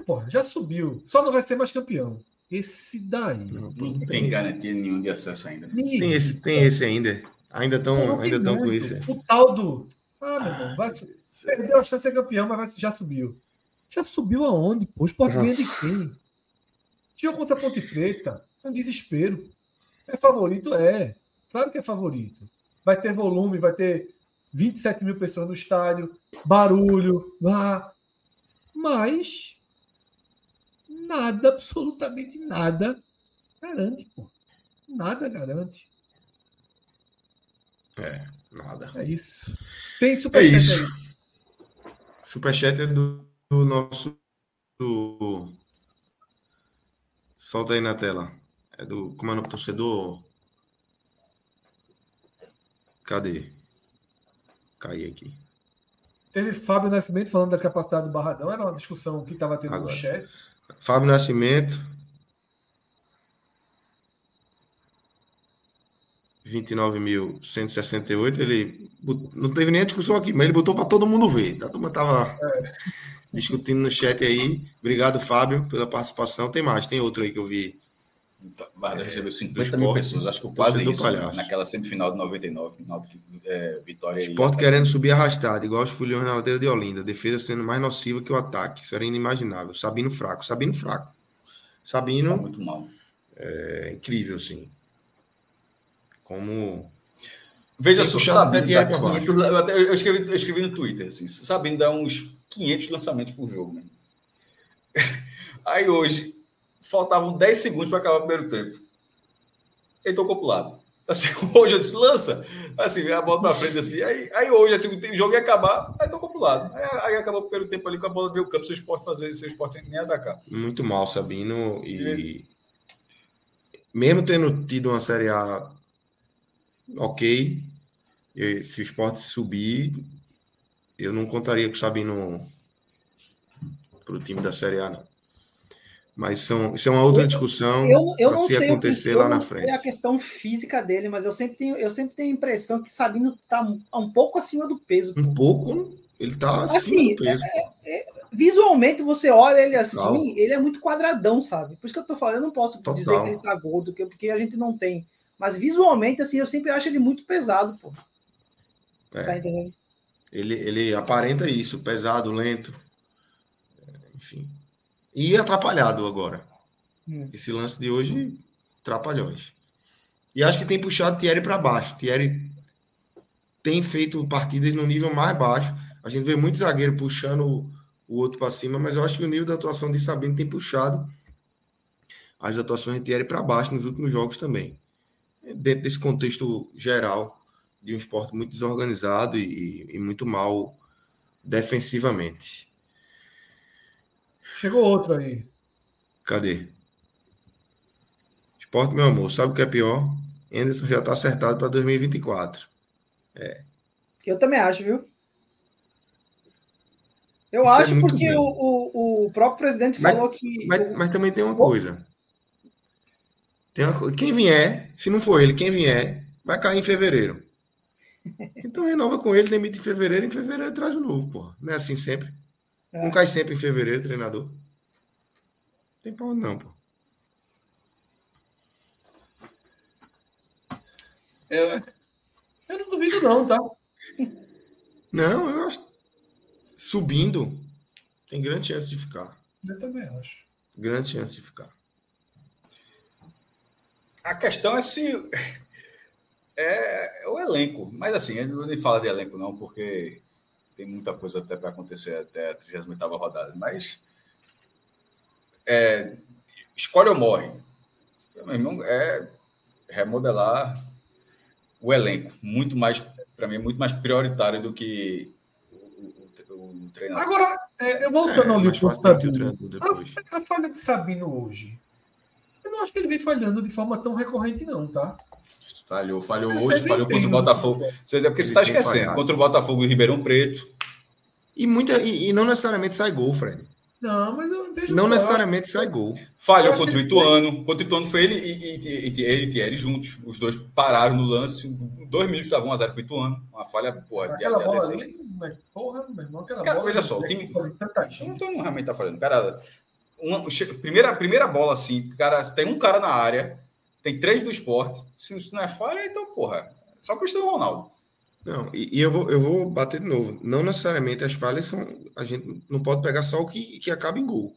C: É, porra, já subiu. Só não vai ser mais campeão. Esse daí.
B: Não, não tem garantia nenhuma de acesso ainda.
A: Tem esse, tem esse ainda. Ainda estão ainda tão com isso.
C: O tal do. Ah, meu irmão, vai, perdeu a chance de ser campeão, mas já subiu. Já subiu aonde? Pô, o Sport ganha de quem? Tinha contra a Ponte Preta. É um desespero. É favorito? É. Claro que é favorito. Vai ter volume, vai ter 27 mil pessoas no estádio, barulho, lá. Mas nada, absolutamente nada garante, pô. Nada garante.
A: É, nada.
C: É isso. Tem superchat
A: é isso.
C: aí.
A: Superchat é do, do nosso. Do... Solta aí na tela. É do. Como é o nome? Torcedor. Cadê? Caí aqui.
C: Teve Fábio Nascimento falando da capacidade do Barradão. Era uma discussão que estava tendo
A: Agora.
C: no chat.
A: Fábio Nascimento. 29.168. Ele não teve nem a discussão aqui, mas ele botou para todo mundo ver. A turma tava discutindo no chat aí. Obrigado, Fábio, pela participação. Tem mais, tem outro aí que eu vi.
B: Barra recebeu 50
A: do
B: mil pessoas, acho que quase isso,
A: palhaço.
B: naquela semifinal de 99, Náutico, é, Vitória
A: Esporte querendo subir arrastado, igual os fulhões na ladeira de Olinda. Defesa sendo mais nociva que o ataque. Isso era inimaginável. Sabino fraco. Sabino fraco.
B: tá
A: Sabino
B: muito mal.
A: é incrível, sim. Como.
B: Veja só,
A: até
B: Sabino. 500, eu, até- eu escrevi, eu escrevi no Twitter, assim, Sabino dá uns 500 lançamentos por jogo. Né? Aí hoje, faltavam 10 segundos para acabar o primeiro tempo. Ele tocou pro lado. Assim, hoje eu disse, lança. Assim, a bola pra frente, assim. Aí, aí hoje, assim, o jogo ia acabar, aí tocou pro lado. Aí, aí acabou o primeiro tempo ali com a bola meio campo, seu esporte fazer, seu esporte sem nem atacar.
A: Muito mal, Sabino. E. Mesmo tendo tido uma Série A ok, e se o esporte subir, eu não contaria com o Sabino para o time da Série A, não. Mas são, isso é uma outra discussão para se
D: que-
A: acontecer
D: eu
A: lá
D: não
A: na
D: sei
A: frente.
D: a questão física dele, mas eu sempre tenho, eu sempre tenho a impressão que Sabino tá um, pouco acima do peso.
A: Um pouco, ele tá acima
D: Assim,
A: do peso.
D: Visualmente, você olha ele assim,
A: Total.
D: ele é muito quadradão, sabe? Por isso que eu tô falando, eu não posso
A: Total.
D: dizer que ele tá gordo, que- porque a gente não tem. Mas visualmente, assim, eu sempre acho ele muito pesado, pô.
A: É.
D: Tá entendendo?
A: Ele, ele aparenta isso, pesado, lento. Enfim. E atrapalhado agora.
D: Hum.
A: Esse lance de hoje, trapalhões. E acho que tem puxado Thierry para baixo. Thierry tem feito partidas no nível mais baixo. A gente vê muito zagueiro puxando o, o outro para cima, mas eu acho que o nível da atuação de Sabino tem puxado as atuações de Thierry para baixo nos últimos jogos também. Dentro desse contexto geral de um esporte muito desorganizado e, e muito mal defensivamente.
C: Chegou outro aí.
A: Cadê? Esporte, meu amor, sabe o que é pior? Anderson já está acertado para 2024.
D: Eu também acho, viu? Eu
A: Isso é
D: acho
A: muito
D: porque o, o, o próprio presidente
A: Mas-
D: falou que.
A: Mas, mas também tem uma coisa. Tem uma co- Quem vier, se não for ele, quem vier, vai cair em fevereiro. Então renova com ele, demite em fevereiro, em fevereiro traz o novo, porra. Não é assim sempre.
D: É.
A: Não cai sempre em fevereiro, treinador. Tem pau não, pô.
C: Eu, eu não duvido, não, tá?
A: Não, eu acho. Subindo, tem grande chance de ficar.
C: Eu também acho.
A: Grande chance de ficar.
B: A questão é se é, é o elenco. Mas assim, eu não nem fala de elenco, não, porque tem muita coisa até para acontecer até a 38 rodada. Mas é, escolhe ou morre. Meu irmão, é remodelar o elenco. Muito mais, para mim, muito mais prioritário do que o, o- o- treinador.
C: Agora, é, eu
A: É,
C: voltando ali
A: demitir o
C: Sabino. A, a falha de Sabino hoje. Eu não acho que ele vem falhando de forma tão recorrente, não, tá?
B: Falhou, falhou hoje,
C: teve
B: falhou contra o. Botafogo. Você- É porque você está esquecendo.
A: falhado.
B: Contra o Botafogo e Ribeirão Preto.
A: E, muita, e, e não necessariamente sai gol, Fred.
C: Não, mas eu vejo
A: Não
C: só,
A: necessariamente sai gol.
B: Falhou
C: acho
B: contra o Ituano. Contra o Ituano foi ele e, e, e, e ele e Thierry juntos. Os dois pararam no lance. Dois minutos estavam 1x0 para o Ituano. Uma falha, porra, de,
C: Aquela bola ali, mas, porra, meu irmão, aquela
B: Cara,
C: bola.
B: veja só, o time-
C: Tanta
B: O
C: gente.
B: Ituano realmente está falhando. Cara, uma, primeira, primeira bola assim, cara, tem um cara na área, tem três do esporte. Se isso não é falha, então, porra, só Cristiano Ronaldo.
A: Não, e, e, eu, vou, eu vou bater de novo. Não necessariamente as falhas são. A gente não pode pegar só o que, que acaba em gol.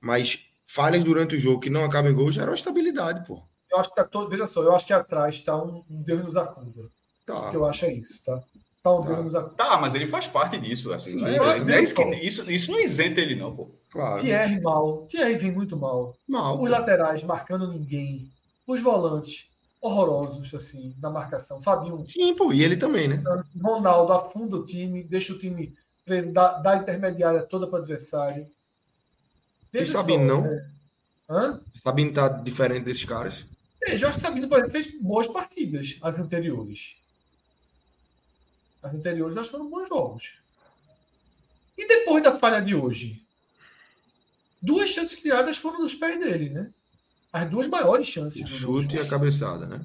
A: Mas falhas durante o jogo que não acabam em gol geram estabilidade, pô.
C: Eu acho que tá todo, veja só, eu acho que atrás está um, um Deus nos acuda. Tá. que eu acho é isso, tá?
B: Tá, um Deus nos acuda. tá, mas ele faz parte disso, assim. Sim, é, é, é isso, que, isso, isso não isenta ele, não, pô.
C: Claro. Thierry mal. Thierry vem muito mal.
A: mal
C: Os pô. laterais marcando ninguém. Os volantes horrorosos, assim, na marcação. Fabinho.
A: Sim, pô, e ele também, né?
C: Ronaldo afunda o time, deixa o time preso, dá, dá intermediária toda para o adversário.
A: Veja e Sabino só, não? É... Hã? Sabino tá diferente desses caras?
C: É, Jorge Sabino, por exemplo, fez boas partidas as anteriores. As anteriores elas foram bons jogos. E depois da falha de hoje? Duas chances criadas foram nos pés dele, né? As duas maiores chances.
A: O chute e a cabeçada, né?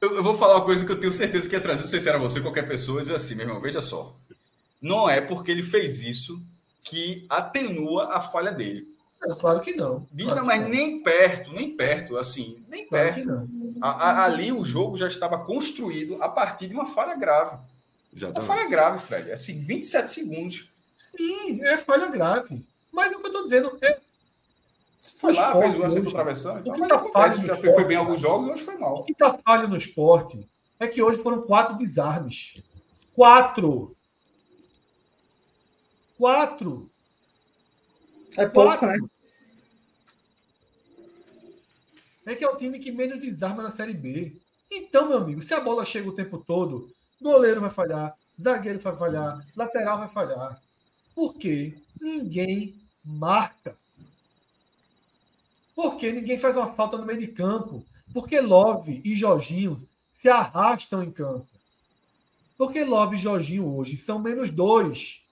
B: Eu, eu, vou falar uma coisa que eu tenho certeza que ia trazer, não sei se era você qualquer pessoa, dizer assim, meu irmão, veja só. Não é porque ele fez isso que atenua a falha dele.
C: É, claro que não.
B: Claro não, mas não. nem perto, nem perto, assim, nem claro perto. A, a, ali o jogo já estava construído a partir de uma falha grave. Exatamente. Uma falha grave, Fred. Assim, 27 segundos.
C: Sim, é falha grave. Mas é o que eu estou dizendo. É,
B: foi lá, fez o lance do travessão. Então, o que tá falho já foi, foi bem alguns jogos, hoje foi mal.
C: O que está falho no esporte é que hoje foram quatro desarmes. Quatro. Quatro.
D: É pouco, quatro. né?
C: É que é o time que menos desarma na Série B. Então, meu amigo, se a bola chega o tempo todo, goleiro vai falhar, zagueiro vai falhar, lateral vai falhar. Por quê? Ninguém marca. Porque ninguém faz uma falta no meio de campo. Porque Love e Jorginho se arrastam em campo. Porque Love e Jorginho hoje são menos dois.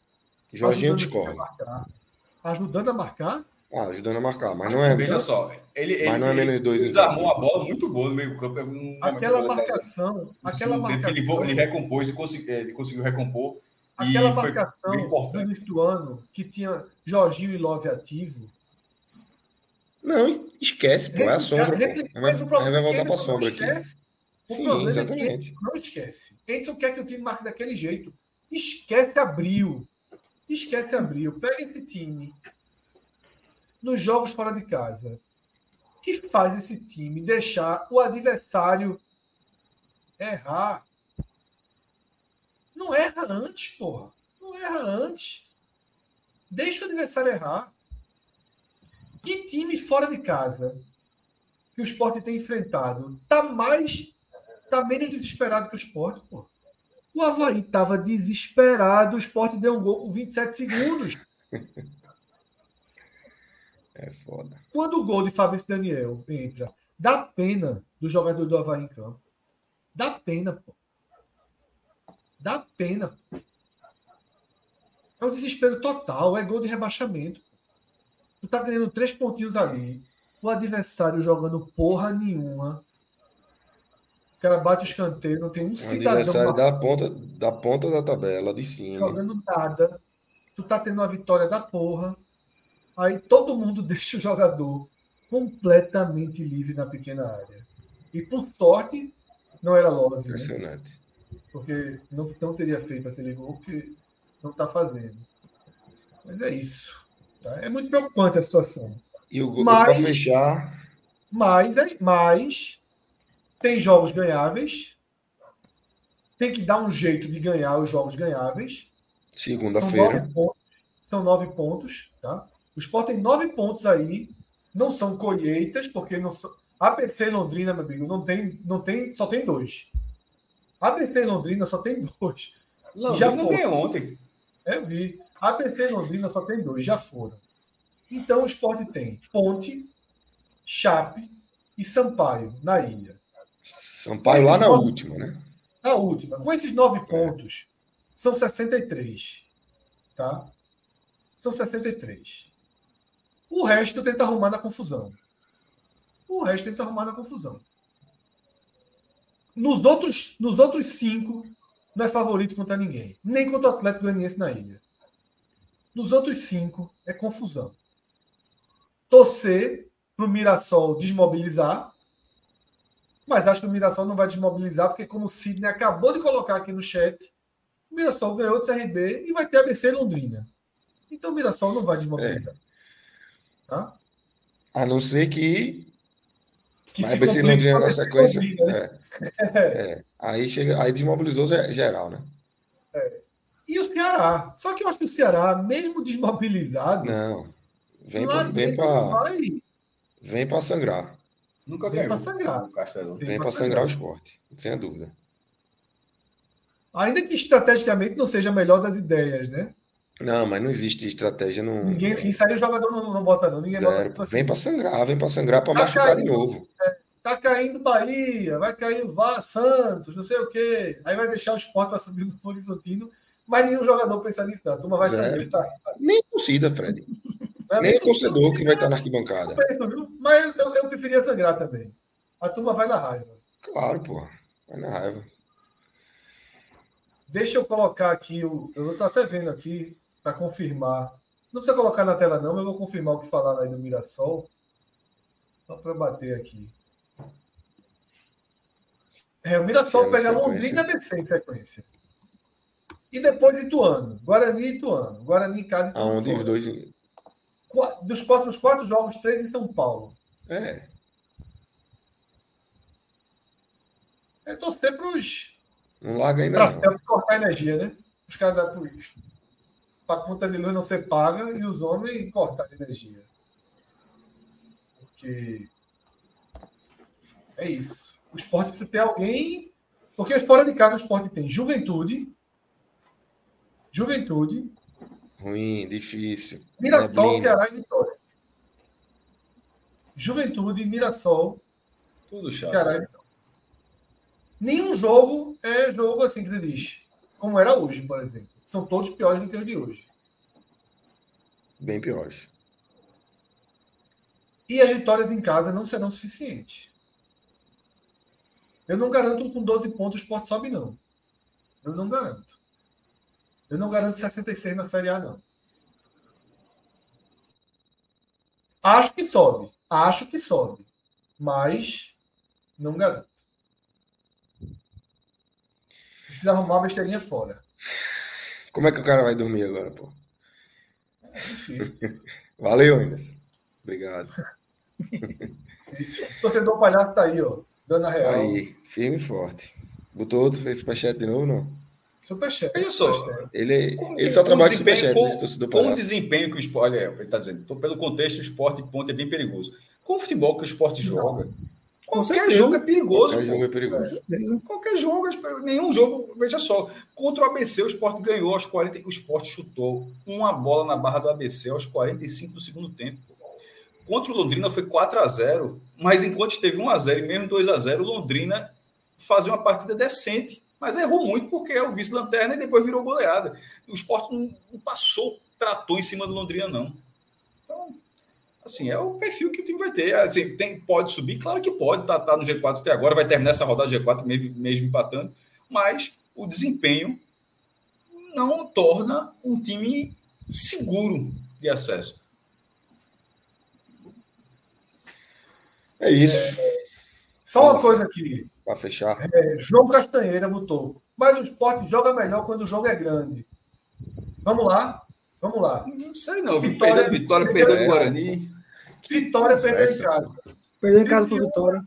A: Jorginho discorre.
C: Ajudando a marcar?
A: Ah, ajudando a marcar, mas não é.
B: Veja só, ele,
A: mas
B: ele,
A: não é menos dois.
B: Ele desarmou uma bola muito boa no meio campo. Um,
C: aquela marcação, aquela marcação.
B: Ele, ele recompôs e conseguiu, ele conseguiu recompor.
C: Aquela marcação do início do ano que tinha Jorginho e Love ativo
A: não, esquece, pô, é a sombra. Pô. Vai, vai voltar para a sombra aqui.
C: O Sim, exatamente. É não esquece. Edson quer que o time marque daquele jeito. Esquece abril. Esquece abril. Pega esse time nos jogos fora de casa. que faz esse time deixar o adversário errar? Não erra antes, porra. Não erra antes. Deixa o adversário errar. Que time fora de casa que o esporte tem enfrentado tá mais. tá menos desesperado que o esporte, pô. O Havaí estava desesperado, o esporte deu um gol com 27 segundos.
A: É foda.
C: Quando o gol de Fabrício Daniel entra, dá pena do jogador do Havaí em campo. Dá pena, pô. Dá pena. É um desespero total, é gol de rebaixamento. Tu tá ganhando três pontinhos ali. O adversário jogando porra nenhuma. O cara bate o escanteio, não tem um o cidadão.
A: adversário da ponta, da ponta da tabela, de cima.
C: Jogando nada. Tu tá tendo uma vitória da porra. Aí todo mundo deixa o jogador completamente livre na pequena área. E por sorte, não era Love. Né?
A: Impressionante.
C: Né? Porque não, não teria feito aquele gol que não tá fazendo. Mas é isso. Tá? É muito preocupante a situação.
A: E o para fechar.
C: Mas, é, mas tem jogos ganháveis. Tem que dar um jeito de ganhar os jogos ganháveis.
A: Segunda-feira.
C: São nove pontos. Tá? O Sport tem nove pontos aí. Não são colheitas, porque não são. ABC Londrina, meu amigo, não tem, não tem, só tem dois. ABC Londrina só tem dois.
B: Londrina já não ganhou ontem.
C: Eu vi. A ABC Londrina só tem dois, já foram. Então o esporte tem Ponte, Chape e Sampaio na ilha.
A: Sampaio lá na nove, última, né?
C: Na última. Com esses nove pontos, são 63. Tá? São 63. O resto tenta arrumar na confusão. O resto tenta arrumar na confusão. Nos outros, nos outros cinco, não é favorito contra ninguém. Nem contra o Atlético Goianiense na ilha. Nos outros cinco, é confusão. torcer para o Mirassol desmobilizar, mas acho que o Mirassol não vai desmobilizar, porque como o Sidney acabou de colocar aqui no chat, o Mirassol ganhou do CRB e vai ter ABC Londrina. Então o Mirassol não vai desmobilizar. É. Tá?
A: A não ser que. que vai ABC Londrina na sequência. Né? É. é. Aí, chega, aí desmobilizou geral, né?
C: E o Ceará. Só que eu acho que o Ceará, mesmo desmobilizado.
A: Não. Vem para vem vai... vem para sangrar.
C: Nunca vem para
A: sangrar. Vem para sangrar o esporte, sem dúvida.
C: Ainda que estrategicamente não seja a melhor das ideias, né?
A: Não, mas não existe estratégia. Não...
C: Ninguém, isso aí o jogador não, não bota, não. Ninguém
A: Zero. bota, vem para sangrar, vem para sangrar para tá machucar caindo, de novo.
C: É, tá caindo Bahia, vai cair o Vá, Santos, não sei o quê. Aí vai deixar o esporte para subir no Horizontino, mas nenhum jogador pensa nisso, não. A turma vai
A: saber. Tá, tá. Nem torcida, Fred. É nem torcedor que vai estar na arquibancada.
C: Penso, mas eu, eu preferia sangrar também. A turma vai na raiva.
A: Claro, pô. Vai na raiva.
C: Deixa eu colocar aqui, o, eu estou até vendo aqui, para confirmar. Não precisa colocar na tela, não, mas eu vou confirmar o que falaram aí do Mirassol. Só para bater aqui. É, o Mirassol pega Londrina ABC em sequência. E depois Ituano. Guarani e Ituano. Guarani em casa.
A: Aonde os dois.
C: Dos próximos quatro jogos, três em São Paulo.
A: É.
C: É torcer para os.
A: Não larga ainda. Para
C: cortar energia, né? Os caras da para a conta de luz não ser paga e os homens cortar energia. Porque é isso. O esporte precisa ter alguém. Porque fora de casa o esporte tem juventude. Juventude.
A: Ruim, difícil.
C: Mirassol, Ceará e Vitória. Juventude, Mirassol.
B: Tudo chato. Ceará e Vitória.
C: Nenhum jogo é jogo assim que você diz. Como era hoje, por exemplo são todos piores do que os de hoje.
A: Bem piores.
C: E as vitórias em casa não serão suficientes. Eu não garanto com 12 pontos o esporte sobe, não. Eu não garanto. Eu não garanto 66 na Série A, não. Acho que sobe. Acho que sobe. Mas não garanto. Precisa arrumar uma besteirinha fora.
A: Como é que o cara vai dormir agora, pô?
C: É difícil.
A: Valeu, Anderson. Obrigado.
C: Torcedor palhaço tá aí, ó. Dando a real.
A: Aí, firme e forte. Botou outro, fez superchat de novo, não?
C: Superchat.
B: Olha só.
A: Ele, ele só trabalha com superchat, com.
B: Com o desempenho que o esporte... Olha, ele tá dizendo, pelo contexto, o esporte ponto é bem perigoso. Com o futebol que o esporte joga... Não Qualquer jogo é perigoso.
A: Qualquer jogo é perigoso.
B: Qualquer jogo, nenhum jogo, veja só. Contra o ABC, o Sport ganhou aos 40. O Sport chutou uma bola na barra do ABC aos 45 do segundo tempo. Contra o Londrina foi 4 a 0 mas enquanto esteve 1 a 0 e mesmo 2 a 0 o Londrina fazia uma partida decente, mas errou muito porque é o vice-lanterna e depois virou goleada. O Sport não, não passou, tratou em cima do Londrina, não. Então, assim, é o perfil que o time vai ter. Assim, tem, pode subir, claro que pode, tá, tá no G4 até agora, vai terminar essa rodada do G4 mesmo, mesmo empatando, mas o desempenho não torna um time seguro de acesso.
A: É isso. É,
C: só uma coisa aqui.
A: Para fechar.
C: É, João Castanheira botou. Mas o esporte joga melhor quando o jogo é grande. Vamos lá. Vamos lá.
B: Não sei não. Vitória, Vitória perdeu o Guarani.
C: Vitória perdeu em casa.
D: Perdeu em casa para Vitória.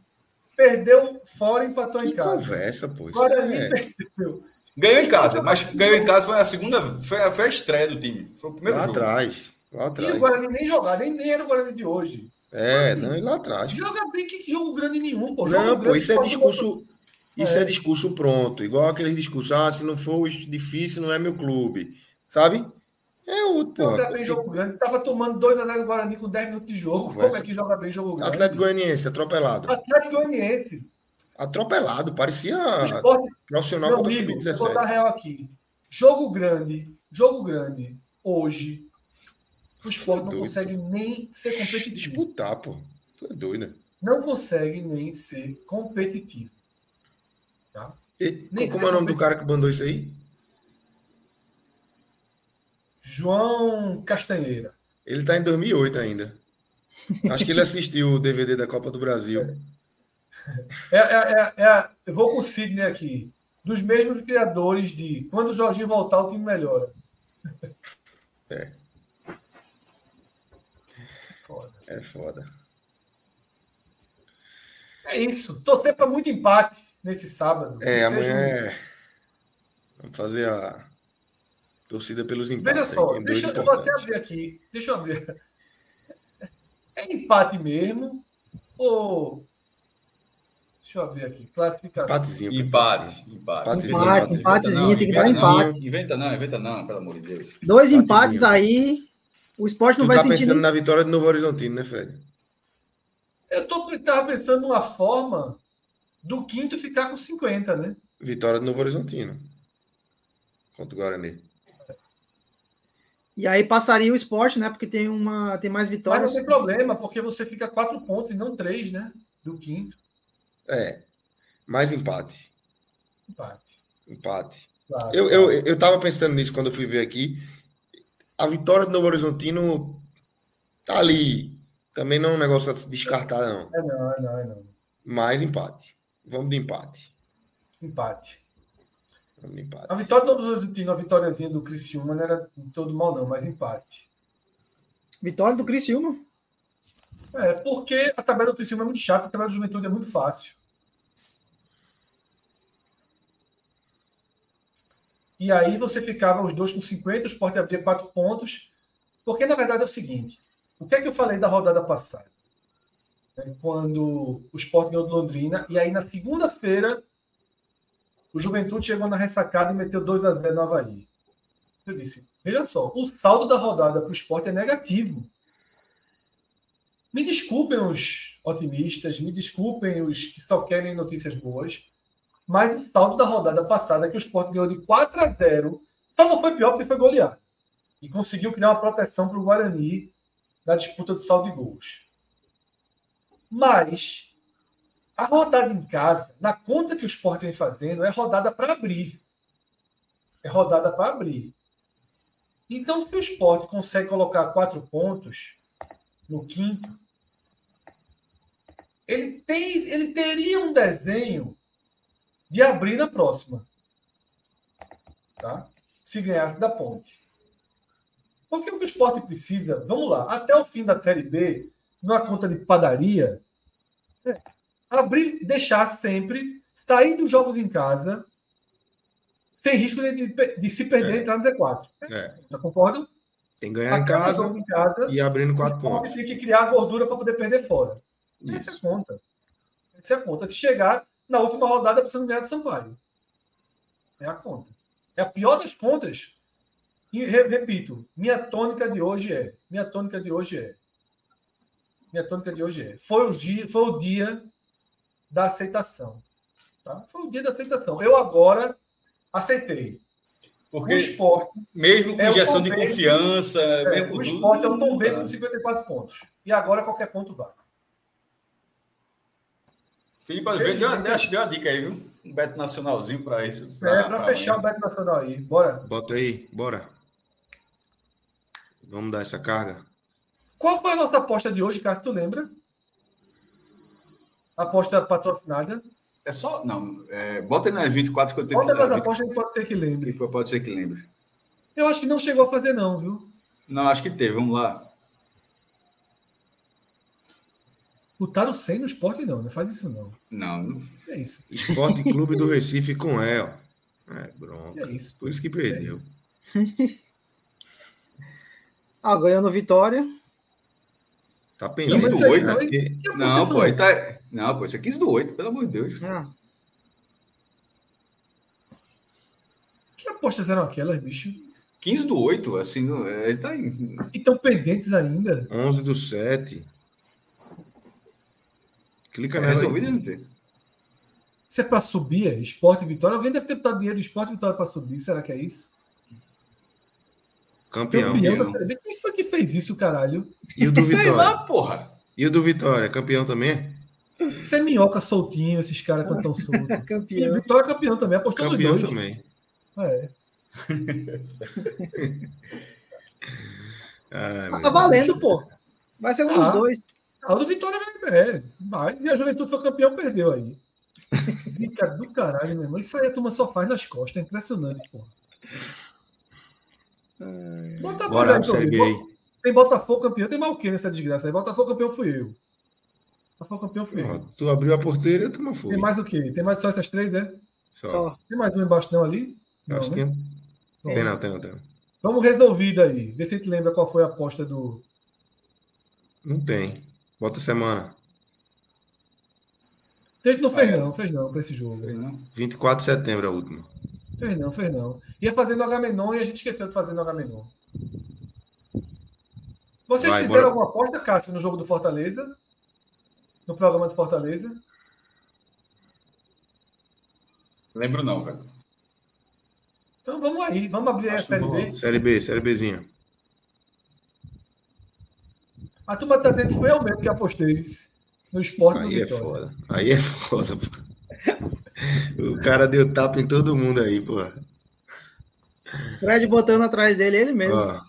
C: Perdeu fora e empatou
A: que
C: em casa.
A: conversa, pô.
C: Guarani é... perdeu.
B: Ganhou em casa, mas ganhou em casa foi a segunda, foi a, foi a estreia do time. Foi o primeiro
A: lá
B: jogo.
A: atrás. Lá atrás.
C: E o Guarani nem jogar, nem, nem era o Guarani de hoje.
A: É, assim, não, e lá atrás.
C: Joga bem que jogo grande nenhum, pô. Não,
A: pô, isso é discurso. Isso é. é discurso pronto. Igual aquele discurso, ah, se não for difícil, não é meu clube. Sabe? É outro.
C: Joga bem jogo grande. Tava tomando 2x0 do Guarani com 10 minutos de jogo. Como é que joga bem jogo grande?
A: Atlético Goianiense, atropelado.
C: Atlético Goianiense.
A: Atropelado, parecia
C: Esporte...
A: profissional contra o Sub-17. Vou
C: botar real aqui. Jogo grande, jogo grande, hoje, o esporte é não consegue nem ser competitivo.
A: Disputar, pô. Tu é doido.
C: Não consegue nem ser competitivo. Tá?
A: E, como é o nome do cara que mandou isso aí?
C: João Castanheira.
A: Ele está em 2008 ainda. Acho que ele assistiu o DVD da Copa do Brasil.
C: É, é, é, é, eu vou com o Sidney aqui. Dos mesmos criadores de quando o Jorginho voltar, o time melhora.
A: É. Foda. É foda.
C: É isso. Torcer para muito empate nesse sábado.
A: É, amanhã é... Vamos fazer a torcida pelos empates.
C: Veja só, deixa, eu vou até abrir aqui. Deixa eu abrir. É empate mesmo? Ou. Deixa eu abrir aqui. Classificação.
B: Empatezinho. Empate.
D: Empate. Empate, empatezinho, tem que dar empate.
B: Inventa não, inventa não, pelo amor de Deus.
D: Dois empates aí. O esporte não
A: tu
D: vai
A: tá pensando na vitória do Novo Horizontino, né, Fred?
C: Eu tô, tava pensando numa forma do quinto ficar com 50, né?
A: Vitória do Novo Horizontino. Contra o Guarani.
D: E aí passaria o esporte, né? Porque tem uma tem mais vitórias.
C: Mas não tem problema, porque você fica quatro pontos e não três, né? Do quinto.
A: É. Mais empate.
C: Empate.
A: Empate. Claro. Eu, eu, eu tava pensando nisso quando eu fui ver aqui. A vitória do Novo Horizontino tá ali. Também não é um negócio a se descartar, não.
C: É não, é não, é não.
A: Mais empate. Vamos de empate.
C: Empate. A vitória do Novo Horizontino, a vitóriazinha do Criciúma não era todo mal, não, mas empate.
D: Vitória do Criciúma?
C: É, porque a tabela do Criciúma é muito chata, a tabela do Juventude é muito fácil. E aí você ficava os dois com 50, o Sport abria quatro pontos. Porque, na verdade, é o seguinte: o que é que eu falei da rodada passada? É quando o Sport ganhou de Londrina, e aí na segunda-feira o Juventude chegou na ressacada e meteu 2 a 0 no Havaí. Eu disse: veja só, o saldo da rodada para o esporte é negativo. Me desculpem os otimistas, me desculpem os que só querem notícias boas, mas o saldo da rodada passada, que o esporte ganhou de 4 a 0, só não foi pior porque foi goleado. E conseguiu criar uma proteção para o Guarani na disputa de saldo de gols. Mas a rodada em casa, na conta que o esporte vem fazendo, é rodada para abrir. É rodada para abrir. Então, se o esporte consegue colocar quatro pontos no quinto, ele, tem, ele teria um desenho de abrir na próxima. Tá? Se ganhasse da ponte. Porque o que o esporte precisa, vamos lá, até o fim da Série B, numa conta de padaria, é, abrir, deixar sempre, sair dos jogos em casa, sem risco de, de, de se perder e entrar no Z4.
A: É.
C: Já concordam?
A: Tem que ganhar em casa, em casa, e abrindo quatro pontos.
C: Tem que criar gordura para poder perder fora. Isso. Essa é a conta. Essa é a conta. Se chegar na última rodada precisando ganhar de Sampaio. É a conta. É a pior das contas. E repito, minha tônica de hoje é. Minha tônica de hoje é. Minha tônica de hoje é. Foi o dia, foi o dia da aceitação. Tá? Foi o dia da aceitação. Eu agora aceitei.
B: Porque o esporte, mesmo com é injeção de confiança.
C: É, o esporte é o Tom com 54 pontos. E agora qualquer ponto vai.
B: Felipe Oliveira deu, deu, deu a dica aí, viu? Um Beto Nacionalzinho para isso.
C: Pra, é, para fechar o Beto Nacional aí. Bora.
A: Bota aí, bora. Vamos dar essa carga.
C: Qual foi a nossa aposta de hoje, Cássio? Tu lembra? Aposta patrocinada.
B: É só. Não, é, bota aí na 24 que eu
C: tenho Bota nas apostas que pode ser que lembre.
B: Pode ser que lembre.
C: Eu acho que não chegou a fazer, não, viu?
B: Não, acho que teve. Vamos lá.
C: Botaram 100 no esporte, não, não faz isso, não.
B: Não.
C: É isso.
A: Esporte Clube do Recife com El. É, bronca. É isso. Por isso que perdeu.
D: É ah, ganhando vitória.
A: Tá pensando. 15 do
B: 8, né? Não, pô, tá. Não, pô, isso é 15 do 8, pelo amor de Deus.
D: Ah.
C: Que apostas eram aquelas, bicho?
B: 15 do 8, assim, é, tá em...
C: E estão pendentes ainda.
A: 11 do 7. Clica
B: é
A: nela.
B: Resolvido não tem.
C: Isso é para subir, é? Esporte e Vitória. Alguém deve ter botado dinheiro de Esporte e Vitória para subir. Será que é isso?
A: Campeão. campeão.
C: Quem foi que fez isso, caralho?
A: E o do Vitória? Sei lá,
B: porra.
A: E o do Vitória? Campeão também?
C: Isso é minhoca soltinho, esses caras quando estão soltos.
D: campeão.
C: E Vitória é campeão também, apostou
A: campeão
C: nos
A: dois. também.
C: É.
D: ah, tá valendo, pô. Vai ser um ah. dos dois.
C: Ah, o do Vitória vai, é, vai. E a Juventude foi campeão, perdeu aí. Dica do caralho, meu irmão. Isso aí a turma só faz nas costas. É impressionante, porra. Bota a
A: Bora. B.
C: Tem Botafogo campeão. Tem mal o que nessa desgraça aí? Botafogo campeão fui eu. Botafogo campeão fui eu.
A: Tu abriu a porteira e tu não foi.
C: Tem mais o quê? Tem mais só essas três, é?
A: Só.
D: Só.
C: Tem mais um embaixo não ali? Não,
A: Acho que
C: né?
A: tem. Tem não, tem não, tem não.
C: Vamos resolvido aí. Vê se a gente lembra qual foi a aposta do.
A: Não tem. Bota semana.
C: A gente não fez,
B: Ah, é?
C: não, fez não pra esse jogo.
B: Sei não.
A: 24 de setembro é a última.
C: Fez não, fez não. Ia fazendo Agamenon e a gente esqueceu de fazer no Agamenon. Vocês
A: Vai,
C: fizeram
A: bora.
C: alguma aposta, Cássio, no jogo do Fortaleza? No programa do Fortaleza?
B: Lembro não, velho.
C: Então vamos aí, vamos abrir aí a
B: Acho
C: Série
B: bom.
C: B.
A: Série B, Série Bzinha.
C: A turma está dizendo que foi eu mesmo que apostei isso no esporte do
A: Aí é
C: Vitória.
A: foda. Aí é foda, pô. O cara deu tapa em todo mundo aí, pô.
D: Fred botando atrás dele, ele mesmo.
A: Ó,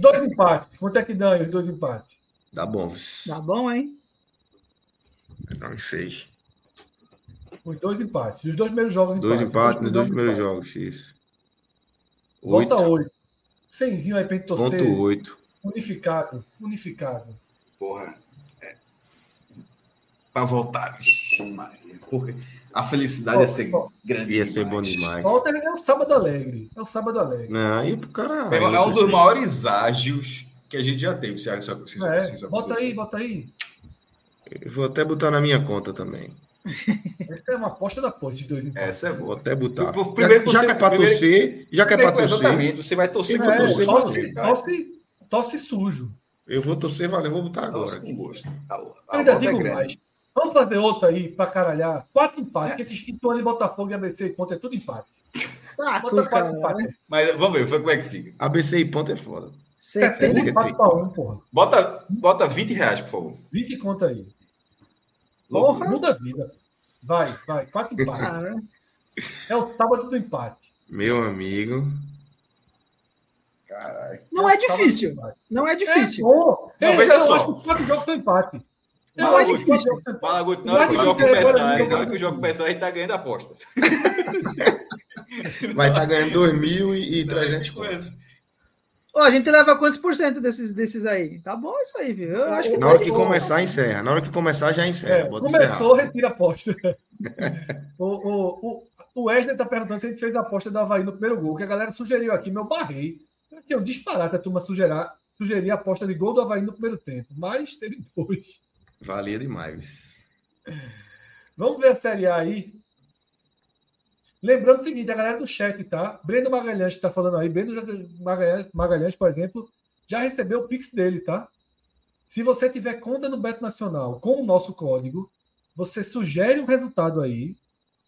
C: Dois empates. Quanto é que dá aí os dois empates?
A: dá bom.
D: Tá bom, hein?
A: Dá uns seis.
C: Os dois empates. Os dois primeiros jogos
A: Dois empates nos dois primeiros
C: empates.
A: jogos, isso.
C: Volta
A: Oito.
C: oito. Cenzinho aí pra gente torcer.
A: Ponto oito.
C: Unificado. Unificado.
B: Porra. É. Pra voltar. Vixe, Maria. Porra. A felicidade
C: Ó,
B: ia ser
C: só-
B: grande.
A: Ia ser bom
B: demais.
C: Volta é o sábado alegre. É o sábado alegre.
A: Não, aí pro cara.
B: É, é um dos
A: você-
B: maiores ágios que a gente já teve. Se, se, se,
C: É,
B: se isso
C: bota
B: acontecer.
C: aí, bota aí.
A: Eu vou até botar na minha conta também.
C: Essa é uma aposta da porra, esses dois empates.
B: Essa é
A: Vou
B: boa.
A: até botar.
B: Primeiro
A: já, já
B: você-
A: que é pra
B: primeiro-
A: torcer, já que é pra torcer,
B: Exatamente. Você vai torcer com
A: É,
B: gosto.
A: torcer
C: Tosse,
A: valendo.
C: Tosse, sujo.
A: eu vou torcer, valeu, vou botar agora.
B: com gosto. A, a
C: Eu ainda
B: é
C: digo
B: grande.
C: mais. Vamos fazer outro aí pra caralhar. Quatro empates, que esses Ituano Botafogo e ABC e ponto é tudo empate.
D: Tá,
C: Bota quatro empates.
B: Mas vamos ver foi como é que fica.
A: ABC e ponto é foda.
C: 70
D: 70.
A: que
C: empates
A: ter.
C: pra um, porra.
B: Bota, bota 20 reais, por favor.
C: 20 conta aí.
D: Porra.
C: Muda a vida. Vai, vai. Quatro empates.
D: Cara,
C: É o sábado do empate.
A: Meu amigo.
B: Caralho.
D: Não
C: É
D: é
C: o
D: difícil. Não é
C: É
D: difícil.
C: bom.
B: Não,
C: É,
B: veja
C: eu
B: só.
C: acho que os quatro jogos são empate.
D: Não é
C: os quatro
D: difícil.
B: Malaguti, na hora que o jogo
C: é
B: começar, na hora que o jogo começar, a gente tá ganhando aposta.
A: Vai estar ganhando 2.300 contos.
D: Ó, a gente leva quantos por cento desses, desses aí? Tá bom isso aí, viu? Eu acho que
A: Na
D: tá
A: hora que
D: boa.
A: começar, encerra. Na hora que começar, já encerra.
C: É, começou,
A: encerrar.
C: retira a aposta. o, o, o, o Wesley está perguntando se a gente fez a aposta do Havaí no primeiro gol, que a galera sugeriu aqui, meu barrei. Aqui é um disparate a turma sugerar, sugerir a aposta de gol do Havaí no primeiro tempo, mas teve dois.
A: Valia demais.
C: Vamos ver a Série A aí. Lembrando o seguinte, a galera do chat, tá? Breno Magalhães está falando aí. Breno Magalhães, Magalhães, por exemplo, já recebeu o Pix dele, tá? Se você tiver conta no Beto Nacional com o nosso código, você sugere um resultado aí.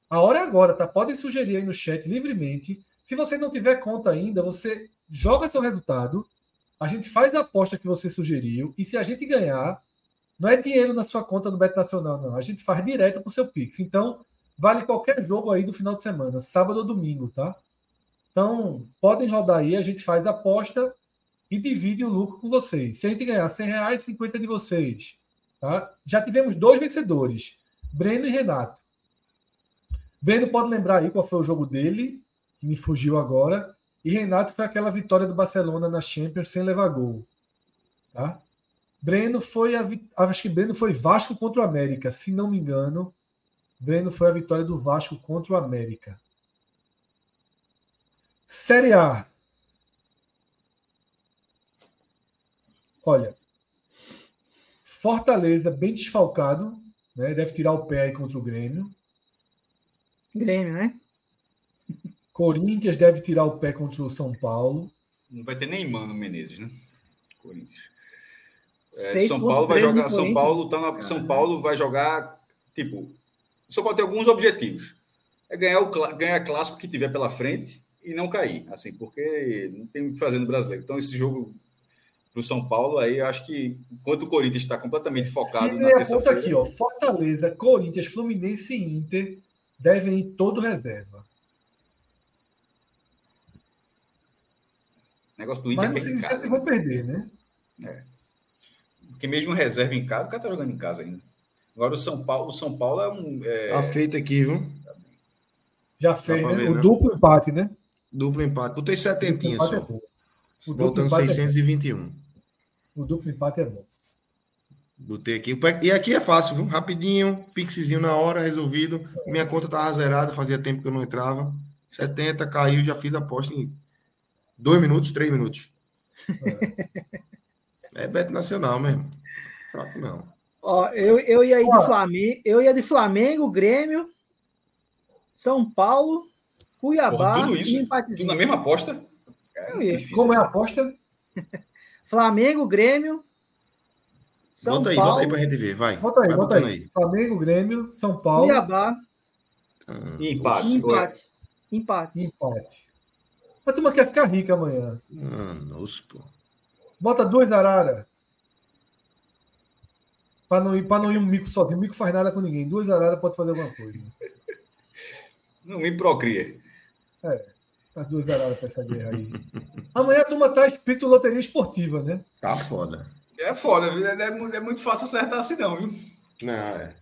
C: A hora é agora, tá? Podem sugerir aí no chat livremente. Se você não tiver conta ainda, você joga seu resultado. A gente faz a aposta que você sugeriu. E se a gente ganhar, não é dinheiro na sua conta no Beto Nacional, não. A gente faz direto para o seu Pix. Então, vale qualquer jogo aí do final de semana, sábado ou domingo, tá? Então, podem rodar aí, a gente faz a aposta e divide o lucro com vocês. Se a gente ganhar 100 reais, 50 de vocês. Tá? Já tivemos dois vencedores, Breno e Renato. Breno pode lembrar aí qual foi o jogo dele, que me fugiu agora. E Renato foi aquela vitória do Barcelona na Champions sem levar gol. Tá? Breno foi a acho que Breno foi Vasco contra o América, se não me engano. Breno foi a vitória do Vasco contra o América. Série A. Olha, Fortaleza bem desfalcado, né? Deve tirar o pé aí contra o Grêmio.
D: Grêmio, né?
C: Corinthians deve tirar o pé contra o São Paulo.
B: Não vai ter nem Mano Menezes, né? Corinthians. É,
D: 6,3
B: São Paulo vai jogar. São. Paulo tá na, São Paulo vai jogar tipo. São Paulo tem alguns objetivos. É ganhar o ganhar clássico que tiver pela frente e não cair, assim, porque não tem o que fazer no brasileiro. Então esse jogo para o São Paulo aí, eu acho que enquanto o Corinthians está completamente focado
C: Sidney
B: na terça-feira.
C: aqui, ó. Fortaleza, Corinthians, Fluminense e Inter devem ir todo reserva.
B: O negócio do Inter
C: Mas não
B: é
C: que
B: né?
C: vão perder, né?
B: Porque mesmo reserva em casa, o cara tá jogando em casa ainda. Agora o São Paulo, o São Paulo é um. É...
A: Tá feito aqui, viu?
C: Já fez, né? Ver, o né? duplo empate, né?
A: Duplo empate. Botei setentinha só. É Voltando 621. É
C: o duplo empate é bom.
A: Botei aqui. E aqui é fácil, viu? Rapidinho, pixezinho na hora, resolvido. Minha conta tava zerada, fazia tempo que eu não entrava. 70, caiu, já fiz a aposta em dois minutos, três minutos. É, é Beto Nacional mesmo. Fraco não.
D: Ó, eu, eu ia ir de Flamengo, eu ia de Flamengo, Grêmio, São Paulo, Cuiabá
B: Porra, tudo isso, e empatezinho. Tudo na mesma aposta?
C: É, Como é a aposta?
D: Flamengo, Grêmio,
A: São bota aí, Paulo. Bota aí pra gente ver, vai.
C: Bota aí,
A: vai
C: bota aí. aí. Flamengo, Grêmio, São Paulo.
D: Cuiabá.
B: Ah, e empate.
D: Empate. Empate.
C: Empate. A turma quer ficar rica amanhã.
A: Ah, nossa, pô.
C: Bota duas arara. Para não, ir, pra não ir um mico sozinho. O mico faz nada com ninguém. Duas araras pode fazer alguma coisa.
B: Não me procria.
C: É. As duas araras para essa guerra aí. Amanhã a turma tá espírito loteria esportiva, né?
A: Tá foda.
B: É foda, viu? É, é, muito fácil acertar assim, não, viu?
A: Não, é.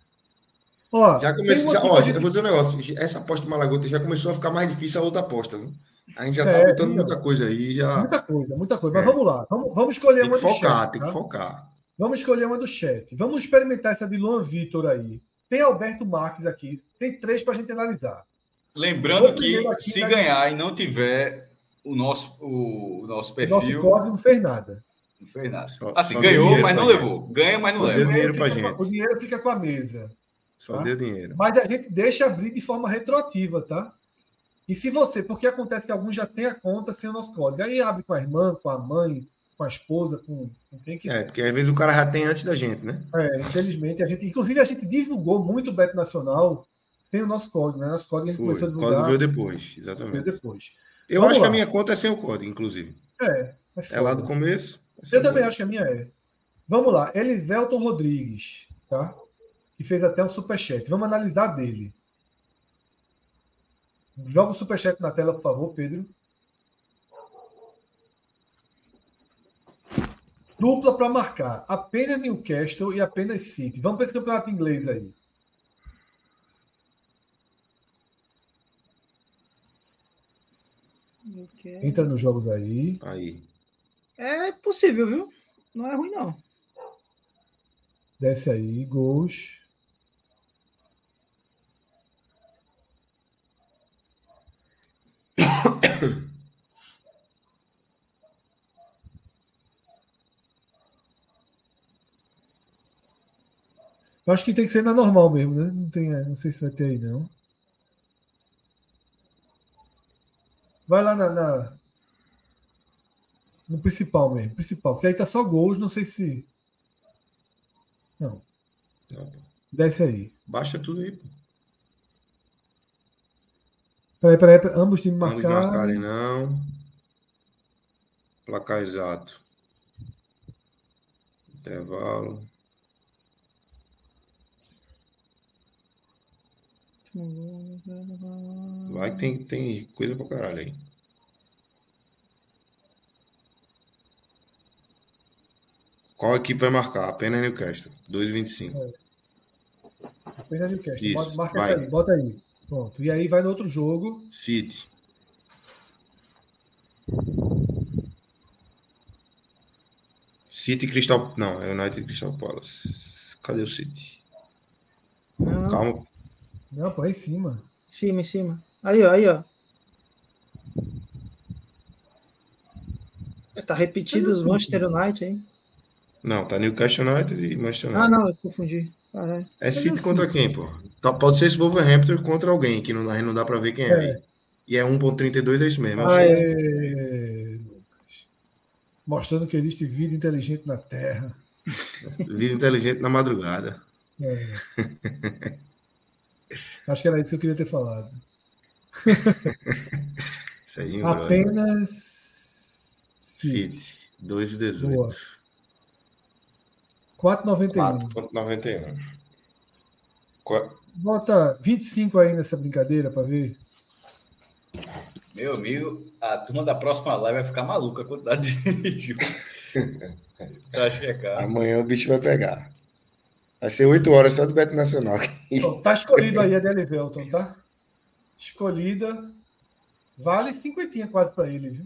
C: Ó,
A: já comecei, já, ó, eu vou dizer um negócio. Essa aposta do Malagota já começou a ficar mais difícil a outra aposta, viu? A gente já tá é, botando muita coisa aí. Já...
C: Muita coisa, muita coisa. Mas é. vamos lá. Vamos, vamos escolher
A: tem
C: uma
A: do focar, chat. Tem tá? que focar.
C: Vamos escolher uma do chat. Vamos experimentar essa de Luan Vitor aí. Tem Alberto Marques aqui. Tem três para a gente analisar.
B: Lembrando que se ganhar e não tiver o nosso, o, nosso perfil. O nosso
C: código não fez nada.
B: Não fez nada. Só, assim, só ganhou, mas não levou. Ganha, mas não
A: só
B: leva.
A: Deu dinheiro pra gente.
C: O dinheiro fica com a mesa.
A: Só tá? deu dinheiro.
C: Mas a gente deixa abrir de forma retroativa, tá? E se você, porque acontece que alguns já têm a conta sem o nosso código. Aí abre com a irmã, com a mãe, com a esposa, com, com quem quiser.
A: É, porque às vezes o cara já tem antes da gente, né?
C: É, infelizmente, a gente, inclusive a gente divulgou muito o Beto Nacional sem o nosso código, né? Nosso código a gente
A: Foi.
C: começou a divulgar.
A: O código veio depois, exatamente.
C: Veio depois.
A: Eu Vamos acho lá. que a minha conta é sem o código, inclusive.
C: É.
A: É, é lá do começo.
C: É eu também acho que a minha é. Vamos lá. Elivelton Rodrigues, tá? Que fez até um superchat. Vamos analisar dele. Joga o superchat na tela, por favor, Pedro. Dupla para marcar. Apenas Newcastle e apenas City. Vamos para esse campeonato inglês aí. Okay. Entra nos jogos aí.
A: Aí.
D: É possível, viu? Não é ruim, não.
C: Desce aí, gols. Eu acho que tem que ser na normal mesmo, né? Não, tem, não sei se vai ter aí, não. Vai lá na, na, no principal mesmo, principal. Porque aí tá só gols, não sei se. Não. não Desce aí.
A: Baixa tudo aí, pô.
C: Peraí, peraí, peraí. ambos times marcaram.
A: Ambos marcarem, não. Placar exato. Intervalo. Vai que tem, tem coisa pra caralho aí. Qual equipe vai marcar? Apenas Newcastle. 2,25. É.
C: Apenas Newcastle. Isso, Marca vai. aí, bota aí. Pronto. E aí vai no outro jogo.
A: City. City Crystal. Não, é United Crystal Palace. Cadê o City?
D: Não.
A: Calma.
C: Não, pô, é em cima.
D: Em cima, em cima. Aí, ó, aí, ó. Tá repetido os Manchester United, hein?
A: Não, tá Newcastle United e Manchester
D: United. Ah, não, eu confundi.
A: Caralho. É City contra quem, pô? Tá, pode ser esse Wolverhampton contra alguém, que não dá, não dá pra ver quem é. é. E é 1.32, é isso mesmo.
C: É Mostrando que existe vida inteligente na Terra.
A: Vida inteligente na madrugada.
C: É. Acho que era isso que eu queria ter falado.
A: Serginho
C: Apenas
A: City. 2 e 18.
C: 4,91. 4,91. Bota 25 aí nessa brincadeira para ver.
B: Meu amigo, a turma da próxima live vai ficar maluca a quantidade de caro.
A: Amanhã o bicho vai pegar. Vai ser 8 horas só do Beto Nacional.
C: Então, tá escolhido aí a Deli Velton, tá? Escolhida. Vale cinquentinha quase para ele, viu?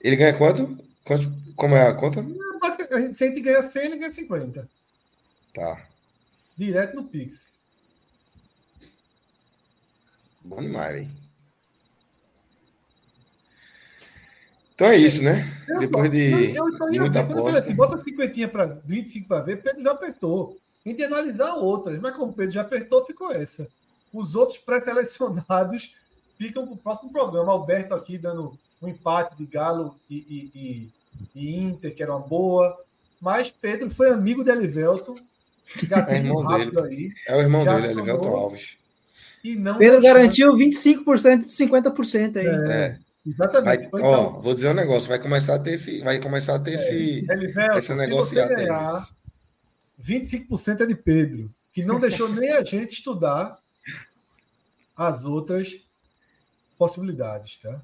A: Ele ganha quanto? Como é a conta?
C: A gente, se a gente ganha 100, ele ganha 50.
A: Tá.
C: Direto no Pix.
A: Bom demais, hein? Então é isso, né?
C: Eu,
A: Depois de
C: eu, eu,
A: muita aposta.
C: assim, bota 50 para 25 para ver, Pedro já apertou. A gente analisar outras, mas como o Pedro já apertou, ficou essa. Os outros pré-selecionados ficam para o próximo programa. Alberto aqui dando um empate de Galo e, e, e, e Inter, que era uma boa. Mas Pedro foi amigo de Elivelton.
A: É irmão dele.
C: Aí,
A: É o irmão dele, Elivelton
C: falou.
A: Alves.
C: e não
D: Pedro
C: deixou-
D: garantiu 25% de 50% aí.
C: É,
A: É.
C: Exatamente.
A: Vai,
C: Então,
A: ó, vou dizer um negócio, vai começar a ter esse, vai começar a ter esse,
C: Elivelton,
A: essa
C: ganhar, 25% é de Pedro, que não deixou nem a gente estudar as outras possibilidades, tá?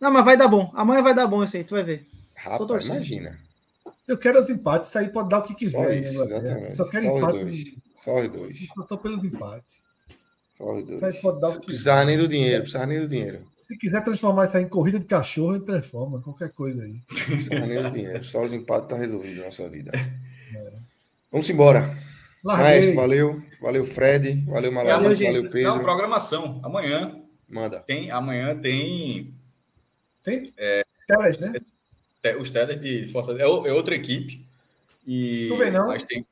D: Não, mas vai dar bom. Amanhã vai dar bom isso aí, tu vai ver.
A: Rapaz, imagina.
C: Eu quero os empates, isso aí pode dar o que quiser.
A: Só
C: aí,
A: isso,
C: né, Gabriel?
A: exatamente.
C: Só
A: Só,
C: quero
A: os
C: empate.
A: dois. Só os dois.
C: Só tô pelos empates.
A: Só os
C: Isso aí
A: dois.
C: pode dar o
A: Não
C: que
A: precisava nem do dinheiro, precisava nem do dinheiro.
C: Se quiser transformar isso aí em corrida de cachorro, ele transforma, qualquer coisa aí.
A: Não precisava nem do dinheiro. Só os empates tá resolvido na nossa vida.
C: É.
A: Vamos embora.
C: Larguei.
A: Maestro, valeu. Valeu, Fred. Valeu, Malaguti.
D: Valeu.
A: Valeu,
B: Não,
A: Pedro.
B: programação. Amanhã
A: Manda.
B: tem. Amanhã tem.
C: Tem telas, né?
B: te- os Teders de Fortaleza. É, é outra equipe. E,
C: Tu vem não?
B: Mas tem.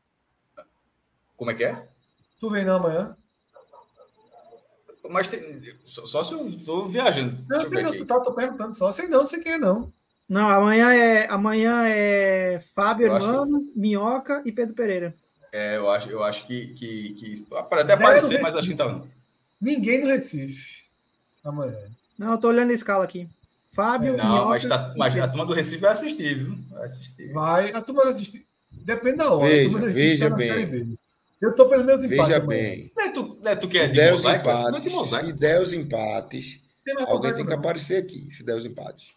B: Como é que é?
C: Tu vem não amanhã?
B: Mas tem. Só, só se eu estou viajando.
C: Não,
B: Deixa
C: sei não, tu tá, tô perguntando só. Sei não, sei quem é não.
D: Não, amanhã é amanhã é Fábio
B: acho que-
D: Hermano, Minhoca e Pedro Pereira.
B: É, eu acho, eu acho que, que, que. Pode até
C: Zero
B: aparecer, mas acho que tá não.
C: Ninguém no Recife. Amanhã.
D: Não, eu tô olhando a escala aqui. Fábio,
B: Não,
D: Minhoca.
B: mas, tá, mas a turma do Recife vai assistir, viu? Vai assistir.
C: Vai. A turma assiste. Depende da hora.
A: Veja,
C: a turma do Recife
A: veja
C: tá na
A: bem.
C: Eu tô pelos meus empates.
A: Veja bem.
B: Não é tu, não é tu que é
A: Se
B: de
A: der os
B: mosaico? Não é
A: empates,
B: de mosaico.
A: se der os empates,
C: Tem
A: alguém tem que
C: não.
A: aparecer aqui. Se der os empates.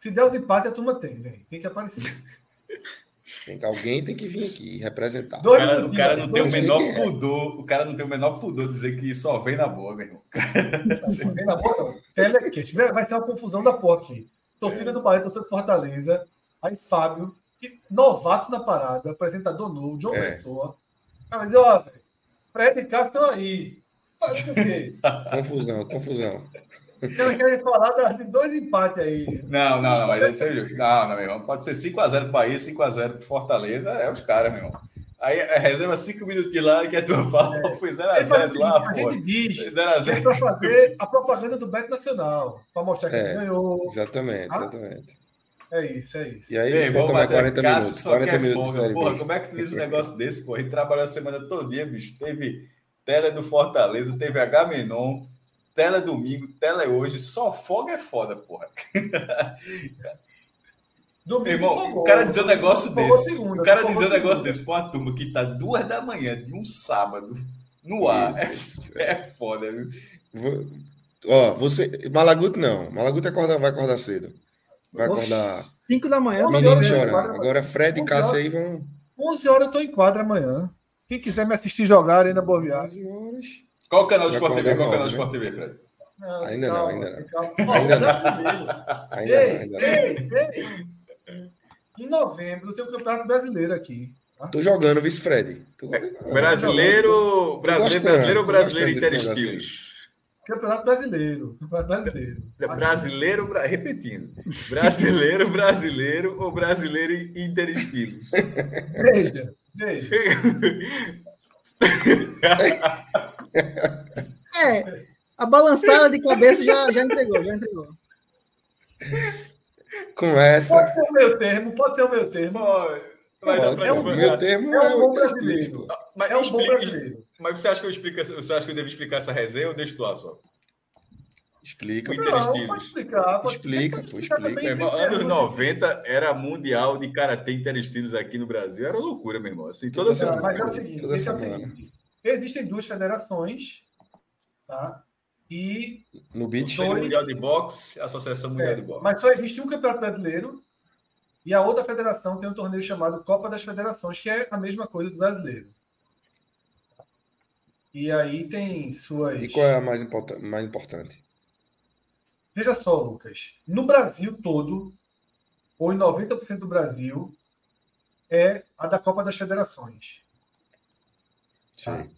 C: Se der os empates, a turma tem, velho. Tem que aparecer.
A: Tem que, alguém tem que vir aqui representar.
B: O cara, o cara não tem o menor
A: é.
B: pudor, o cara não tem o menor pudor de dizer que só vem na boa, meu irmão.
C: Tem na boa, não. Telecast. Vai ser uma confusão da porra aqui. Torcida do Bahia, torcida do Fortaleza. Aí Fábio, que- novato na parada, apresentador novo, João
A: É.
C: Pessoa. Ah, mas, ó, Fred e Castro estão aí. Faz o quê?
A: Confusão, confusão.
C: Os caras querem falar de dois empates aí.
B: Não, não, não, mas esse é o jogo. Não, não, meu irmão. Pode ser 5x0 pro Bahia, 5x0 pro Fortaleza, é os caras, meu irmão. Aí a reserva 5 minutinhos lá que a tua fala foi
C: Aí faz o
B: 0x0
C: seguinte,
B: lá,
C: a
B: pô.
C: gente diz que é
B: 0x0.
C: para fazer a propaganda do Beto Nacional, para mostrar que
A: É.
C: ele ganhou.
A: Exatamente,
C: Ah.
A: exatamente.
C: É isso, é isso.
A: E aí,
B: bom,
A: mais
B: mas
A: 40
B: Cássio
A: minutos.
B: só
A: 40
B: quer
A: minutos série
B: Porra, como é que tu diz um negócio desse, porra? A gente trabalhou a semana todinha, bicho. Teve tela do Fortaleza, teve H Tela domingo, tela hoje. Só folga é foda, porra.
C: Domingo
B: irmão, o cara dizer um negócio desse.
C: segunda,
B: o cara dizer um negócio desse pra uma turma que tá duas da manhã de um sábado no ar. É, é foda, viu?
A: Vou- Ó, você. Malaguto não. Malaguto acorda, vai acordar cedo. Vai acordar.
D: 5 da manhã.
A: Menino
C: quadra-
A: Agora Fred e Cássio
C: horas.
A: aí vão.
C: 11 horas eu tô em quadra amanhã. Quem quiser me assistir jogar aí na Boa Viagem.
A: 11 horas.
B: Qual o canal do
A: Vai
B: Sport TV? Qual o canal do
A: nove,
B: Sport TV, Fred?
C: Não,
A: Ainda não, ainda não.
C: calma.
A: Ainda
C: brasileiro.
A: Ainda não,
C: Ei,
A: ainda não.
C: ei, ei. Em novembro tem o Campeonato Brasileiro aqui. tá?
A: Tô jogando, vice Fred. Tô...
B: Brasileiro, brasileiro, brasileiro ou
A: tô
B: brasileiro
A: gostando desse negócio
B: interestilos?
C: Campeonato Brasileiro. Campeonato Brasileiro.
B: Brasileiro, bra- repetindo. Brasileiro, brasileiro ou brasileiro interestilos?
C: Veja, veja.
D: É, a balançada de cabeça já, já entregou, já entregou.
A: Conversa.
C: Pode ser o meu termo, pode ser o meu termo.
B: Mas,
A: Ó,
B: pra-
A: o
B: pra-
A: meu termo
C: é um
A: é
C: bom
A: o
C: brasileiro.
A: pô.
B: mas
C: É um bom brasileiro.
B: Mas você acha que eu explico, você acha que eu devo explicar essa resenha ou deixa tu lá só?
A: Explica.
C: Não, pode explicar. Pode
A: Explica,
C: pode
A: pô, explica.
B: Meu irmão, anos
C: termo.
B: 90 era mundial de karatê interestilos aqui no Brasil. Era loucura, meu irmão. Assim, toda semana.
C: Mas é o seguinte,
A: Toda
C: esse é o
A: semana.
C: seguinte. Existem duas federações, tá? E
A: No beat.
C: Dois-
B: Mundial de Boxe, a Associação Mundial
C: é,
B: de Boxe.
C: mas só existe um campeonato brasileiro E a outra federação tem um torneio chamado Copa das Federações, que é a mesma coisa do brasileiro. E aí tem suas.
A: E qual é a mais, importa mais importante?
C: Veja só, Lucas. No Brasil todo, ou em 90% do Brasil, é a da Copa das Federações.
A: Sim.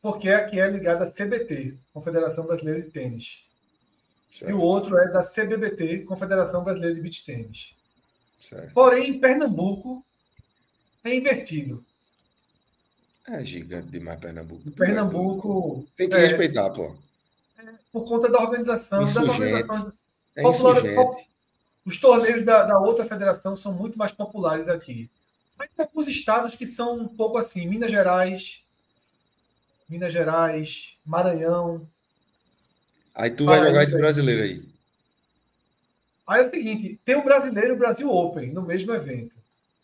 C: Porque aqui é ligada à CBT, Confederação Brasileira de Tênis.
A: Certo.
C: E o outro é da CBBT, Confederação Brasileira de Beach Tênis.
A: certo.
C: Porém, em Pernambuco, é invertido.
A: É gigante demais Pernambuco.
C: Pernambuco,
A: Tem que
C: é,
A: respeitar, pô.
C: por conta da organização,
A: Insurgente.
C: organizações
A: É
C: Popular-. Os torneios da, da outra federação são muito mais populares aqui. Mas tem alguns estados que são um pouco assim, Minas Gerais, Minas Gerais, Maranhão.
A: Aí tu vai jogar esse brasileiro aí.
C: Aí é o seguinte, tem o brasileiro e o Brasil Open no mesmo evento.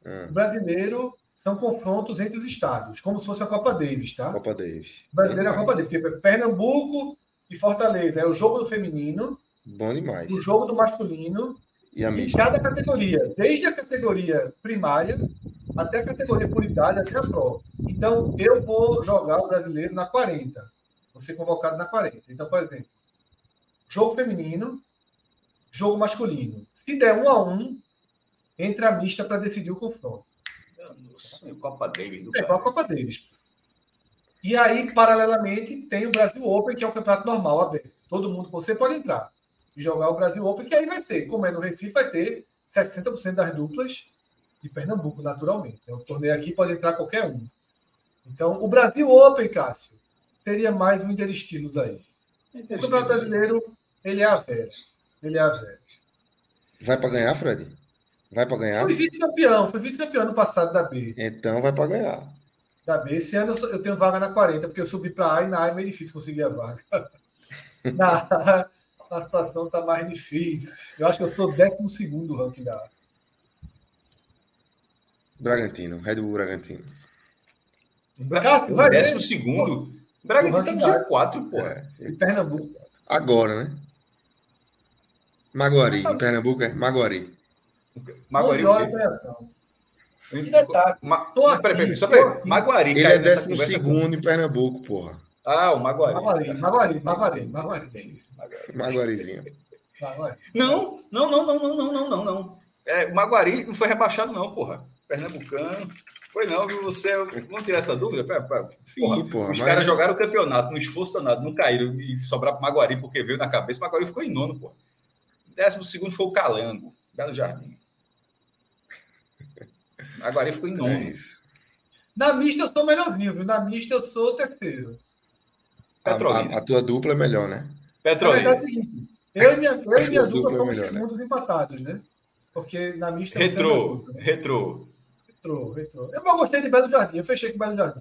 A: Ah,
C: O brasileiro são confrontos entre os estados, como se fosse a Copa Davis, tá?
A: Copa Davis.
C: O brasileiro é a Copa. Davis. Tipo, é Pernambuco e Fortaleza. É o jogo do feminino,
A: Bom demais.
C: o jogo do masculino
A: E a mista.
C: cada categoria, desde a categoria primária até a categoria por idade, até a pro. Então, eu vou jogar o brasileiro na 40. Vou ser convocado na 40. Então, por exemplo, jogo feminino, jogo masculino. Se der um a um, entra a mista para decidir o confronto.
B: Nossa, Copa Davis
C: É igual a Copa Davis. E aí, paralelamente, tem o Brasil Open, que é o campeonato normal, aberto. Todo mundo, você pode entrar e jogar o Brasil Open, que aí vai ser, como é no Recife, vai ter 60% das duplas de Pernambuco, naturalmente. O torneio aqui pode entrar qualquer um. Então, o Brasil Open, Cássio, seria mais um interestilos aí. O Campeonato Brasileiro, ele é a zero. Ele é a zero.
A: Vai pra ganhar, Fred? Vai pra ganhar?
C: Fui vice-campeão, fui vice-campeão ano passado da B.
A: Então vai pra ganhar.
C: Da B. Esse ano eu, sou- eu tenho vaga na 40, porque eu subi para A e na A é meio difícil conseguir a vaga. na A, a situação está mais difícil. Eu acho que eu estou 12 no ranking da A.
A: Bragantino, Red Bull Bragantino.
C: Cássio, vai
B: décimo ver. segundo. Bragantino tá no G4, pô.
A: É,
C: Pernambuco.
A: Agora, né? Maguari, em Pernambuco é Maguari.
B: Maguari.
C: Horas, que detalhe.
B: Ma...
C: Tô
B: aqui, peraí, peraí, só peraí. Maguari.
A: Ele é décimo segundo em Pernambuco, porra.
B: Ah, o Maguari.
C: Maguari, Maguari, Maguari, Maguari.
A: Maguarizinho.
C: Maguari.
B: Não, não, não, não, não, não, não, não. É, Maguari não foi rebaixado, não, porra. Pernambucano. Foi não, viu? Você. Vamos tirar essa dúvida? Pera, pera.
A: Sim, porra.
B: Os
A: mas-
B: caras jogaram o campeonato no esforço danado, não caíram e sobraram pro Maguari porque veio na cabeça. O Maguari ficou em nono, pô. Décimo segundo foi o Calango, Belo Jardim. Maguari ficou em
A: É
B: nono.
A: isso.
C: Na mista eu sou melhorzinho, viu? Na mista eu sou terceiro.
A: A,
B: Petrolina.
A: a- a tua dupla é melhor, né?
C: Na
B: Petrolina.
C: verdade é o seguinte: eu e minha, eu e minha dupla
A: dupla é
C: fomos
A: melhor, né?
C: segundos empatados, né? Porque na mista é
B: Retrô,
C: né?
B: retrô.
C: Retrô, retrô. Eu não gostei de Belo Jardim, eu fechei com Belo Jardim.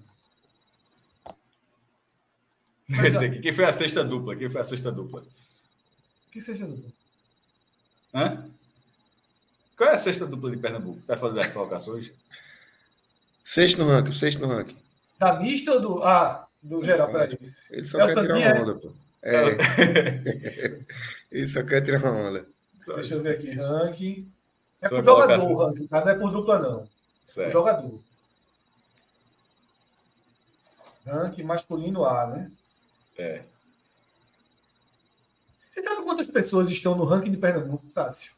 B: Quer dizer, quem foi a sexta dupla? Quem foi a sexta dupla?
C: Que seja dupla.
B: Hã? Qual é a sexta dupla de Pernambuco? Tá falando das colocações?
A: Sexto no ranking, sexto no ranking.
C: Da mista ou do. Ah, do geral, peraí.
A: Ele só
C: É o
A: quer tirar uma
C: é?
A: onda, pô. É. Ele só quer tirar uma onda.
C: Deixa eu ver aqui. Ranking. É por jogador ranking, tá? Não é por dupla, não.
B: Certo.
C: jogador. Ranking masculino A, né?
B: É.
C: Você sabe quantas pessoas estão no ranking de Pernambuco, Cássio?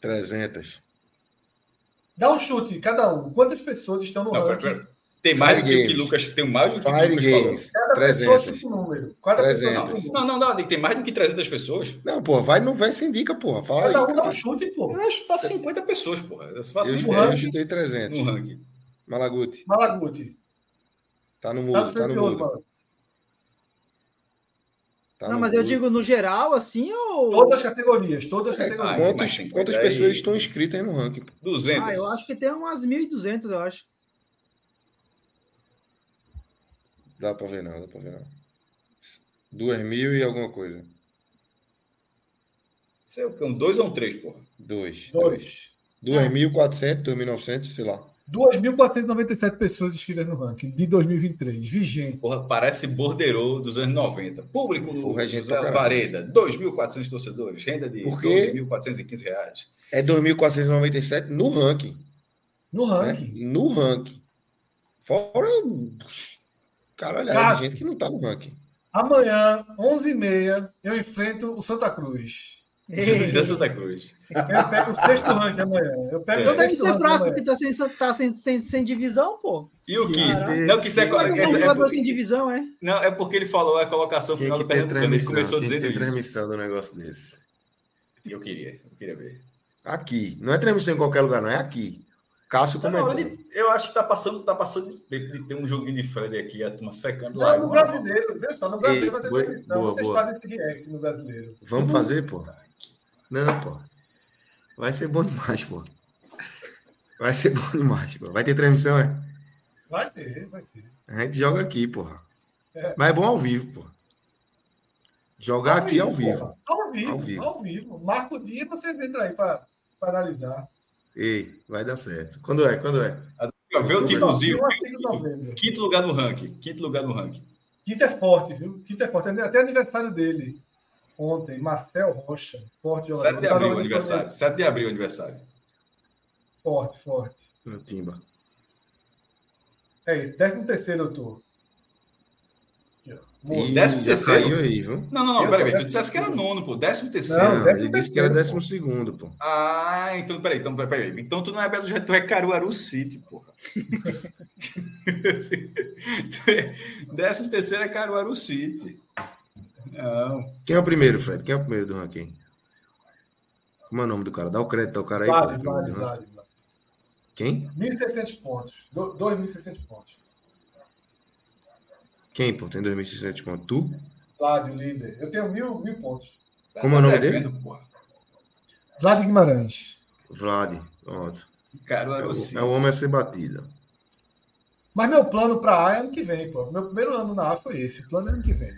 A: 300.
C: Dá um chute, cada um. Quantas pessoas estão no
B: Não, pera,
C: ranking?
B: pera. Tem mais do
A: Fire
B: que o que. Lucas tem mais do que
A: Fire
B: Lucas falou.
A: Games,
C: Cada pessoa
A: 300.
C: chuta um número. Cada pessoa
A: 300.
C: chuta um número.
B: Não, não, não. Tem mais do que 300 pessoas.
A: Não, porra, vai no Verso Indica, porra. Fala aí.
C: Cada um dá um chute, pô.
B: Eu acho que tá 50 pessoas, porra. Eu faço
A: Eu,
C: no
A: eu chutei 300.
B: no ranking.
A: Malaguti,
C: Malaguti.
A: tá no
C: Tá
A: mudo, tá no
C: silencioso,
A: mudo. Tá
D: não,
A: no
D: mas eu digo no geral, assim, ou.
C: Todas as categorias, todas as
A: É,
C: categorias.
A: quantos,
B: 50
A: quantas
B: aí-
A: pessoas estão inscritas aí no ranking? pô?
B: 200.
D: Ah, eu acho que tem umas 1.200, eu acho.
A: Dá pra ver não, dá pra ver não. Duas mil e alguma coisa.
B: Sei o quê? Um 2 ou um 3, porra?
A: Dois. Dois.
C: Dois.
A: Duas mil e quatrocentos, dois mil e novecentos, sei lá.
C: 2.497 pessoas inscritas no ranking de 2023, vigente.
B: Porra, parece borderô dos anos 90. Público no
A: Porra, gente,
B: José
A: pra
B: Vareda, 2.400 torcedores, renda de
A: Por quê?
B: 12.415 reais.
A: É 2.497 no ranking.
C: No
A: né?
C: ranking.
A: No ranking. Fora. Caralho, é
C: Cássio.
A: gente que não tá no ranking.
C: Amanhã, 11h30, eu enfrento o Santa Cruz.
B: da Santa Cruz.
C: Eu pego o sexto ranking amanhã. Eu pego
B: É.
C: o
D: Então deve
C: sexto
D: ser
C: ranking
D: fraco, porque tá sem, tá sem, sem, sem divisão, pô.
B: E o
A: Que
B: Não, que isso é,
D: é
B: é
D: jogador sem divisão, é?
B: não, é porque ele falou a colocação final
A: que
B: do Pernambucano. Ele
A: transmissão.
B: começou
A: Tinha que ter transmissão do negócio desse.
B: Eu queria, eu queria ver.
A: Aqui. Não é transmissão em qualquer lugar, não. É aqui. Cássio
B: Tá de- eu acho que tá passando, tá passando de tempo de ter um joguinho de Fred aqui, a turma secando lá.
C: no brasileiro, viu só? No brasileiro
A: Ei,
C: vai ter
A: boa-
C: transmissão.
A: boa,
C: Vocês
A: boa.
C: fazem esse react no brasileiro.
A: Vamos fazer, pô? Não, pô. Vai ser bom demais, pô. Vai ser bom demais, pô. Vai ter transmissão, é?
C: Vai ter, vai ter.
A: A gente joga aqui, porra.
C: É.
A: Mas é bom ao vivo, pô. Jogar aqui ao vivo.
C: porra. Ao vivo,
A: Ao vivo.
C: ao vivo. Marca o dia e vocês entram aí para analisar.
A: Ei, vai dar certo. Quando é? Quando é?
B: Vê o títulozinho.
C: Em novembro.
B: Quinto lugar no ranking. Quinto lugar no ranking.
C: Quinta é forte, viu? Quinta é forte. Até aniversário dele. Ontem, Marcel Rocha. Forte jogador.
B: 7 de
C: Tá
B: abril, aniversário. 7 de abril, aniversário.
C: Forte, forte.
A: No Timba.
C: É isso. Décimo terceiro eu tô.
A: Ih,
B: décimo
A: já
B: terceiro.
A: caiu aí, viu?
B: Não, não, não, peraí, tu dissesse que era nono, pô. Décimo terceiro.
A: Não, ele disse que era décimo segundo, pô.
B: Ah, então peraí, então peraí. Então tu não é Belo Horizonte, tu é Caruaru City, porra. Décimo terceiro é Caruaru City. Não.
A: Quem é o primeiro, Fred? Quem é o primeiro do ranking? Como é o nome do cara? Dá o crédito ao cara aí.
C: Vale,
A: pô,
C: vale, vale. vale.
A: Quem?
C: 1.600 pontos. Do- 2.600 pontos.
A: Quem, pô? Tem 2.600 pontos. Tu?
C: Vlad, o líder. Eu tenho mil, mil pontos.
A: Como é o nome
B: Tá
A: dele?
C: Vlad Guimarães.
A: Vlad. Pronto. É
B: Caruaru
A: o, é o homem a ser batido.
C: Mas meu plano para A é ano que vem, pô. Meu primeiro ano na A foi esse. O plano é ano que vem.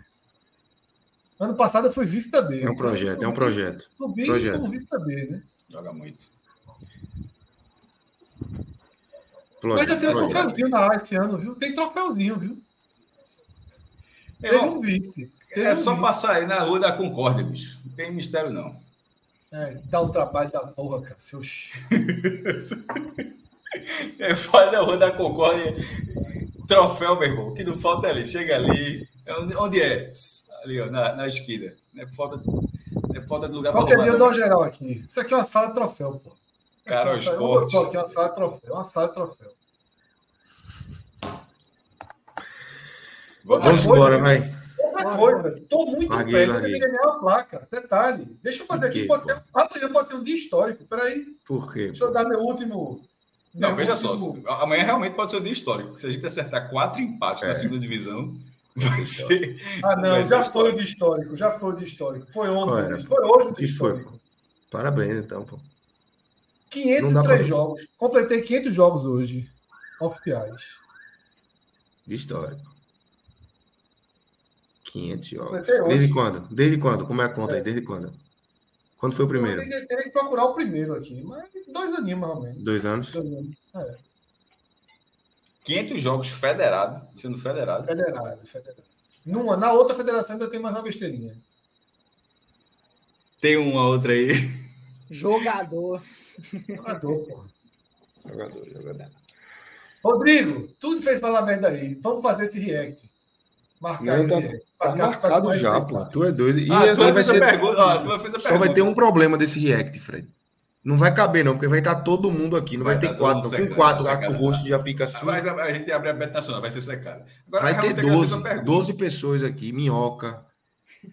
C: Ano passado eu fui vice da B.
A: É um projeto, é um projeto.
C: Subi
A: projeto.
C: como vice da B, né?
B: Joga muito.
C: Mas eu
A: Projeto,
C: tenho um troféuzinho na A esse ano, viu? Tem troféuzinho, viu? Teve um vice. Teve
B: é
C: um
B: só
C: vice.
B: passar aí na rua da Concórdia, bicho. Não tem mistério, não.
C: É, dá um trabalho da porra, cara. Seus...
B: É fora da rua da Concórdia. Troféu, meu irmão. O que não falta é ali. Chega ali. É onde- é? Ali, ó, na, na esquina. Não é falta, não é falta de lugar
C: Qualquer dia eu dou geral aqui. Isso aqui é uma sala de troféu, pô.
B: Cara,
C: é
B: o esporte.
C: Aqui uma sala de troféu. Uma sala de troféu.
B: Vamos
A: Vamos
C: Outra
A: embora,
C: coisa,
A: vai.
C: Outra coisa, tô muito
A: Larguei,
C: perto
A: larguei.
C: de ganhar uma placa. Detalhe. Deixa eu fazer aqui. Pode ser, amanhã pode ser um dia histórico. Peraí.
A: Por quê?
C: Deixa eu dar meu último.
B: Não,
C: meu
B: veja só.
C: último-
B: se- Amanhã realmente pode ser um dia histórico. Se a gente acertar quatro empates
A: É.
B: na segunda divisão, vai ser.
C: Ah, não,
B: vai
C: já foi o de histórico. Já foi o de histórico. Foi ontem. Foi hoje o
A: O
C: de
A: que foi? Parabéns, então, pô. Não dá
C: 503
A: pra-
C: jogos. Completei 500 jogos hoje. Oficiais.
A: De histórico. 500 jogos. Desde quando? Desde quando? Como é a conta aí? Desde quando? Quando foi o primeiro?
C: Eu teria, teria que procurar o primeiro aqui. Mas dois aninhos, mais ou menos.
A: Dois anos?
C: Dois anos. É,
B: 500 jogos federados, sendo federado.
C: federado, federado. Numa, na outra federação ainda tem mais uma besteirinha.
B: Tem uma outra aí.
D: Jogador.
C: Jogador, porra.
A: Jogador, jogador.
C: Rodrigo, tudo fez falar merda aí. Vamos fazer esse react. Marcar
A: Não, tá-
C: react.
A: Tá marcado já, pô. Tu é doido. E
B: Ah,
A: vai
B: a
A: ser.
B: pergunta. Tu fez a
A: Só vai ter um problema desse react, Fred. Não vai caber, não, porque vai estar todo mundo aqui. Não vai,
B: Vai
A: ter
B: tá
A: quatro.
B: secando,
A: Com quatro,
B: secando.
A: o rosto já fica assim.
B: Vai- vai- a gente abre a Bet Nacional, vai ser secado. Agora,
A: Vai ter
B: realmente, eu quero fazer
A: 12,
B: uma pergunta.
A: 12 pessoas aqui. Minhoca,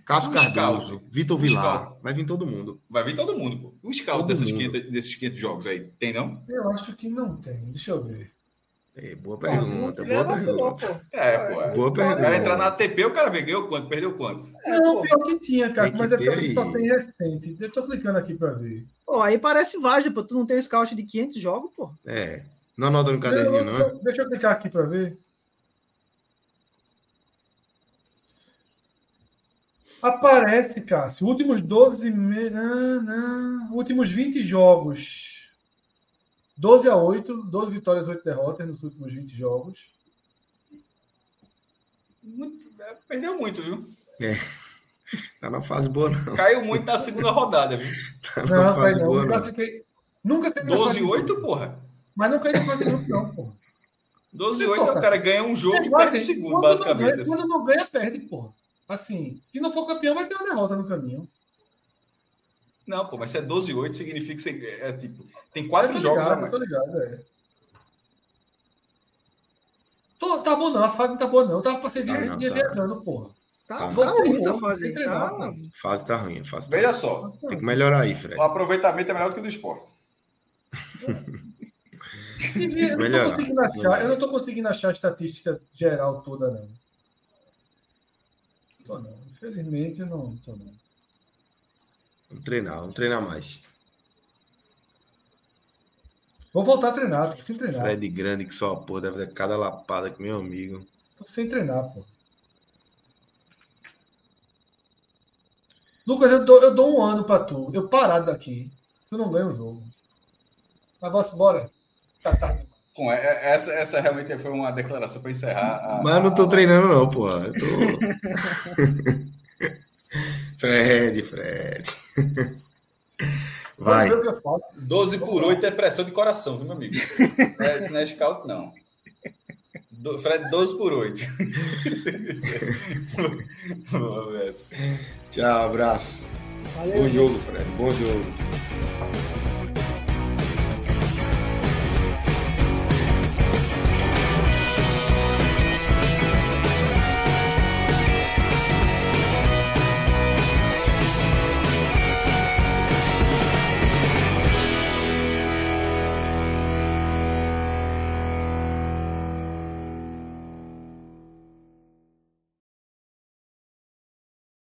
A: Cássio
B: Um
A: Cardoso. Vitor
B: Um
A: Vilar. Vai vir todo mundo.
B: Vai vir todo mundo, pô. O scout. 500 desses 500 jogos aí, tem não?
C: Eu acho que não tem. Deixa eu ver.
A: É, boa pergunta, boa
D: vacilou,
A: pergunta.
D: pô.
B: É, pô.
A: Boa pergunta.
B: cara entrar na ATP, o cara ganhou quanto? Perdeu quanto?
D: É,
C: não,
D: pô.
C: pior que tinha, cara.
A: Tem que
C: Mas é porque só tem recente. Eu tô clicando aqui pra ver.
D: Pô, aí parece várzea, pô. Tu não tem scout de 500 jogos, pô.
A: É. Não anota no caderninho, não. é?
C: Deixa eu clicar aqui pra ver. Aparece, Cássio. Últimos 12 meses. Últimos 20 jogos 12 a 8, 12 vitórias, 8 derrotas nos últimos 20 jogos.
B: Muito, é, perdeu muito, viu?
A: É. Tá na fase boa, não.
B: Caiu muito na segunda rodada, viu?
A: Tá na
C: Não,
A: fase
C: não,
A: boa,
C: não. Classifiquei- Nunca caiu na
B: 12
C: fase
B: e
C: de
B: 8,
C: grupo.
B: porra.
C: Mas não caiu na fase grupo, não, porra.
B: 12 e
C: Você
B: 8
C: só,
B: o cara ganha um jogo
C: É,
B: e perde o segundo,
C: quando não
B: basicamente.
C: ganha-
B: assim.
C: Quando não ganha, perde, porra. Assim, se não for campeão, vai ter uma derrota no caminho.
B: Não, pô, mas se é 12 e 8, significa que você, é tipo. Tem quatro
C: tô
B: jogos a
C: ligado,
B: mais.
C: eu tô ligado, é. Tô, tá bom não, a fase não tá boa não. Tava pra ser
A: Tá,
C: dia
A: não,
C: dia
A: tá.
C: viajando, porra.
D: Tá,
A: Tá.
D: tá
C: Voltei
D: ruim essa fase.
C: treinar,
D: Tá,
A: fase tá ruim, a fase tá
B: Veja
A: ruim.
B: só,
A: Tem que melhorar aí, Fred.
B: o aproveitamento é melhor do que o do esporte.
C: Devia- eu, não tô achar, eu não tô conseguindo achar a estatística geral toda, não. Tô não. Infelizmente, não tô não.
A: Vamos treinar, vamos treinar mais.
C: Vou voltar a treinar, tô sem treinar.
A: Fred grande que só, pô, deve dar cada lapada com meu amigo.
C: Tô sem treinar, pô. Lucas, eu dou, eu dou um ano pra tu. Eu parado daqui. Tu não ganha o jogo. Mas bora. Tá tarde.
B: É- é- essa, essa realmente foi uma declaração para encerrar. A,
A: Mas eu não tô treinando, não, pô. Eu tô. Fred, Fred. Vai.
C: Vamos ver o que eu faço.
B: 12 por 8 é pressão de coração, viu, meu amigo? É, Isso não é scout, não. Do, Fred, 12 por 8. Vamos ver essa.
A: Tchau, abraço.
D: Valeu,
A: Bom jogo, Fred. Bom jogo.